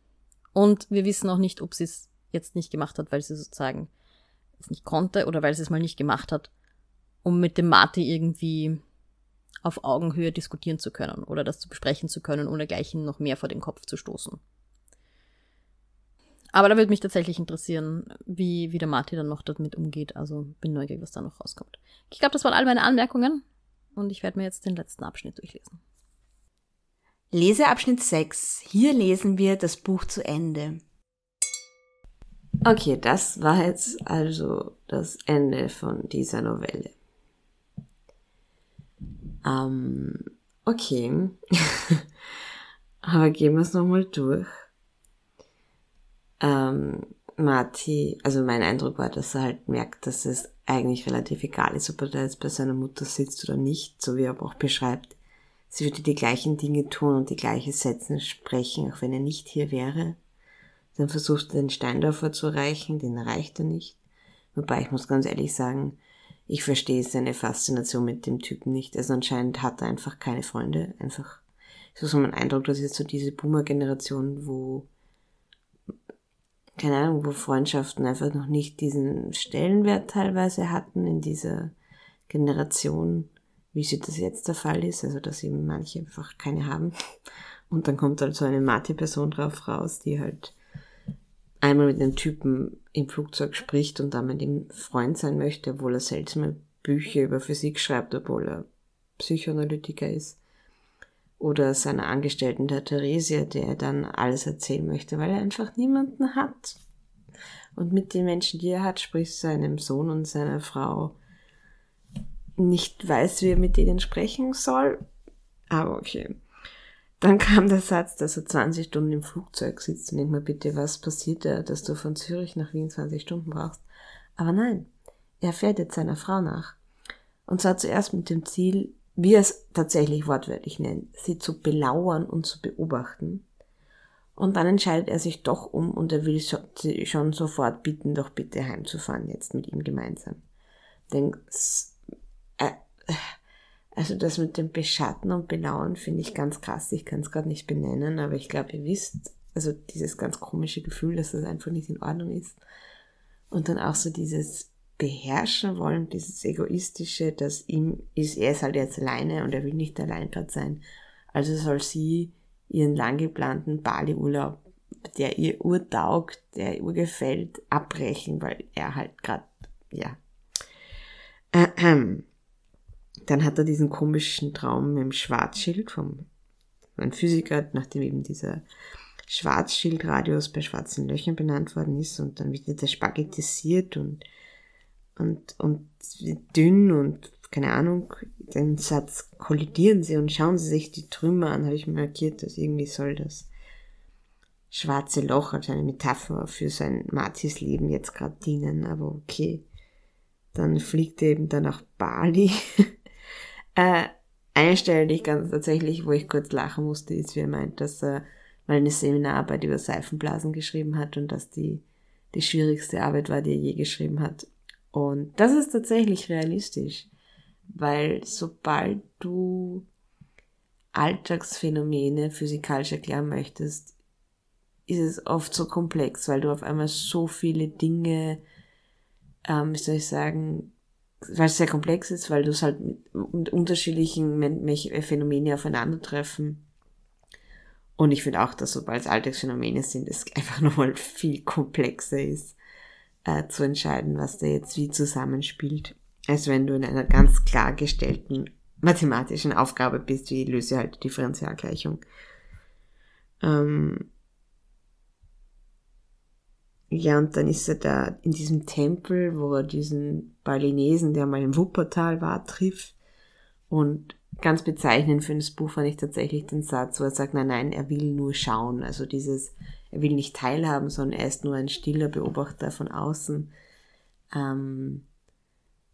Und wir wissen auch nicht, ob sie es jetzt nicht gemacht hat, weil sie sozusagen es nicht konnte oder weil sie es mal nicht gemacht hat, um mit dem Marty irgendwie auf Augenhöhe diskutieren zu können oder das zu besprechen zu können, ohne gleich ihn noch mehr vor den Kopf zu stoßen. Aber da würde mich tatsächlich interessieren, wie, wie der Marty dann noch damit umgeht. Also bin neugierig, was da noch rauskommt. Ich glaube, das waren all meine Anmerkungen und ich werde mir jetzt den letzten Abschnitt durchlesen. Leseabschnitt 6. Hier lesen wir das Buch zu Ende. Okay, das war jetzt also das Ende von dieser Novelle. Ähm, okay. *laughs* Aber gehen wir es nochmal durch. Ähm, Marty, also mein Eindruck war, dass er halt merkt, dass es eigentlich relativ egal ist, ob er da jetzt bei seiner Mutter sitzt oder nicht, so wie er auch beschreibt. Sie würde die gleichen Dinge tun und die gleichen Sätze sprechen, auch wenn er nicht hier wäre. Dann versucht er den Steindorfer zu erreichen, den erreicht er nicht. Wobei ich muss ganz ehrlich sagen, ich verstehe seine Faszination mit dem Typen nicht. Also anscheinend hat er einfach keine Freunde. Einfach so so mein Eindruck, dass jetzt so diese Boomer-Generation, wo keine Ahnung, wo Freundschaften einfach noch nicht diesen Stellenwert teilweise hatten in dieser Generation, wie sie das jetzt der Fall ist, also dass eben manche einfach keine haben. Und dann kommt halt so eine Mate-Person drauf raus, die halt einmal mit einem Typen im Flugzeug spricht und dann mit ihm Freund sein möchte, obwohl er seltsame Bücher über Physik schreibt, obwohl er Psychoanalytiker ist. Oder seiner Angestellten der Theresia, der dann alles erzählen möchte, weil er einfach niemanden hat. Und mit den Menschen, die er hat, sprich seinem Sohn und seiner Frau, nicht weiß, wie er mit denen sprechen soll. Aber okay. Dann kam der Satz, dass er 20 Stunden im Flugzeug sitzt und denk mal bitte, was passiert da, dass du von Zürich nach Wien 20 Stunden brauchst? Aber nein, er fährt jetzt seiner Frau nach. Und zwar zuerst mit dem Ziel, wie er es tatsächlich wortwörtlich nennt, sie zu belauern und zu beobachten. Und dann entscheidet er sich doch um und er will sie schon sofort bitten, doch bitte heimzufahren, jetzt mit ihm gemeinsam. Denn äh, also das mit dem Beschatten und Belauern finde ich ganz krass. Ich kann es gerade nicht benennen, aber ich glaube, ihr wisst, also dieses ganz komische Gefühl, dass das einfach nicht in Ordnung ist. Und dann auch so dieses beherrschen wollen, dieses egoistische, dass ihm ist, er ist halt jetzt alleine und er will nicht allein dort sein. Also soll sie ihren lang geplanten Bali-Urlaub, der ihr urtaugt, der ihr gefällt, abbrechen, weil er halt gerade, ja. *clears throat* Dann hat er diesen komischen Traum mit dem Schwarzschild vom ein Physiker, nachdem eben dieser Schwarzschildradius bei schwarzen Löchern benannt worden ist und dann wird der spaghettisiert und und, und dünn und keine Ahnung, den Satz kollidieren sie und schauen sie sich die Trümmer an, habe ich markiert, dass irgendwie soll das schwarze Loch als eine Metapher für sein Martis Leben jetzt gerade dienen, aber okay. Dann fliegt er eben dann nach Bali. *laughs* äh, eine Stelle, die ich ganz tatsächlich, wo ich kurz lachen musste, ist, wie er meint, dass er mal eine Seminararbeit über Seifenblasen geschrieben hat und dass die die schwierigste Arbeit war, die er je geschrieben hat. Und das ist tatsächlich realistisch, weil sobald du Alltagsphänomene physikalisch erklären möchtest, ist es oft so komplex, weil du auf einmal so viele Dinge, ähm, wie soll ich sagen, weil es sehr komplex ist, weil du es halt mit, unterschiedlichen Phänomenen aufeinandertreffen. Und ich finde auch, dass sobald es Alltagsphänomene sind, es *laughs* einfach nochmal viel komplexer ist äh, zu entscheiden, was da jetzt wie zusammenspielt, als wenn du in einer ganz klar gestellten mathematischen Aufgabe bist, wie löse halt die Differentialgleichung. Ähm ja, und dann ist er da in diesem Tempel, wo er diesen Balinesen, der mal im Wuppertal war, trifft. Und ganz bezeichnend für das Buch fand ich tatsächlich den Satz, wo er sagt, nein, nein, er will nur schauen. Also dieses, er will nicht teilhaben, sondern er ist nur ein stiller Beobachter von außen. Ähm,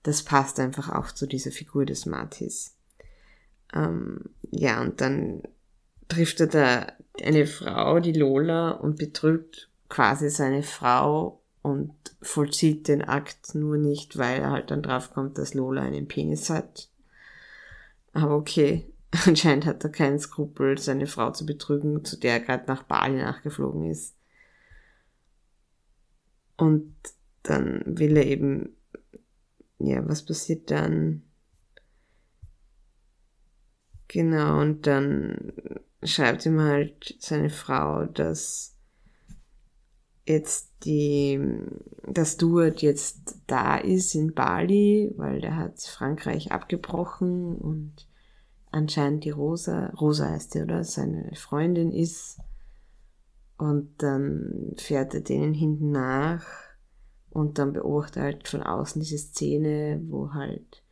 das passt einfach auch zu dieser Figur des Martis. Ähm, ja, und dann trifft er da eine Frau, die Lola, und betrügt quasi seine Frau und vollzieht den Akt nur nicht, weil er halt dann draufkommt, dass Lola einen Penis hat. Aber okay, *laughs* anscheinend hat er keinen Skrupel, seine Frau zu betrügen, zu der er gerade nach Bali nachgeflogen ist. Und dann will er eben, ja, was passiert dann? Genau, und dann schreibt ihm halt seine Frau, dass jetzt die, dass Stuart jetzt da ist in Bali, weil der hat Frankreich abgebrochen und anscheinend die Rosa, Rosa heißt die, oder? Seine Freundin ist. Und dann fährt er denen hinten nach und dann beobachtet halt von außen diese Szene, wo halt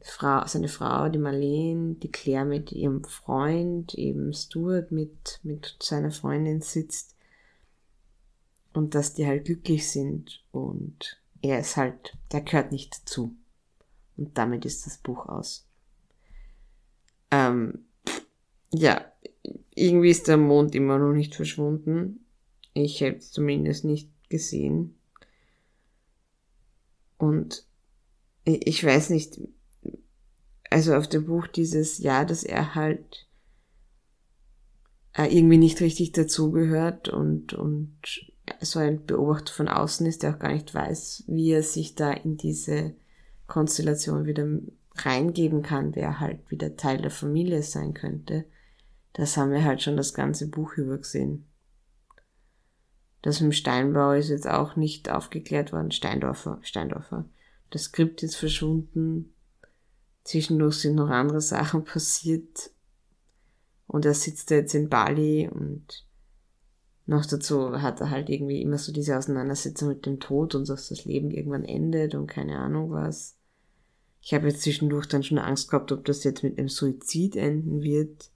Frau, seine Frau, die Marlene, die Claire mit ihrem Freund, eben Stuart mit, mit seiner Freundin sitzt und dass die halt glücklich sind und er ist halt, der gehört nicht dazu. Und damit ist das Buch aus. Ähm, ja, irgendwie ist der Mond immer noch nicht verschwunden. Ich hätte es zumindest nicht gesehen. Und ich weiß nicht, also auf dem Buch dieses Jahr, dass er halt äh, irgendwie nicht richtig dazugehört und, und so ein Beobachter von außen ist, der auch gar nicht weiß, wie er sich da in diese Konstellation wieder reingeben kann, wer halt wieder Teil der Familie sein könnte. Das haben wir halt schon das ganze Buch über gesehen. Das dem Steinbau ist jetzt auch nicht aufgeklärt worden. Steindorfer, Steindorfer. Das Skript ist verschwunden. Zwischendurch sind noch andere Sachen passiert. Und er sitzt jetzt in Bali und noch dazu hat er halt irgendwie immer so diese Auseinandersetzung mit dem Tod und dass das Leben irgendwann endet und keine Ahnung was. Ich habe jetzt zwischendurch dann schon Angst gehabt, ob das jetzt mit einem Suizid enden wird.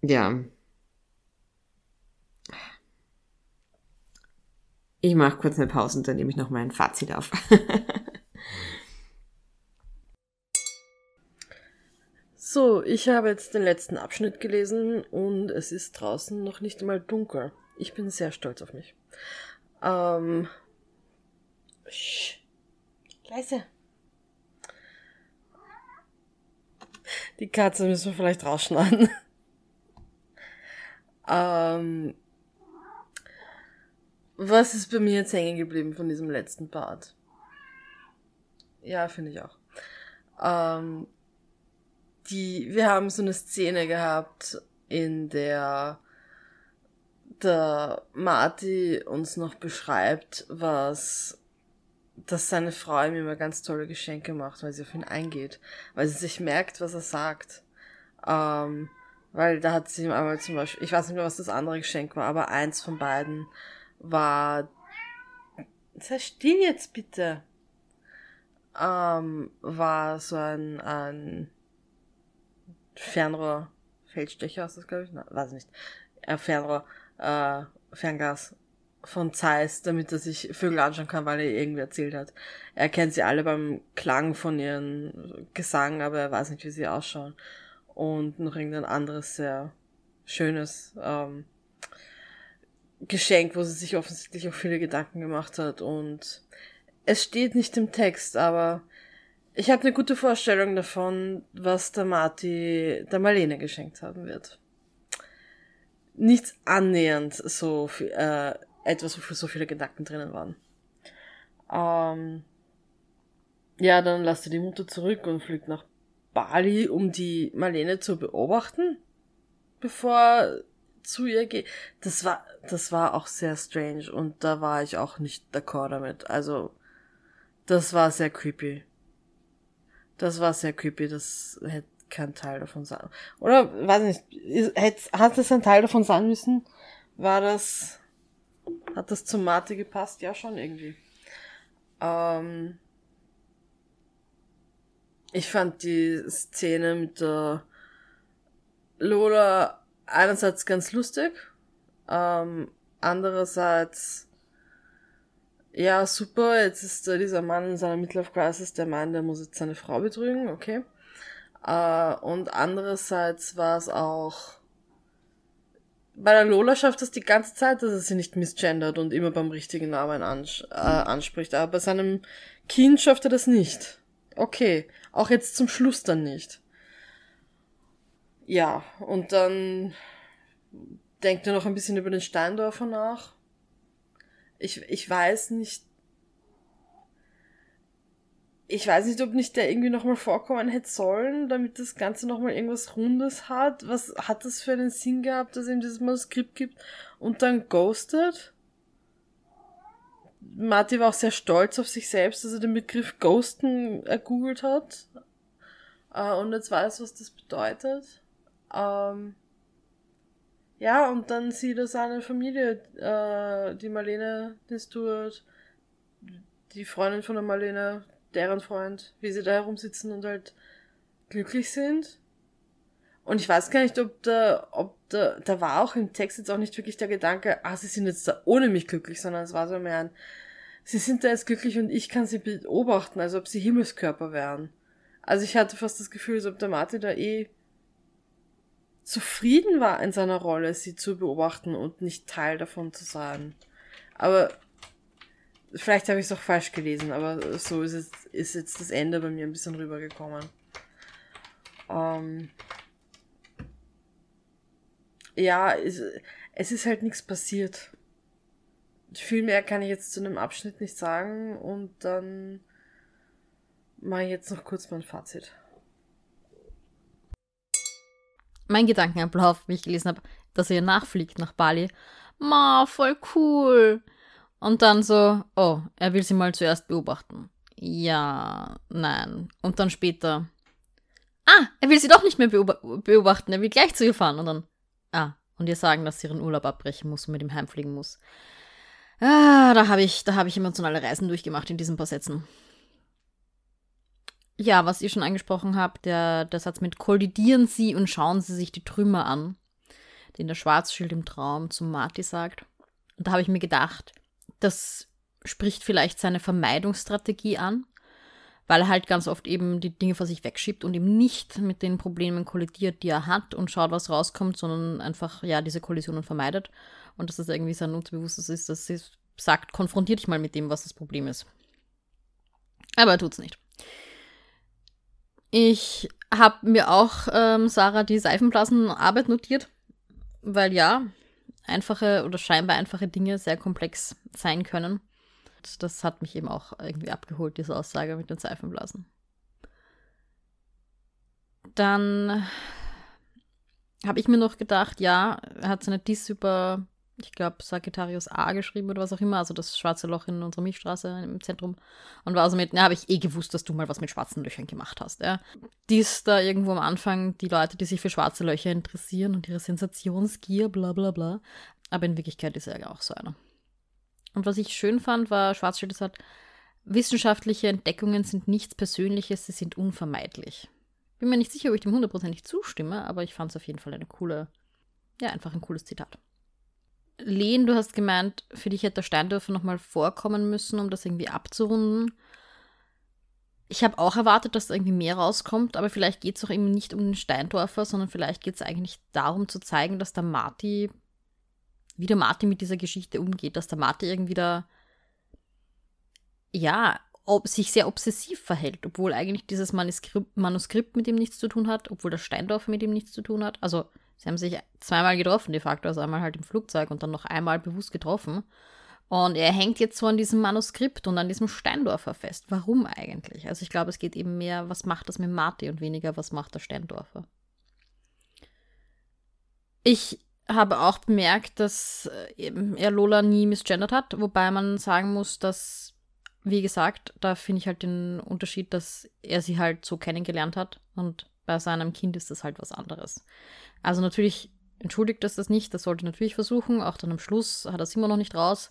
Ja. Ich mache kurz eine Pause und dann nehme ich noch mal ein Fazit auf. *laughs* So, ich habe jetzt den letzten Abschnitt gelesen und es ist draußen noch nicht einmal dunkel. Ich bin sehr stolz auf mich. Ähm. Sch, leise. Die Katze müssen wir vielleicht rausschneiden. *laughs* ähm. Was ist bei mir jetzt hängen geblieben von diesem letzten Part? Ja, finde ich auch. Ähm, die, wir haben so eine Szene gehabt, in der der Marty uns noch beschreibt, was dass seine Frau ihm immer ganz tolle Geschenke macht, weil sie auf ihn eingeht, weil sie sich merkt, was er sagt. Ähm, weil da hat sie ihm einmal zum Beispiel, ich weiß nicht mehr, was das andere Geschenk war, aber eins von beiden war, sei still jetzt bitte, ähm, war so ein, ein Fernrohr, Feldstecher ist das, glaube ich, Nein, weiß ich nicht, äh, Fernrohr, äh, Ferngas von Zeiss, damit er sich Vögel anschauen kann, weil er irgendwie erzählt hat. Er kennt sie alle beim Klang von ihren Gesang, aber er weiß nicht, wie sie ausschauen. Und noch irgendein anderes sehr schönes ähm, Geschenk, wo sie sich offensichtlich auch viele Gedanken gemacht hat. Und es steht nicht im Text, aber ich habe eine gute Vorstellung davon, was der Marty der Marlene geschenkt haben wird. Nichts annähernd so viel, äh, etwas, wofür so viele Gedanken drinnen waren. Ähm, ja, dann lasst er die Mutter zurück und fliegt nach Bali, um die Marlene zu beobachten, bevor zu ihr geht. Das war, das war auch sehr strange und da war ich auch nicht d'accord damit. Also, das war sehr creepy. Das war sehr creepy, das hätte kein Teil davon sein. Oder, weiß nicht, hätte, hat das ein Teil davon sein müssen? War das, hat das zum Mate gepasst? Ja, schon irgendwie. Ähm, ich fand die Szene mit der Lola einerseits ganz lustig, ähm, andererseits ja, super, jetzt ist äh, dieser Mann in seiner Midlife Crisis der Mann, der muss jetzt seine Frau betrügen, okay. Äh, und andererseits war es auch, bei der Lola schafft es die ganze Zeit, dass er sie nicht misgendert und immer beim richtigen Namen ans äh, anspricht. Aber bei seinem Kind schafft er das nicht. Okay. Auch jetzt zum Schluss dann nicht. Ja, und dann denkt er noch ein bisschen über den Steindorfer nach. Ich, ich weiß nicht. Ich weiß nicht, ob nicht der irgendwie nochmal vorkommen hätte sollen, damit das Ganze nochmal irgendwas Rundes hat. Was hat das für einen Sinn gehabt, dass ihm dieses Manuskript gibt und dann ghostet? Marty war auch sehr stolz auf sich selbst, dass er den Begriff Ghosten ergoogelt hat äh, und jetzt weiß, was das bedeutet. Ähm, ja, und dann sieht er seine Familie, äh, die Marlene, den Stuart, die Freundin von der Marlene, deren Freund, wie sie da herumsitzen und halt glücklich sind. Und ich weiß gar nicht, ob da, ob da, da war auch im Text jetzt auch nicht wirklich der Gedanke, ah, sie sind jetzt da ohne mich glücklich, sondern es war so mehr ein, sie sind da jetzt glücklich und ich kann sie beobachten, als ob sie Himmelskörper wären. Also ich hatte fast das Gefühl, als ob der Martin da eh zufrieden war in seiner Rolle, sie zu beobachten und nicht Teil davon zu sein. Aber vielleicht habe ich es auch falsch gelesen, aber so ist jetzt, ist jetzt das Ende bei mir ein bisschen rübergekommen. Ähm ja, es, es ist halt nichts passiert. Viel mehr kann ich jetzt zu einem Abschnitt nicht sagen und dann mache ich jetzt noch kurz mein Fazit mein Gedankenablauf, wie ich gelesen habe, dass er ihr nachfliegt nach Bali. Ma, voll cool. Und dann so, oh, er will sie mal zuerst beobachten. Ja, nein. Und dann später, ah, er will sie doch nicht mehr beobachten, er will gleich zu ihr fahren. Und dann, ah, und ihr sagen, dass sie ihren Urlaub abbrechen muss und mit ihm heimfliegen muss. Ah, da habe ich, da ich emotionale Reisen durchgemacht in diesen paar Sätzen. Ja, was ihr schon angesprochen habt, der, der Satz mit kollidieren Sie und schauen Sie sich die Trümmer an, den der Schwarzschild im Traum zu Marty sagt. Und da habe ich mir gedacht, das spricht vielleicht seine Vermeidungsstrategie an, weil er halt ganz oft eben die Dinge vor sich wegschiebt und eben nicht mit den Problemen kollidiert, die er hat und schaut, was rauskommt, sondern einfach, ja, diese Kollisionen vermeidet. Und dass das irgendwie sein Unterbewusstes ist, dass sie sagt, konfrontier dich mal mit dem, was das Problem ist. Aber er tut's nicht. Ich habe mir auch, ähm, Sarah, die Seifenblasenarbeit notiert, weil ja, einfache oder scheinbar einfache Dinge sehr komplex sein können. Das hat mich eben auch irgendwie abgeholt, diese Aussage mit den Seifenblasen. Dann habe ich mir noch gedacht, ja, er hat seine Diss über ich glaube, Sagittarius A geschrieben oder was auch immer, also das schwarze Loch in unserer Milchstraße im Zentrum. Und war also mit, ja, habe ich eh gewusst, dass du mal was mit schwarzen Löchern gemacht hast. Ja. Dies da irgendwo am Anfang, die Leute, die sich für schwarze Löcher interessieren und ihre Sensationsgier, bla bla bla. Aber in Wirklichkeit ist er ja auch so einer. Und was ich schön fand, war, Schwarzschild sagt, wissenschaftliche Entdeckungen sind nichts Persönliches, sie sind unvermeidlich. Bin mir nicht sicher, ob ich dem hundertprozentig zustimme, aber ich fand es auf jeden Fall eine coole, ja, einfach ein cooles Zitat. Lehn, du hast gemeint, für dich hätte der Steindorfer nochmal vorkommen müssen, um das irgendwie abzurunden. Ich habe auch erwartet, dass da irgendwie mehr rauskommt, aber vielleicht geht es auch eben nicht um den Steindorfer, sondern vielleicht geht es eigentlich darum zu zeigen, dass der Marty, wie der Marty mit dieser Geschichte umgeht, dass der Marty irgendwie da, ja, ob, sich sehr obsessiv verhält, obwohl eigentlich dieses Manuskript, Manuskript mit ihm nichts zu tun hat, obwohl der Steindorfer mit ihm nichts zu tun hat. Also Sie haben sich zweimal getroffen, de facto, also einmal halt im Flugzeug und dann noch einmal bewusst getroffen. Und er hängt jetzt so an diesem Manuskript und an diesem Steindorfer fest. Warum eigentlich? Also ich glaube, es geht eben mehr, was macht das mit Marty und weniger, was macht der Steindorfer. Ich habe auch bemerkt, dass äh, er Lola nie misgendert hat, wobei man sagen muss, dass, wie gesagt, da finde ich halt den Unterschied, dass er sie halt so kennengelernt hat und bei seinem Kind ist das halt was anderes. Also natürlich entschuldigt das das nicht, das sollte natürlich versuchen. Auch dann am Schluss hat er es immer noch nicht raus.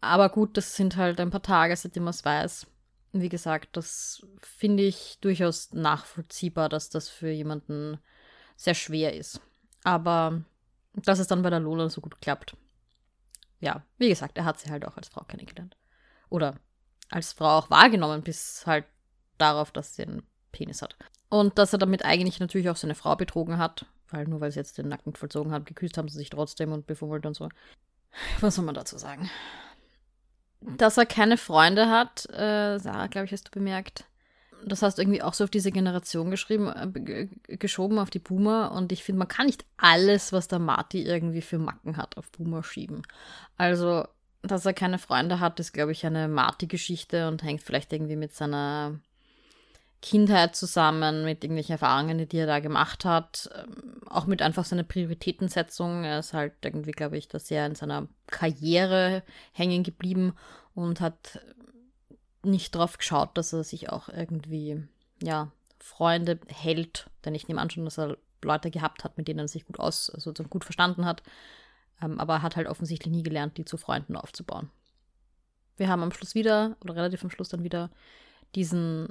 Aber gut, das sind halt ein paar Tage, seitdem man es weiß. Wie gesagt, das finde ich durchaus nachvollziehbar, dass das für jemanden sehr schwer ist. Aber dass es dann bei der Lola so gut klappt. Ja, wie gesagt, er hat sie halt auch als Frau kennengelernt. Oder als Frau auch wahrgenommen, bis halt darauf, dass sie einen Penis hat. Und dass er damit eigentlich natürlich auch seine Frau betrogen hat, weil nur weil sie jetzt den Nacken vollzogen hat, geküsst haben sie sich trotzdem und befummelt und so. Was soll man dazu sagen? Dass er keine Freunde hat, äh, Sarah, glaube ich, hast du bemerkt. Das hast du irgendwie auch so auf diese Generation geschrieben, äh, geschoben, auf die Boomer. Und ich finde, man kann nicht alles, was der Marty irgendwie für Macken hat, auf Boomer schieben. Also, dass er keine Freunde hat, ist, glaube ich, eine Marty-Geschichte und hängt vielleicht irgendwie mit seiner Kindheit zusammen, mit irgendwelchen Erfahrungen, die er da gemacht hat, ähm, auch mit einfach seiner Prioritätensetzung. Er ist halt irgendwie, glaube ich, da sehr in seiner Karriere hängen geblieben und hat nicht darauf geschaut, dass er sich auch irgendwie, ja, Freunde hält. Denn ich nehme an schon, dass er Leute gehabt hat, mit denen er sich gut aus, also gut verstanden hat. Ähm, aber er hat halt offensichtlich nie gelernt, die zu Freunden aufzubauen. Wir haben am Schluss wieder, oder relativ am Schluss dann wieder, diesen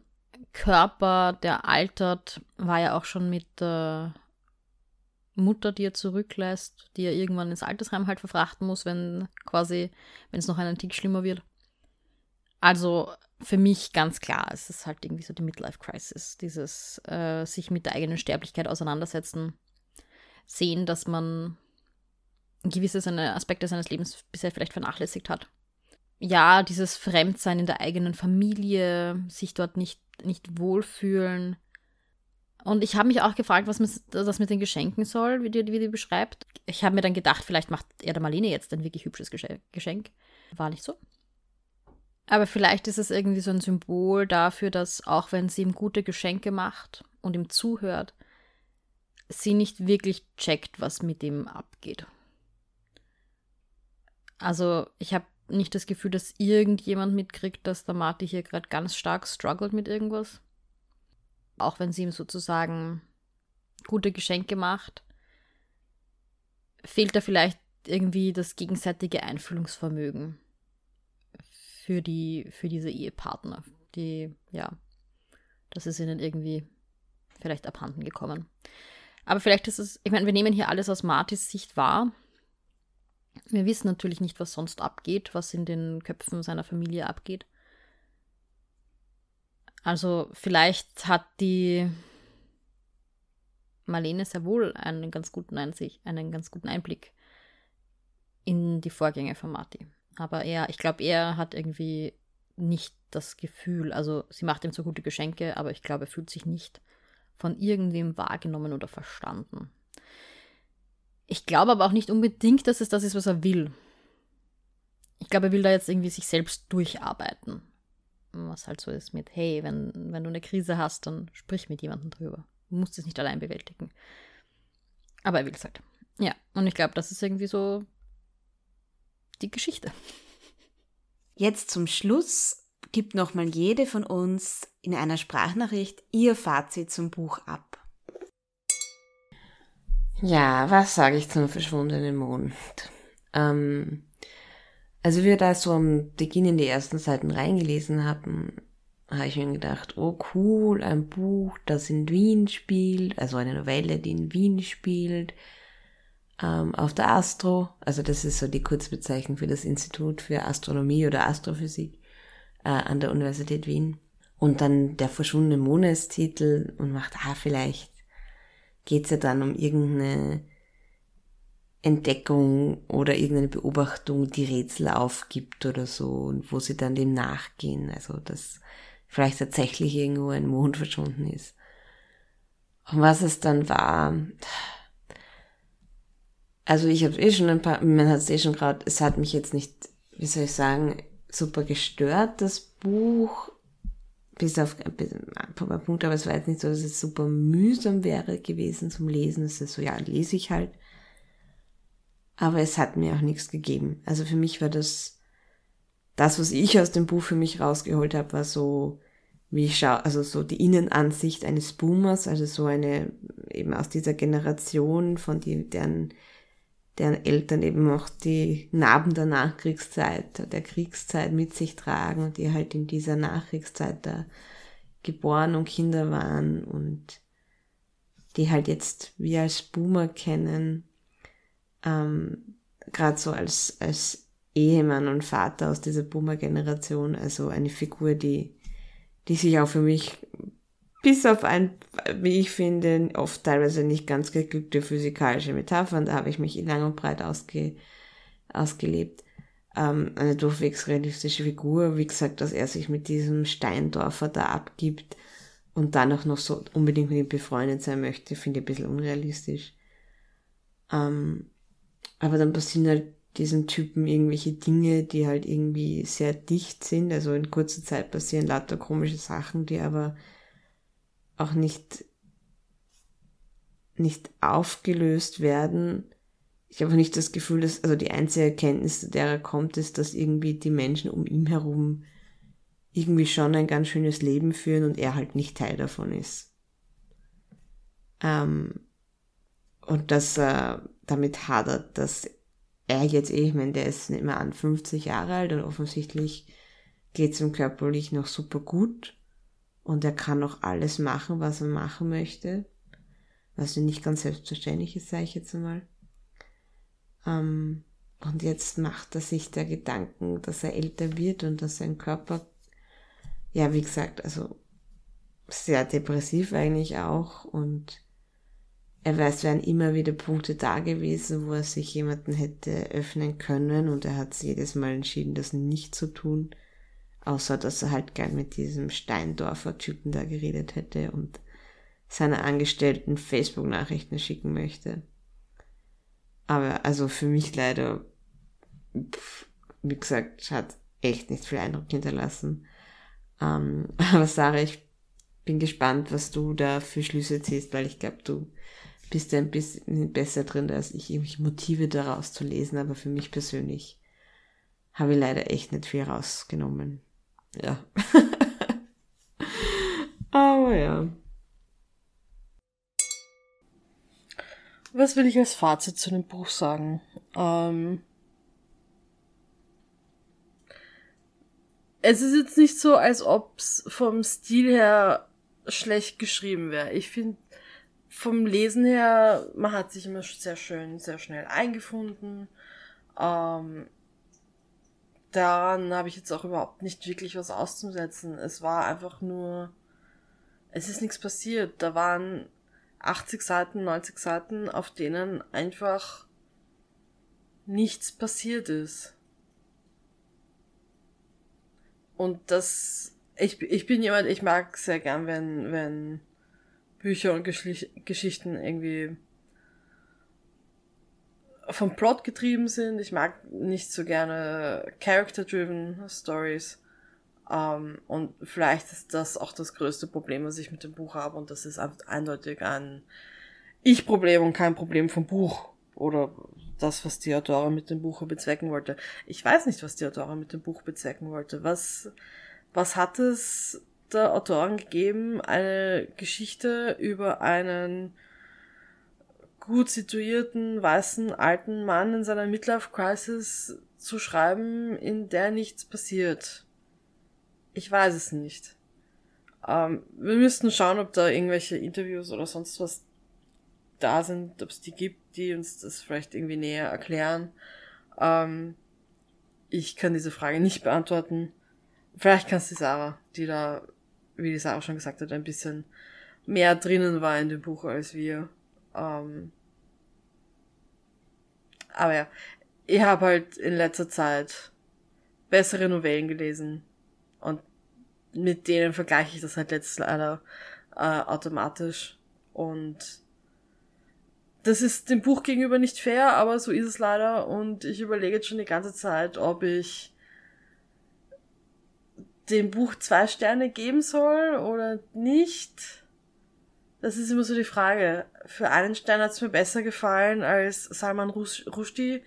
Körper, der altert, war ja auch schon mit der Mutter, die er zurücklässt, die er irgendwann ins Altersheim halt verfrachten muss, wenn quasi, wenn es noch einen Tick schlimmer wird. Also für mich ganz klar, es ist halt irgendwie so die Midlife-Crisis, dieses äh, sich mit der eigenen Sterblichkeit auseinandersetzen, sehen, dass man gewisse seine Aspekte seines Lebens bisher vielleicht vernachlässigt hat. Ja, dieses Fremdsein in der eigenen Familie, sich dort nicht nicht wohlfühlen. Und ich habe mich auch gefragt, was das mit den Geschenken soll, wie die, wie die beschreibt. Ich habe mir dann gedacht, vielleicht macht er der Marlene jetzt ein wirklich hübsches Geschenk. War nicht so. Aber vielleicht ist es irgendwie so ein Symbol dafür, dass auch wenn sie ihm gute Geschenke macht und ihm zuhört, sie nicht wirklich checkt, was mit ihm abgeht. Also ich habe nicht das Gefühl, dass irgendjemand mitkriegt, dass der Marty hier gerade ganz stark struggelt mit irgendwas. Auch wenn sie ihm sozusagen gute Geschenke macht, fehlt da vielleicht irgendwie das gegenseitige Einfühlungsvermögen für die, für diese Ehepartner. Die, ja, das ist ihnen irgendwie vielleicht abhanden gekommen. Aber vielleicht ist es, ich meine, wir nehmen hier alles aus Martys Sicht wahr wir wissen natürlich nicht, was sonst abgeht, was in den Köpfen seiner Familie abgeht. Also vielleicht hat die Marlene sehr wohl einen ganz guten Einsicht, einen ganz guten Einblick in die Vorgänge von Marty. Aber er, ich glaube, er hat irgendwie nicht das Gefühl, also sie macht ihm so gute Geschenke, aber ich glaube, er fühlt sich nicht von irgendwem wahrgenommen oder verstanden. Ich glaube aber auch nicht unbedingt, dass es das ist, was er will. Ich glaube, er will da jetzt irgendwie sich selbst durcharbeiten. Was halt so ist mit, hey, wenn, wenn du eine Krise hast, dann sprich mit jemandem drüber. Du musst es nicht allein bewältigen. Aber er will es halt. Ja, und ich glaube, das ist irgendwie so die Geschichte. Jetzt zum Schluss gibt nochmal jede von uns in einer Sprachnachricht ihr Fazit zum Buch ab. Ja, was sage ich zum verschwundenen Mond? Ähm, also wir da so am Beginn in die ersten Seiten reingelesen haben, habe ich mir gedacht, oh cool, ein Buch, das in Wien spielt, also eine Novelle, die in Wien spielt, ähm, auf der Astro, also das ist so die Kurzbezeichnung für das Institut für Astronomie oder Astrophysik äh, an der Universität Wien. Und dann der verschwundene Monatstitel und macht, ah, vielleicht geht es ja dann um irgendeine Entdeckung oder irgendeine Beobachtung, die Rätsel aufgibt oder so und wo sie dann dem nachgehen. Also dass vielleicht tatsächlich irgendwo ein Mond *laughs* verschwunden ist. Und was es dann war, also ich habe eh schon ein paar, man hat es eh schon gerade, es hat mich jetzt nicht, wie soll ich sagen, super gestört, das Buch bis auf ein paar Punkte, aber es war jetzt nicht so, dass es super mühsam wäre gewesen zum Lesen. Es ist so, ja, lese ich halt. Aber es hat mir auch nichts gegeben. Also für mich war das, das, was ich aus dem Buch für mich rausgeholt habe, war so, wie ich schaue, also so die Innenansicht eines Boomers, also so eine, eben aus dieser Generation, von die, deren deren Eltern eben auch die Narben der Nachkriegszeit, der Kriegszeit mit sich tragen, die halt in dieser Nachkriegszeit da geboren und Kinder waren und die halt jetzt wir als Boomer kennen, ähm, gerade so als, als Ehemann und Vater aus dieser Boomer-Generation, also eine Figur, die, die sich auch für mich bis auf ein, wie ich finde, oft teilweise nicht ganz geglückte physikalische Metaphern, da habe ich mich lang und breit ausge, ausgelebt. Ähm, eine durchwegs realistische Figur, wie gesagt, dass er sich mit diesem Steindorfer da abgibt und dann auch noch so unbedingt mit ihm befreundet sein möchte, finde ich ein bisschen unrealistisch. Ähm, aber dann passieren halt diesem Typen irgendwelche Dinge, die halt irgendwie sehr dicht sind. Also in kurzer Zeit passieren lauter komische Sachen, die aber auch nicht, nicht aufgelöst werden. Ich habe nicht das Gefühl, dass, also die einzige Erkenntnis, zu der er kommt, ist, dass irgendwie die Menschen um ihn herum irgendwie schon ein ganz schönes Leben führen und er halt nicht Teil davon ist. Ähm, und dass er damit hadert, dass er jetzt eh, ich meine, der ist nicht mehr an 50 Jahre alt und offensichtlich geht es ihm körperlich noch super gut und er kann noch alles machen, was er machen möchte, was nicht ganz selbstverständlich ist, sage ich jetzt einmal. Ähm, und jetzt macht er sich der Gedanken, dass er älter wird und dass sein Körper, ja, wie gesagt, also sehr depressiv eigentlich auch. Und er weiß, wären immer wieder Punkte da gewesen, wo er sich jemanden hätte öffnen können. Und er hat jedes Mal entschieden, das nicht zu tun, außer dass er halt gern mit diesem Steindorfer Typen da geredet hätte und seine Angestellten Facebook-Nachrichten schicken möchte. Aber also für mich leider, wie gesagt, hat echt nicht viel Eindruck hinterlassen. Ähm, *laughs* aber Sarah, ich bin gespannt, was du da für Schlüsse ziehst, weil ich glaube, du bist du ein bisschen besser drin als ich, irgendwelche Motive daraus zu lesen, aber für mich persönlich habe ich leider echt nicht viel rausgenommen. Ja. *laughs* aber ja. Was will ich als Fazit zu dem Buch sagen? Ähm es ist jetzt nicht so, als ob es vom Stil her schlecht geschrieben wäre. Ich finde vom Lesen her, man hat sich immer sehr schön, sehr schnell eingefunden. Ähm, daran habe ich jetzt auch überhaupt nicht wirklich was auszusetzen. Es war einfach nur, es ist nichts passiert. Da waren 80 Seiten, 90 Seiten, auf denen einfach nichts passiert ist. Und das, ich, ich bin jemand, ich mag sehr gern, wenn, wenn Bücher und Geschlich Geschichten irgendwie vom Plot getrieben sind. Ich mag nicht so gerne Character-driven Stories. Um, ähm, und vielleicht ist das auch das größte Problem, was ich mit dem Buch habe. Und das ist eindeutig ein Ich-Problem und kein Problem vom Buch. Oder das, was die Autorin mit dem Buch bezwecken wollte. Ich weiß nicht, was die Autorin mit dem Buch bezwecken wollte. Was, was hat es der Autoren gegeben, eine Geschichte über einen gut situierten, weißen, alten Mann in seiner Midlife-Crisis zu schreiben, in der nichts passiert. Ich weiß es nicht. Ähm, wir müssten schauen, ob da irgendwelche Interviews oder sonst was da sind, ob es die gibt, die uns das vielleicht irgendwie näher erklären. Ähm, ich kann diese Frage nicht beantworten. Vielleicht kannst du Sarah, die da wie die Sarah schon gesagt hat, ein bisschen mehr drinnen war in dem Buch als wir. Ähm aber ja, ich habe halt in letzter Zeit bessere Novellen gelesen und mit denen vergleiche ich das halt jetzt leider äh, automatisch und das ist dem Buch gegenüber nicht fair, aber so ist es leider und ich überlege jetzt schon die ganze Zeit, ob ich dem Buch zwei Sterne geben soll oder nicht. Das ist immer so die Frage. Für einen Stern hat es mir besser gefallen als Salman Rushdie.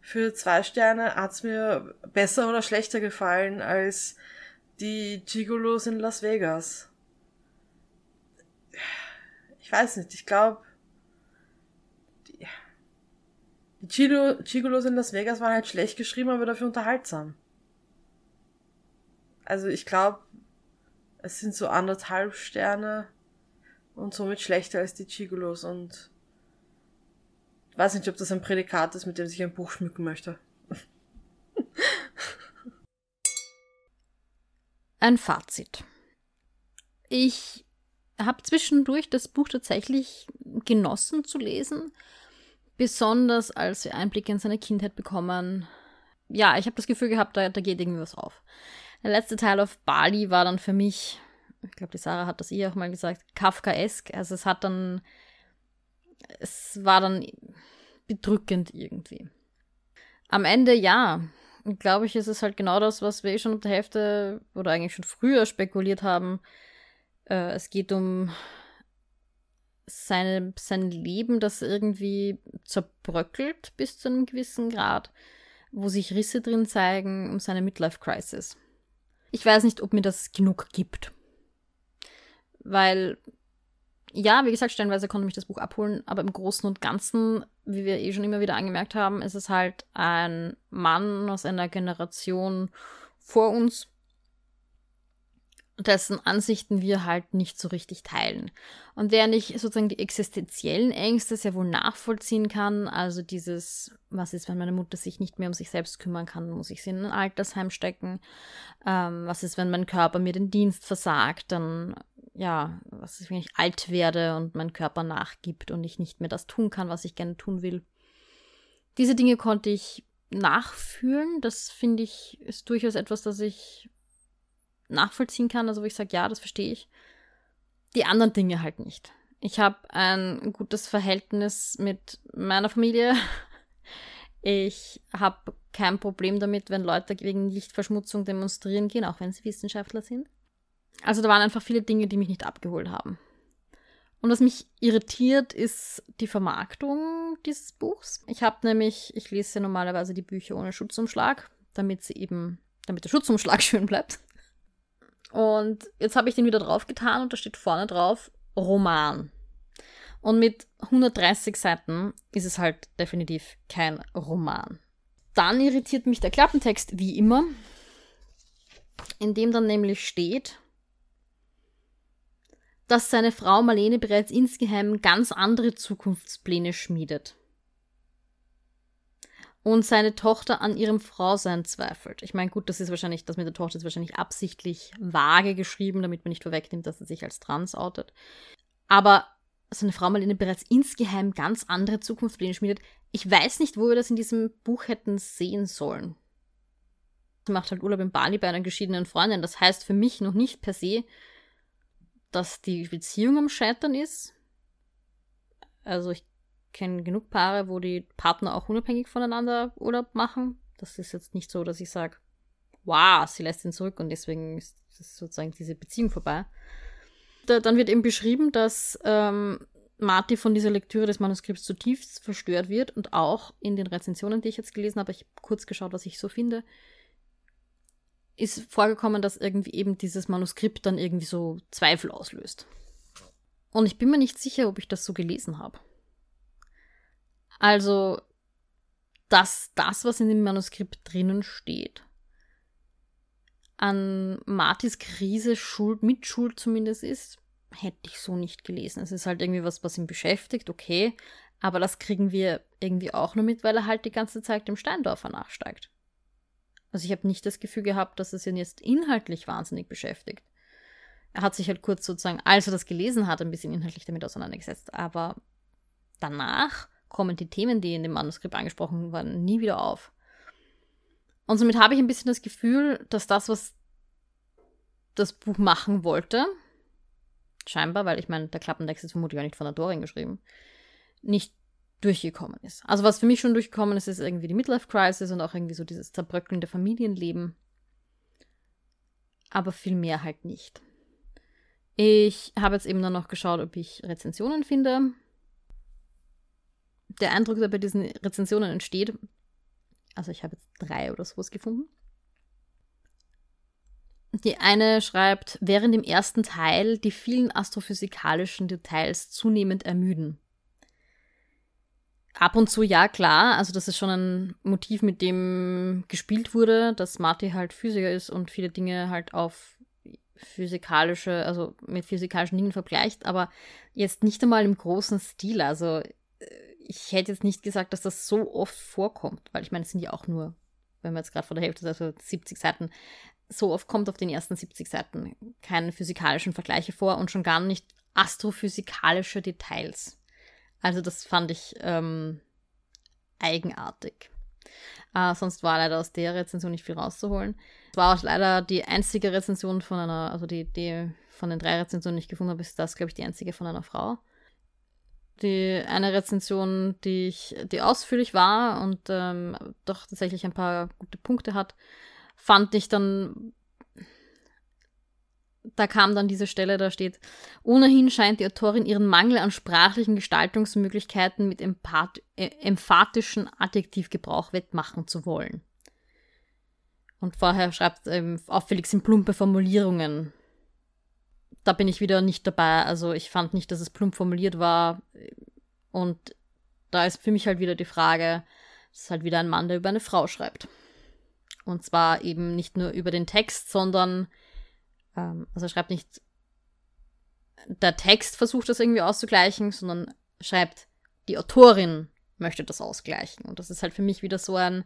Für zwei Sterne hat es mir besser oder schlechter gefallen als die Gigolos in Las Vegas. Ich weiß nicht, ich glaube, die, die Gigolos in Las Vegas waren halt schlecht geschrieben, aber dafür unterhaltsam. Also ich glaube, es sind so anderthalb Sterne und somit schlechter als die Chigolos und ich weiß nicht, ob das ein Prädikat ist, mit dem sich ein Buch schmücken möchte. *laughs* ein Fazit. Ich habe zwischendurch das Buch tatsächlich genossen zu lesen, besonders als wir Einblicke in seine Kindheit bekommen. Ja, ich habe das Gefühl gehabt, da, da geht irgendwie was auf. Der letzte Teil auf Bali war dann für mich ich glaube, die Sarah hat das eh auch mal gesagt, Kafkaesk. Also es hat dann, es war dann bedrückend irgendwie. Am Ende ja, glaube ich, ist es halt genau das, was wir eh schon ab der Hälfte oder eigentlich schon früher spekuliert haben. Äh, es geht um seine, sein Leben, das irgendwie zerbröckelt bis zu einem gewissen Grad, wo sich Risse drin zeigen, um seine Midlife-Crisis. Ich weiß nicht, ob mir das genug gibt. Weil, ja, wie gesagt, stellenweise konnte mich das Buch abholen, aber im Großen und Ganzen, wie wir eh schon immer wieder angemerkt haben, ist es halt ein Mann aus einer Generation vor uns, dessen Ansichten wir halt nicht so richtig teilen. Und während ich sozusagen die existenziellen Ängste sehr wohl nachvollziehen kann, also dieses, was ist, wenn meine Mutter sich nicht mehr um sich selbst kümmern kann, muss ich sie in ein Altersheim stecken, ähm, was ist, wenn mein Körper mir den Dienst versagt, dann, ja, was ist, wenn ich alt werde und mein Körper nachgibt und ich nicht mehr das tun kann, was ich gerne tun will. Diese Dinge konnte ich nachfühlen. Das finde ich ist durchaus etwas, das ich nachvollziehen kann, also wo ich sage, ja, das verstehe ich. Die anderen Dinge halt nicht. Ich habe ein gutes Verhältnis mit meiner Familie. *laughs* Ich habe kein Problem damit, wenn Leute gegen Lichtverschmutzung demonstrieren gehen, auch wenn sie Wissenschaftler sind. Also da waren einfach viele Dinge, die mich nicht abgeholt haben. Und was mich irritiert, ist die Vermarktung dieses Buchs. Ich habe nämlich, ich lese normalerweise die Bücher ohne Schutzumschlag, damit sie eben, damit der Schutzumschlag *laughs* schön bleibt. Und jetzt habe ich den wieder draufgetan und da steht vorne drauf Roman. Und mit 130 Seiten ist es halt definitiv kein Roman. Dann irritiert mich der Klappentext wie immer, in dem dann nämlich steht, dass seine Frau Marlene bereits insgeheim ganz andere Zukunftspläne schmiedet und seine Tochter an ihrem Frausein zweifelt. Ich meine, gut, das ist wahrscheinlich, das mit der Tochter ist wahrscheinlich absichtlich vage geschrieben, damit man nicht vorwegnimmt, dass er sich als trans outet. Aber seine Frau Marlene bereits insgeheim ganz andere Zukunftspläne schmiedet. Ich weiß nicht, wo wir das in diesem Buch hätten sehen sollen. Sie macht halt Urlaub in Bali bei einer geschiedenen Freundin. Das heißt für mich noch nicht per se, dass die Beziehung am Scheitern ist. Also ich kenne genug Paare, wo die Partner auch unabhängig voneinander Urlaub machen. Das ist jetzt nicht so, dass ich sage, wow, sie lässt ihn zurück und deswegen ist, sozusagen diese Beziehung vorbei. Da, dann wird eben beschrieben, dass ähm, Marty von dieser Lektüre des Manuskripts zutiefst verstört wird und auch in den Rezensionen, die ich jetzt gelesen habe, ich habe kurz geschaut, was ich so finde, ist vorgekommen, dass irgendwie eben dieses Manuskript dann irgendwie so Zweifel auslöst. Und ich bin mir nicht sicher, ob ich das so gelesen habe. Also, dass das, was in dem Manuskript drinnen steht, an Martis Krise Schuld, mit Schuld zumindest ist, hätte ich so nicht gelesen. Es ist halt irgendwie was, was ihn beschäftigt, okay. Aber das kriegen wir irgendwie auch nur mit, weil er halt die ganze Zeit dem Steindorfer nachsteigt. Also ich habe nicht das Gefühl gehabt, dass es ihn jetzt inhaltlich wahnsinnig beschäftigt. Er hat sich halt kurz sozusagen, als er das gelesen hat, ein bisschen inhaltlich damit auseinandergesetzt. Aber danach kommen die Themen, die in dem Manuskript angesprochen waren, nie wieder auf. Und somit habe ich ein bisschen das Gefühl, dass das, was das Buch machen wollte, scheinbar, weil ich meine, der Klappentext ist vermutlich auch nicht von der Dorin geschrieben, nicht durchgekommen ist. Also was für mich schon durchgekommen ist, ist irgendwie die Midlife Crisis und auch irgendwie so dieses zerbröckelnde Familienleben. Aber viel mehr halt nicht. Ich habe jetzt eben dann noch geschaut, ob ich Rezensionen finde der Eindruck, der bei diesen Rezensionen entsteht, also ich habe jetzt drei oder sowas gefunden. Die eine schreibt, während im ersten Teil die vielen astrophysikalischen Details zunehmend ermüden. Ab und zu ja, klar, also das ist schon ein Motiv, mit dem gespielt wurde, dass Marty halt Physiker ist und viele Dinge halt auf physikalische, also mit physikalischen Dingen vergleicht, aber jetzt nicht einmal im großen Stil. Also ich hätte jetzt nicht gesagt, dass das so oft vorkommt, weil ich meine, es sind ja auch nur, wenn wir jetzt gerade vor der Hälfte, also 70 Seiten, so oft kommt auf den ersten 70 Seiten keine physikalischen Vergleiche vor und schon gar nicht astrophysikalische Details. Also das fand ich ähm, eigenartig. Äh, sonst war leider aus der Rezension nicht viel rauszuholen. Es war auch leider die einzige Rezension von einer, also die, die von den drei Rezensionen, die ich gefunden habe, ist das, glaube ich, die einzige von einer Frau. Die eine Rezension, die ich, die ausführlich war und ähm, doch tatsächlich ein paar gute Punkte hat, fand ich dann da kam dann diese Stelle, da steht, ohnehin scheint die Autorin ihren Mangel an sprachlichen Gestaltungsmöglichkeiten mit empath äh, emphatischen Adjektivgebrauch wettmachen zu wollen. Und vorher schreibt ähm, auffällig sind plumpe Formulierungen. Da bin ich wieder nicht dabei. Also ich fand nicht, dass es plump formuliert war. Und da ist für mich halt wieder die Frage, es ist halt wieder ein Mann, der über eine Frau schreibt. Und zwar eben nicht nur über den Text, sondern ähm, also schreibt nicht, der Text versucht das irgendwie auszugleichen, sondern schreibt, die Autorin möchte das ausgleichen. Und das ist halt für mich wieder so ein,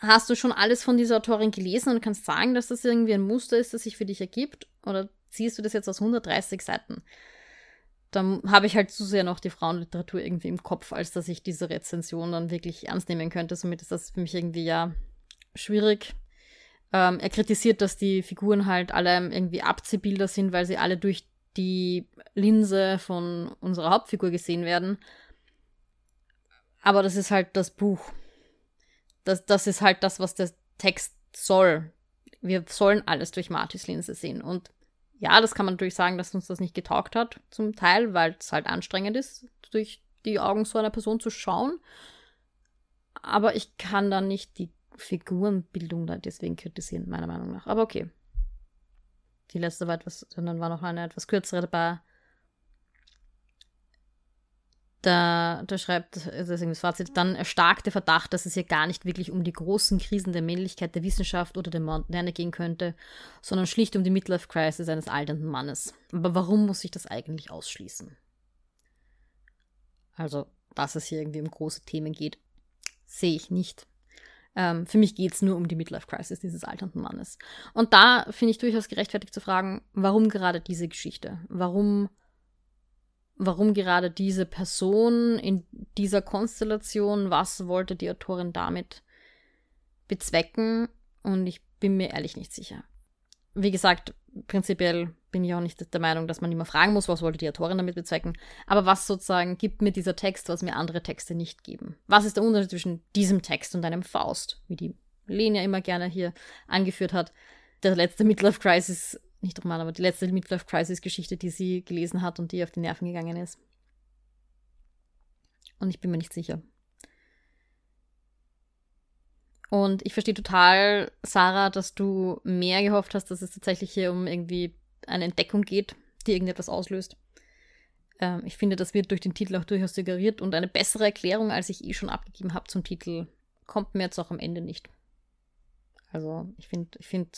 hast du schon alles von dieser Autorin gelesen und kannst sagen, dass das irgendwie ein Muster ist, das sich für dich ergibt? Oder ziehst du das jetzt aus 130 Seiten? Dann habe ich halt zu sehr noch die Frauenliteratur irgendwie im Kopf, als dass ich diese Rezension dann wirklich ernst nehmen könnte. Somit ist das für mich irgendwie ja schwierig. Ähm, er kritisiert, dass die Figuren halt alle irgendwie Abziehbilder sind, weil sie alle durch die Linse von unserer Hauptfigur gesehen werden. Aber das ist halt das Buch. Das, das ist halt das, was der Text soll. Wir sollen alles durch Martys Linse sehen. Und ja, das kann man natürlich sagen, dass uns das nicht getaugt hat, zum Teil, weil es halt anstrengend ist, durch die Augen so einer Person zu schauen. Aber ich kann da nicht die Figurenbildung da deswegen kritisieren, meiner Meinung nach. Aber okay. Die letzte war etwas, dann war noch eine etwas kürzere dabei. Da, da schreibt, deswegen das Fazit, dann erstarkt der Verdacht, dass es hier gar nicht wirklich um die großen Krisen der Männlichkeit, der Wissenschaft oder der Moderne gehen könnte, sondern schlicht um die Midlife-Crisis eines alternden Mannes. Aber warum muss sich das eigentlich ausschließen? Also, dass es hier irgendwie um große Themen geht, sehe ich nicht. Ähm, für mich geht es nur um die Midlife-Crisis dieses alternden Mannes. Und da finde ich durchaus gerechtfertigt zu fragen, warum gerade diese Geschichte? Warum, warum gerade diese Person in dieser Konstellation? Was wollte die Autorin damit bezwecken? Und ich bin mir ehrlich nicht sicher. Wie gesagt, prinzipiell bin ich auch nicht der Meinung, dass man immer fragen muss, was wollte die Autorin damit bezwecken. Aber was sozusagen gibt mir dieser Text, was mir andere Texte nicht geben? Was ist der Unterschied zwischen diesem Text und einem Faust, wie die Lena immer gerne hier angeführt hat? Der letzte Midlife Crisis, nicht Roman, aber die letzte Midlife Crisis Geschichte, die sie gelesen hat und die auf die Nerven gegangen ist. Und ich bin mir nicht sicher. Und ich verstehe total, Sarah, dass du mehr gehofft hast, dass es tatsächlich hier um irgendwie eine Entdeckung geht, die irgendetwas auslöst. Ähm, ich finde, das wird durch den Titel auch durchaus suggeriert und eine bessere Erklärung, als ich eh schon abgegeben habe zum Titel, kommt mir jetzt auch am Ende nicht. Also ich finde, ich finde,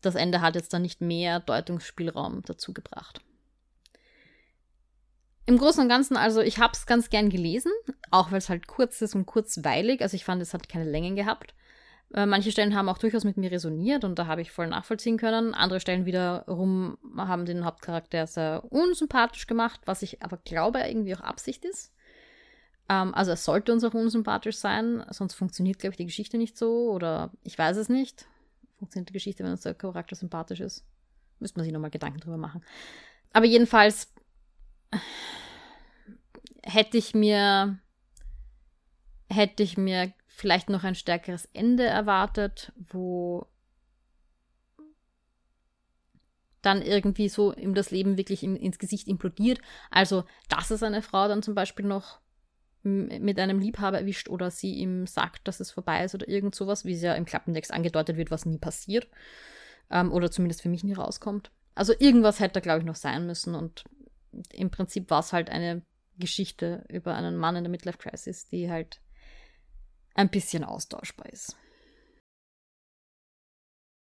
das Ende hat jetzt da nicht mehr Deutungsspielraum dazu gebracht. Im Großen und Ganzen, also ich habe es ganz gern gelesen, auch weil es halt kurz ist und kurzweilig. Also ich fand, es hat keine Längen gehabt. Äh, manche Stellen haben auch durchaus mit mir resoniert und da habe ich voll nachvollziehen können. Andere Stellen wiederum haben den Hauptcharakter sehr unsympathisch gemacht, was ich aber glaube irgendwie auch Absicht ist. Ähm, also es sollte uns auch unsympathisch sein, sonst funktioniert, glaube ich, die Geschichte nicht so oder ich weiß es nicht. Funktioniert die Geschichte, wenn uns der Charakter sympathisch ist? Müsste man sich nochmal Gedanken drüber machen. Aber jedenfalls hätte ich mir hätte ich mir vielleicht noch ein stärkeres Ende erwartet, wo dann irgendwie so ihm das Leben wirklich im, ins Gesicht implodiert. Also, dass es eine Frau dann zum Beispiel noch mit einem Liebhaber erwischt oder sie ihm sagt, dass es vorbei ist oder irgend sowas, wie es ja im Klappentext angedeutet wird, was nie passiert. Ähm, oder zumindest für mich nie rauskommt. Also irgendwas hätte da, glaube ich, noch sein müssen und im Prinzip war es halt eine Geschichte über einen Mann in der Midlife Crisis, die halt ein bisschen austauschbar ist.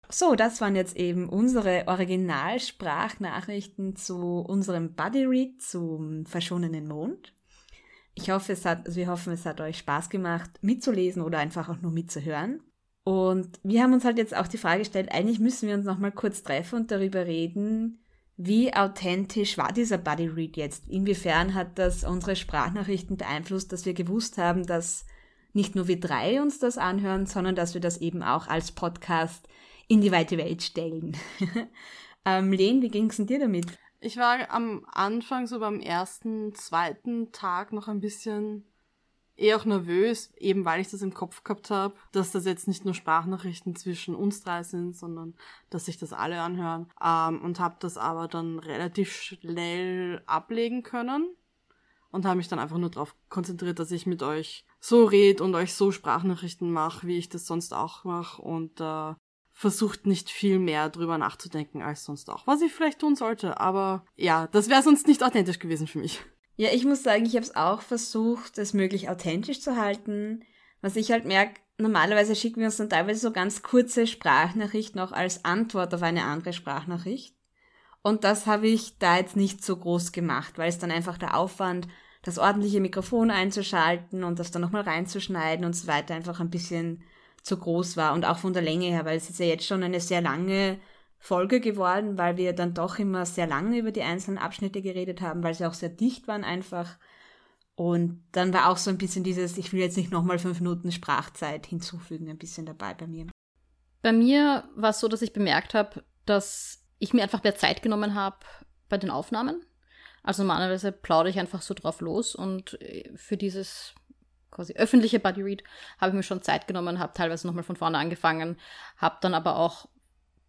So, das waren jetzt eben unsere Originalsprachnachrichten zu unserem Buddy Read zum verschonenen Mond. Ich hoffe, es hat, also wir hoffen, es hat euch Spaß gemacht, mitzulesen oder einfach auch nur mitzuhören. Und wir haben uns halt jetzt auch die Frage gestellt, eigentlich müssen wir uns nochmal kurz treffen und darüber reden, wie authentisch war dieser Buddy Read jetzt? Inwiefern hat das unsere Sprachnachrichten beeinflusst, dass wir gewusst haben, dass nicht nur wir drei uns das anhören, sondern dass wir das eben auch als Podcast in die weite Welt stellen. *laughs* ähm, Len, wie ging es denn dir damit? Ich war am Anfang, so beim ersten, zweiten Tag noch ein bisschen eher auch nervös, eben weil ich das im Kopf gehabt habe, dass das jetzt nicht nur Sprachnachrichten zwischen uns drei sind, sondern dass sich das alle anhören. Ähm, und habe das aber dann relativ schnell ablegen können und habe mich dann einfach nur darauf konzentriert, dass ich mit euch so red und euch so Sprachnachrichten mache, wie ich das sonst auch mache und äh, versucht nicht viel mehr drüber nachzudenken als sonst auch, was ich vielleicht tun sollte. Aber ja, das wäre sonst nicht authentisch gewesen für mich. Ja, ich muss sagen, ich habe es auch versucht, es möglich authentisch zu halten. Was ich halt merke, normalerweise schicken wir uns dann teilweise so ganz kurze Sprachnachrichten auch als Antwort auf eine andere Sprachnachricht. Und das habe ich da jetzt nicht so groß gemacht, weil es dann einfach der Aufwand, das ordentliche Mikrofon einzuschalten und das dann nochmal reinzuschneiden und so weiter einfach ein bisschen zu groß war und auch von der Länge her, weil es ist ja jetzt schon eine sehr lange Folge geworden, weil wir dann doch immer sehr lange über die einzelnen Abschnitte geredet haben, weil sie auch sehr dicht waren einfach. Und dann war auch so ein bisschen dieses, ich will jetzt nicht nochmal fünf Minuten Sprachzeit hinzufügen, ein bisschen dabei bei mir. Bei mir war es so, dass ich bemerkt habe, dass ich mir einfach mehr Zeit genommen habe bei den Aufnahmen. Also normalerweise plaudere ich einfach so drauf los und äh, für dieses quasi öffentliche Buddy Read habe ich mir schon Zeit genommen, habe teilweise nochmal von vorne angefangen, habe dann aber auch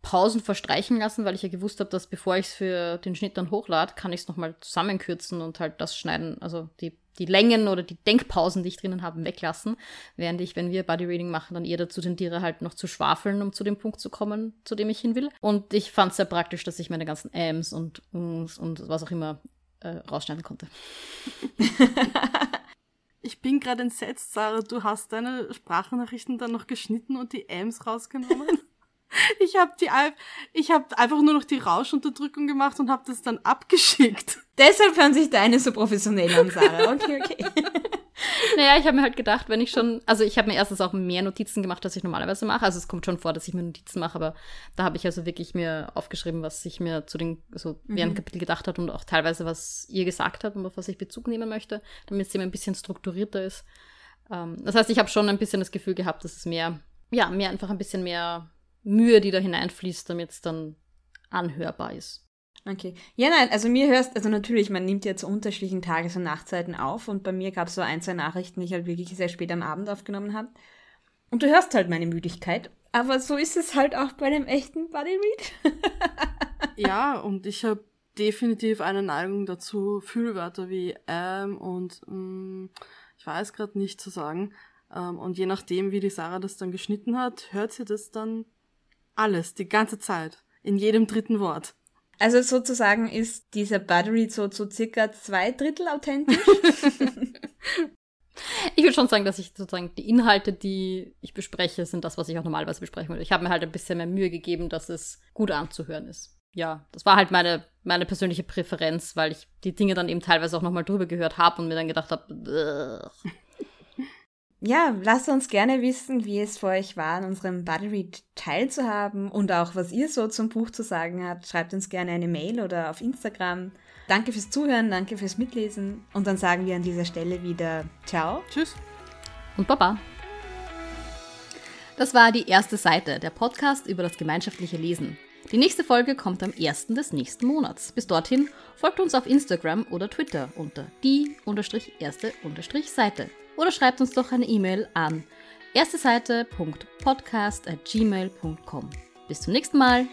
Pausen verstreichen lassen, weil ich ja gewusst habe, dass bevor ich es für den Schnitt dann hochlade, kann ich es nochmal zusammenkürzen und halt das schneiden, also die, die Längen oder die Denkpausen, die ich drinnen habe, weglassen. Während ich, wenn wir Bodyreading machen, dann eher dazu tendiere, halt noch zu schwafeln, um zu dem Punkt zu kommen, zu dem ich hin will. Und ich fand es sehr praktisch, dass ich meine ganzen Ms und Ms und was auch immer äh, rausschneiden konnte. *laughs* Ich bin gerade entsetzt, Sarah. Du hast deine Sprachnachrichten dann noch geschnitten und die Ms rausgenommen? Ich habe die ich habe einfach nur noch die Rauschunterdrückung gemacht und habe das dann abgeschickt. Deshalb hören sich deine so professionell an, Sarah. Okay, okay. *laughs* naja, ich habe mir halt gedacht, wenn ich schon, also ich habe mir erstens auch mehr Notizen gemacht, als ich normalerweise mache. Also es kommt schon vor, dass ich mir Notizen mache, aber da habe ich also wirklich mir aufgeschrieben, was ich mir zu den, so während mhm. Kapitel gedacht habe und auch teilweise, was ihr gesagt habt und auf was ich Bezug nehmen möchte, damit es eben ein bisschen strukturierter ist. Ähm, das heißt, ich habe schon ein bisschen das Gefühl gehabt, dass es mehr, ja, mehr einfach ein bisschen mehr Mühe, die da hineinfließt, damit es dann anhörbar ist. Okay. Ja, nein, also mir hörst, also natürlich, man nimmt ja zu unterschiedlichen Tages- und Nachtzeiten auf und bei mir gab es so ein, zwei Nachrichten, die ich halt wirklich sehr spät am Abend aufgenommen habe. Und du hörst halt meine Müdigkeit. Aber so ist es halt auch bei einem echten Body Read. *laughs* ja, und ich habe definitiv eine Neigung dazu, Fühlwörter wie ähm und mm, ich weiß gerade nicht zu sagen. Ähm, und je nachdem, wie die Sarah das dann geschnitten hat, hört sie das dann alles, die ganze Zeit. In jedem dritten Wort. Also sozusagen ist dieser Buttery so zu circa zwei Drittel authentisch? *laughs* ich würde schon sagen, dass ich sozusagen die Inhalte, die ich bespreche, sind das, was ich auch normalerweise besprechen würde. Ich habe mir halt ein bisschen mehr Mühe gegeben, dass es gut anzuhören ist. Ja, das war halt meine, meine persönliche Präferenz, weil ich die Dinge dann eben teilweise auch nochmal drüber gehört habe und mir dann gedacht habe, ja, lasst uns gerne wissen, wie es für euch war, an unserem Buddy Read teilzuhaben und auch, was ihr so zum Buch zu sagen habt. Schreibt uns gerne eine Mail oder auf Instagram. Danke fürs Zuhören, danke fürs Mitlesen und dann sagen wir an dieser Stelle wieder Ciao. Tschüss. Und Baba. Das war die erste Seite, der Podcast über das gemeinschaftliche Lesen. Die nächste Folge kommt am 1. des nächsten Monats. Bis dorthin folgt uns auf Instagram oder Twitter unter die-erste-seite oder schreibt uns doch eine E-Mail an erste Seite.podcast.gmail.com. Bis zum nächsten Mal.